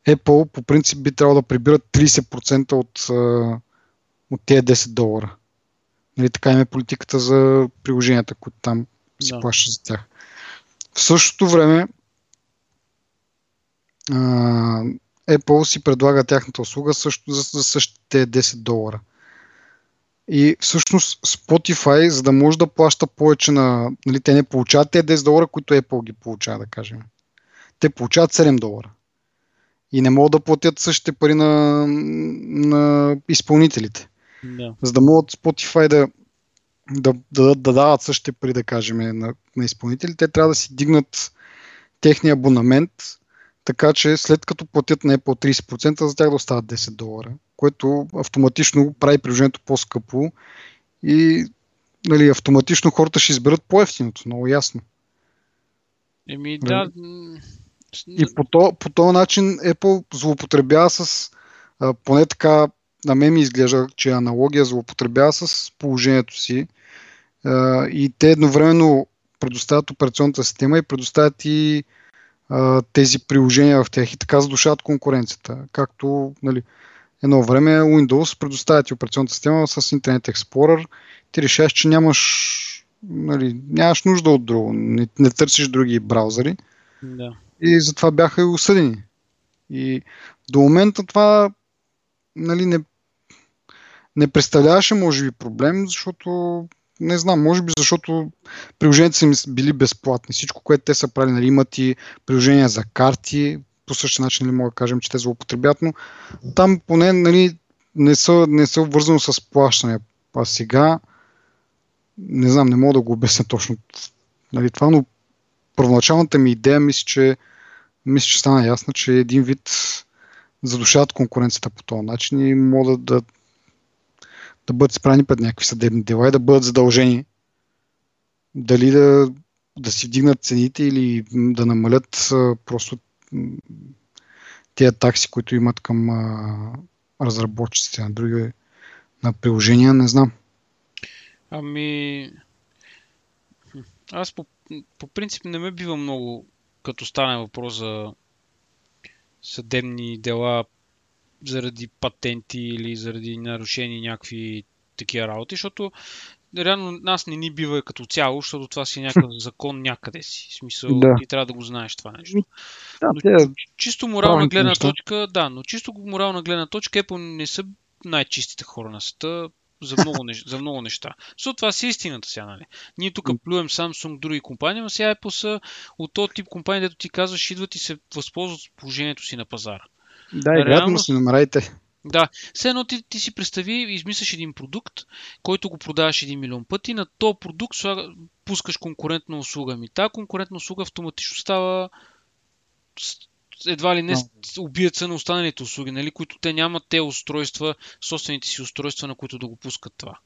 Apple по принцип би трябвало да прибират 30% от, от тези 10 долара. Нали, така има политиката за приложенията, които там си да. плаща за тях. В същото време а, Apple си предлага тяхната услуга също за, за същите 10 долара. И всъщност Spotify, за да може да плаща повече на... Нали, те не получават тези 10 долара, които Apple ги получава, да кажем. Те получават 7 долара. И не могат да платят същите пари на, на изпълнителите. Да. За да могат Spotify да, да, да, да дават същите пари, да кажем, на, на изпълнители, те трябва да си дигнат техния абонамент, така че след като платят на Apple 30%, за тях да остават 10 долара, което автоматично прави приложението по-скъпо и нали, автоматично хората ще изберат по-ефтиното, много ясно. Еми да. И по, то, по този начин Apple злоупотребява с, а, поне така на мен ми изглежда, че аналогия злоупотребява с положението си а, и те едновременно предоставят операционната система и предоставят и а, тези приложения в тях и така задушават конкуренцията. Както нали, едно време Windows предоставя ти операционната система с Internet Explorer, ти решаваш, че нямаш, нали, нямаш нужда от друго, не, не търсиш други браузъри. Да. И затова бяха и осъдени. И до момента това нали, не, не представляваше, може би, проблем, защото не знам, може би защото приложенията са били безплатни. Всичко, което те са правили, нали, имат и приложения за карти, по същия начин ли нали, мога да кажем, че те злоупотребят, но там поне нали, не, са, не са обвързано с плащане. А сега не знам, не мога да го обясня точно нали, това, но първоначалната ми идея мисля, че, мисля, че стана ясна, че един вид задушават конкуренцията по този начин и могат да да бъдат справени пред някакви съдебни дела и да бъдат задължени дали да, да си вдигнат цените или да намалят просто тези такси, които имат към разработчиците на други на приложения, не знам. Ами, аз по, по принцип не ме бива много, като стане въпрос за съдебни дела заради патенти или заради нарушени някакви такива работи, защото реално нас не ни бива като цяло, защото това си е някакъв закон някъде си. В смисъл, да. ти трябва да го знаеш това нещо. Да, но, те, чисто морална гледна неща. точка, да, но чисто морална гледна точка Apple не са най-чистите хора на света за много, неща, за много неща. Защото това си истината сега, нали? Ние тук плюем Samsung, други компании, но сега Apple са от този тип компании, дето ти казваш, идват и се възползват от положението си на пазара. Да, и Реално, си намерайте. Да, все едно ти, ти си представи, измисляш един продукт, който го продаваш 1 милион пъти, на този продукт пускаш конкурентна услуга. Ми тази конкурентна услуга автоматично става едва ли не се на останалите услуги, нали, които те нямат те устройства, собствените си устройства, на които да го пускат това.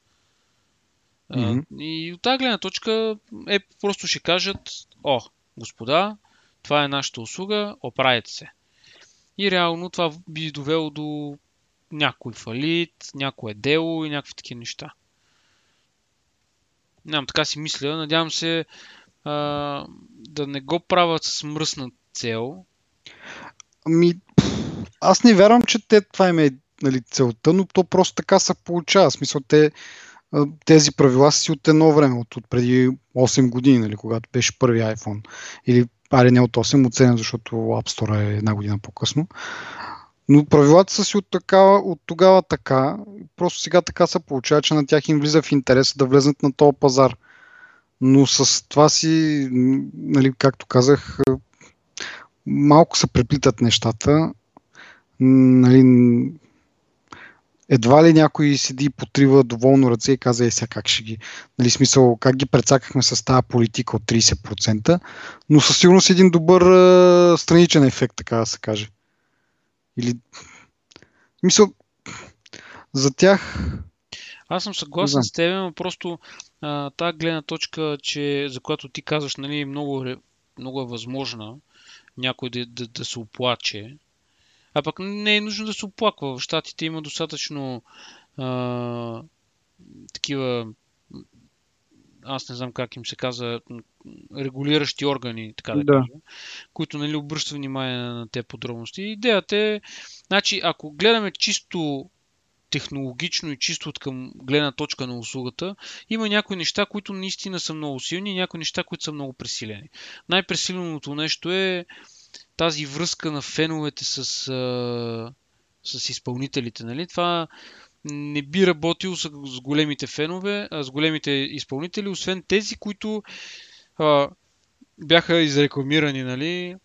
Mm-hmm. И от тази гледна точка е просто ще кажат, о, господа, това е нашата услуга, оправете се. И реално това би довело до някой фалит, някое дело и някакви такива неща. Нямам така си мисля. Надявам се а, да не го правят с мръсна цел. Ами, аз не вярвам, че те, това им е нали, целта, но то просто така се получава. Смисъл, те, тези правила са си от едно време, от, от преди 8 години, нали, когато беше първи iPhone. Или, аре не от 8, от 7, защото App Store е една година по-късно. Но правилата са си от, такава, от тогава така. Просто сега така се получава, че на тях им влиза в интерес да влезнат на този пазар. Но с това си, нали, както казах, малко се преплитат нещата. Нали, едва ли някой седи и потрива доволно ръце и каза, е сега как ще ги, нали, смисъл, как ги прецакахме с тази политика от 30%, но със сигурност един добър а, страничен ефект, така да се каже. Или, мисъл, за тях... Аз съм съгласен с теб, но просто а, тази гледна точка, че, за която ти казваш, нали, много, много е възможна, някой да, да, да се оплаче. А пък не е нужно да се оплаква. В Штатите има достатъчно а, такива аз не знам как им се каза, регулиращи органи, така да, да. кажа, които нали, обръщат внимание на тези подробности. Идеята е, значи, ако гледаме чисто технологично и чисто от към гледна точка на услугата, има някои неща, които наистина са много силни и някои неща, които са много пресилени. Най-пресиленото нещо е тази връзка на феновете с, а, с изпълнителите. Нали? Това не би работил с, с големите фенове, а с големите изпълнители, освен тези, които а, бяха изрекламирани нали,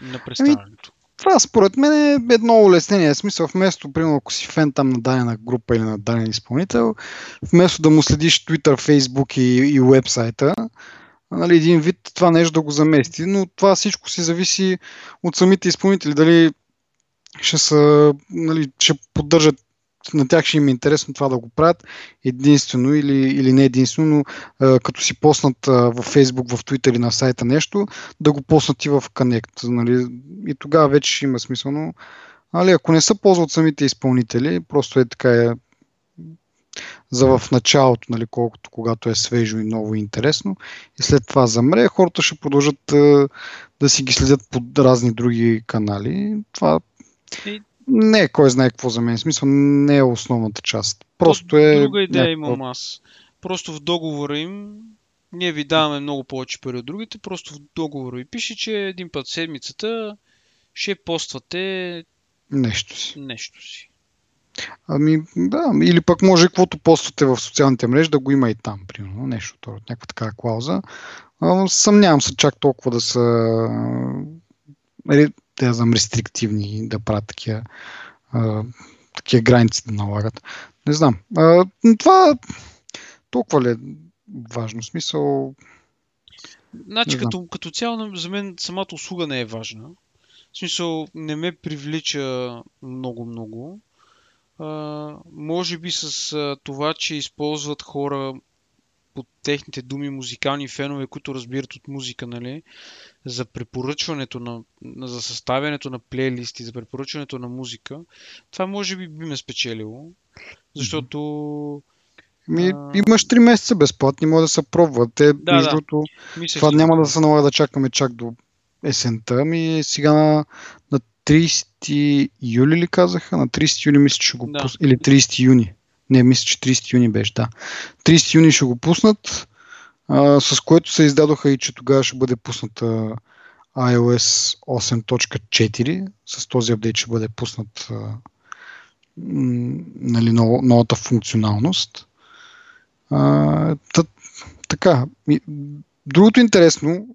на представянето. Това според мен е едно улеснение. В смисъл, вместо, примерно, ако си фен там на дадена група или на даден изпълнител, вместо да му следиш Twitter, Facebook и, и вебсайта, нали, един вид това нещо да го замести. Но това всичко си зависи от самите изпълнители. Дали ще, са, нали, ще поддържат на тях ще им е интересно това да го правят единствено или, или не единствено, но а, като си поснат а, в Facebook, в Twitter или на сайта нещо, да го поснат и в Connect. Нали? И тогава вече има смисъл. Но, нали, ако не са ползват самите изпълнители, просто е така е за в началото, нали, колкото когато е свежо и ново и интересно, и след това замре, хората ще продължат а, да си ги следят по разни други канали. Това не е кой знае какво за мен. В смисъл не е основната част. Просто е... Друга идея някаква... имам аз. Просто в договора им ние ви даваме много повече пари от другите, просто в договора ви пише, че един път седмицата ще поствате нещо си. Нещо си. Ами, да, или пък може каквото поствате в социалните мрежи да го има и там, примерно, нещо, някаква такава клауза. Съмнявам се чак толкова да са нали, да знам, рестриктивни да правят такива, а, такива граници да налагат. Не знам. А, това толкова ли е важно? Смисъл... Значи, като, като цяло, за мен самата услуга не е важна. В смисъл, не ме привлича много-много. А, може би с а, това, че използват хора под техните думи музикални фенове, които разбират от музика, нали, за препоръчването на, за съставянето на плейлисти, за препоръчването на музика, това може би би ме спечелило, защото ми, а... Имаш 3 месеца безплатни, може да се пробват. Те, да, между другото, да. това няма да се налага да чакаме чак до есента. Ми сега на, на 30 юли ли казаха? На 30 юли мисля, че го да. пуснат. Или 30 юни. Не, мисля, че 30 юни беше, да. 30 юни ще го пуснат, а, с което се издадоха и че тогава ще бъде пусната iOS 8.4. С този апдейт ще бъде пуснат а, нали, новата функционалност. А, тът, така. Другото интересно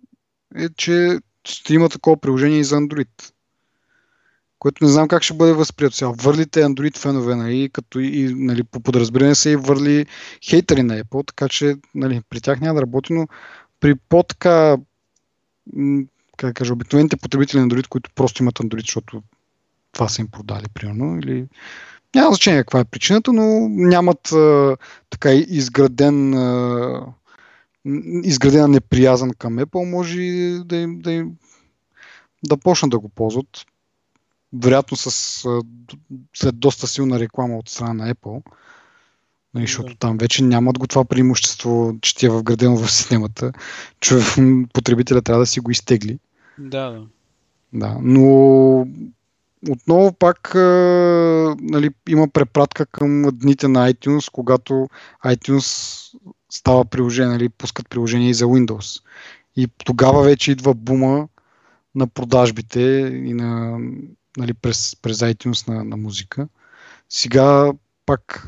е, че ще има такова приложение и за Android. Което не знам как ще бъде възприето сега. Върлите Android фенове, нали, като и, нали, по подразбиране са и върли хейтери на Apple, така че нали, при тях няма да работи, но при по-така как кажа, обикновените потребители на Android, които просто имат Android, защото това са им продали, примерно, или няма значение каква е причината, но нямат а, така изграден а, изградена неприязан към Apple, може да им, да им да почнат да го ползват. Вероятно с, след доста силна реклама от страна на Apple. Нали, защото там вече нямат го това преимущество, че ти е вградено в системата. Че потребителя трябва да си го изтегли. Да, да. Да, но отново пак нали, има препратка към дните на iTunes, когато iTunes става приложение, нали, пускат приложение и за Windows. И тогава вече идва бума на продажбите и на, нали, през, през iTunes на, на музика. Сега пак,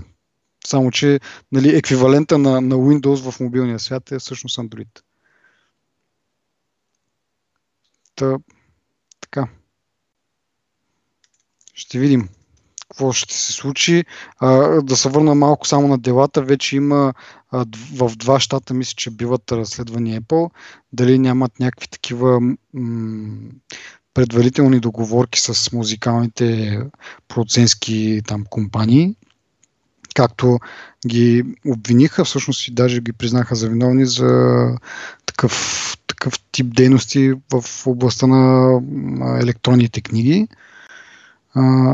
само че нали, еквивалента на, на Windows в мобилния свят е всъщност Android. Та, така. Ще видим какво ще се случи. А, да се върна малко само на делата. Вече има а, в два щата, мисля, че биват разследвани Apple. Дали нямат някакви такива м- предварителни договорки с музикалните продуцентски там компании, както ги обвиниха, всъщност и даже ги признаха за виновни за такъв, такъв тип дейности в областта на електронните книги.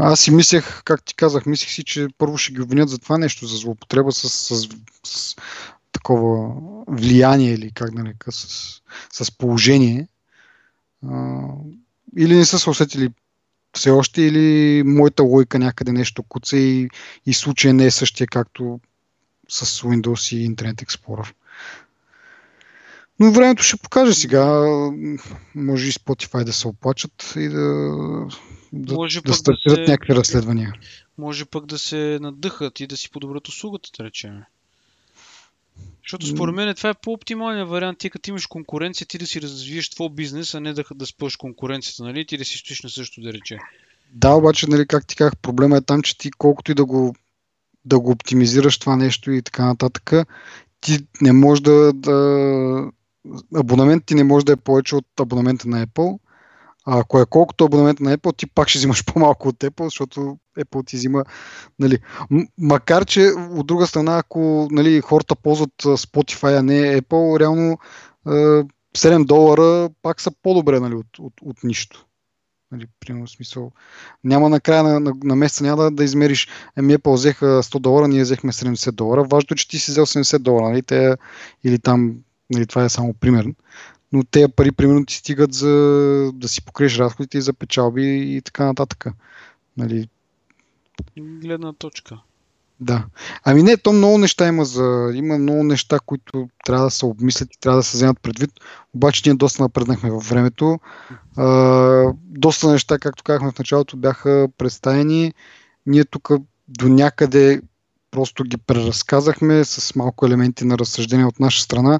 Аз си мислех, как ти казах, мислех си, че първо ще ги обвинят за това нещо, за злоупотреба с, с, с такова влияние или как да нарека, с, с положение. Или не са се усетили все още, или моята лойка някъде нещо куца и, и случая не е същия, както с Windows и Internet Explorer. Но времето ще покаже сега. Може и Spotify да се оплачат и да да, може да стартират да се, някакви разследвания. Може пък да се надъхат и да си подобрят услугата, да речем. Защото според мен това е по-оптималният вариант, ти като имаш конкуренция, ти да си развиеш твой бизнес, а не да, да спъш конкуренцията, нали? Ти да си стоиш на също, да рече. Да, обаче, нали, как ти казах, проблема е там, че ти колкото и да го, да го оптимизираш това нещо и така нататък, ти не можеш да, да абонамент ти не може да е повече от абонамента на Apple а ако е колкото абонамент на Apple, ти пак ще взимаш по-малко от Apple, защото Apple ти взима. Нали. Макар, че от друга страна, ако нали, хората ползват Spotify, а не Apple, реално 7 долара пак са по-добре нали, от, от, от нищо. Нали, примерно смисъл. Няма накрая на, на, на месеца няма да, да измериш. Еми Apple взеха 100 долара, ние взехме 70 долара. Важно е, че ти си взел 70 долара. Нали, те, или там, нали, това е само пример но тези пари примерно ти стигат за да си покриеш разходите и за печалби и така нататък. Нали? Гледна точка. Да. Ами не, то много неща има за... Има много неща, които трябва да се обмислят и трябва да се вземат предвид. Обаче ние доста напреднахме във времето. А, доста неща, както казахме в началото, бяха представени. Ние тук до някъде Просто ги преразказахме с малко елементи на разсъждение от наша страна,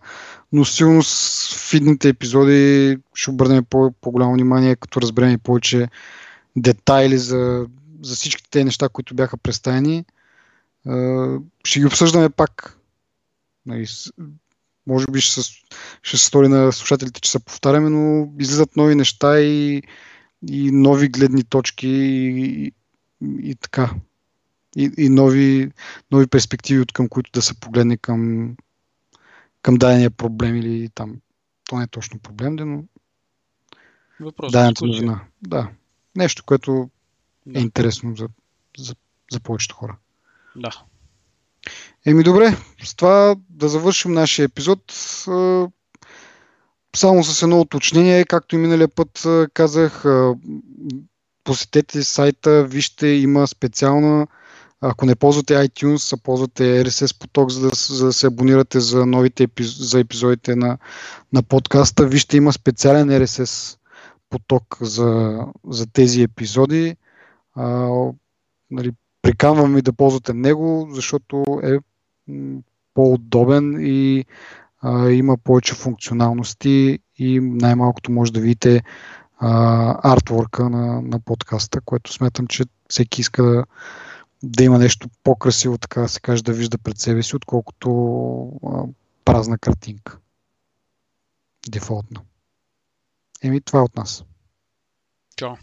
но сигурно в идните епизоди ще обърнем по- по-голямо внимание, като разберем и повече детайли за, за всички тези неща, които бяха представени. Ще ги обсъждаме пак. Нали, може би ще, ще се стори на слушателите, че се повтаряме, но излизат нови неща и, и нови гледни точки и, и, и така и, и нови, нови перспективи, от към които да се погледне към, към дадения проблем или там, то не е точно проблем, но Въпрос дадената новина. Да. Нещо, което да. е интересно за, за, за повечето хора. Да. Еми добре, с това да завършим нашия епизод. Само с едно уточнение, както и миналия път казах, посетете сайта, вижте, има специална ако не ползвате iTunes, а ползвате RSS поток, за да, за да се абонирате за новите епиз, за епизодите на, на подкаста, вижте, има специален RSS поток за, за тези епизоди. А, нали, приканвам ви да ползвате него, защото е по-удобен и а, има повече функционалности и най-малкото може да видите артворка на, на подкаста, което смятам, че всеки иска да, да има нещо по-красиво, така да се каже, да вижда пред себе си, отколкото а, празна картинка. Дефолтно. Еми, това е от нас. Чао.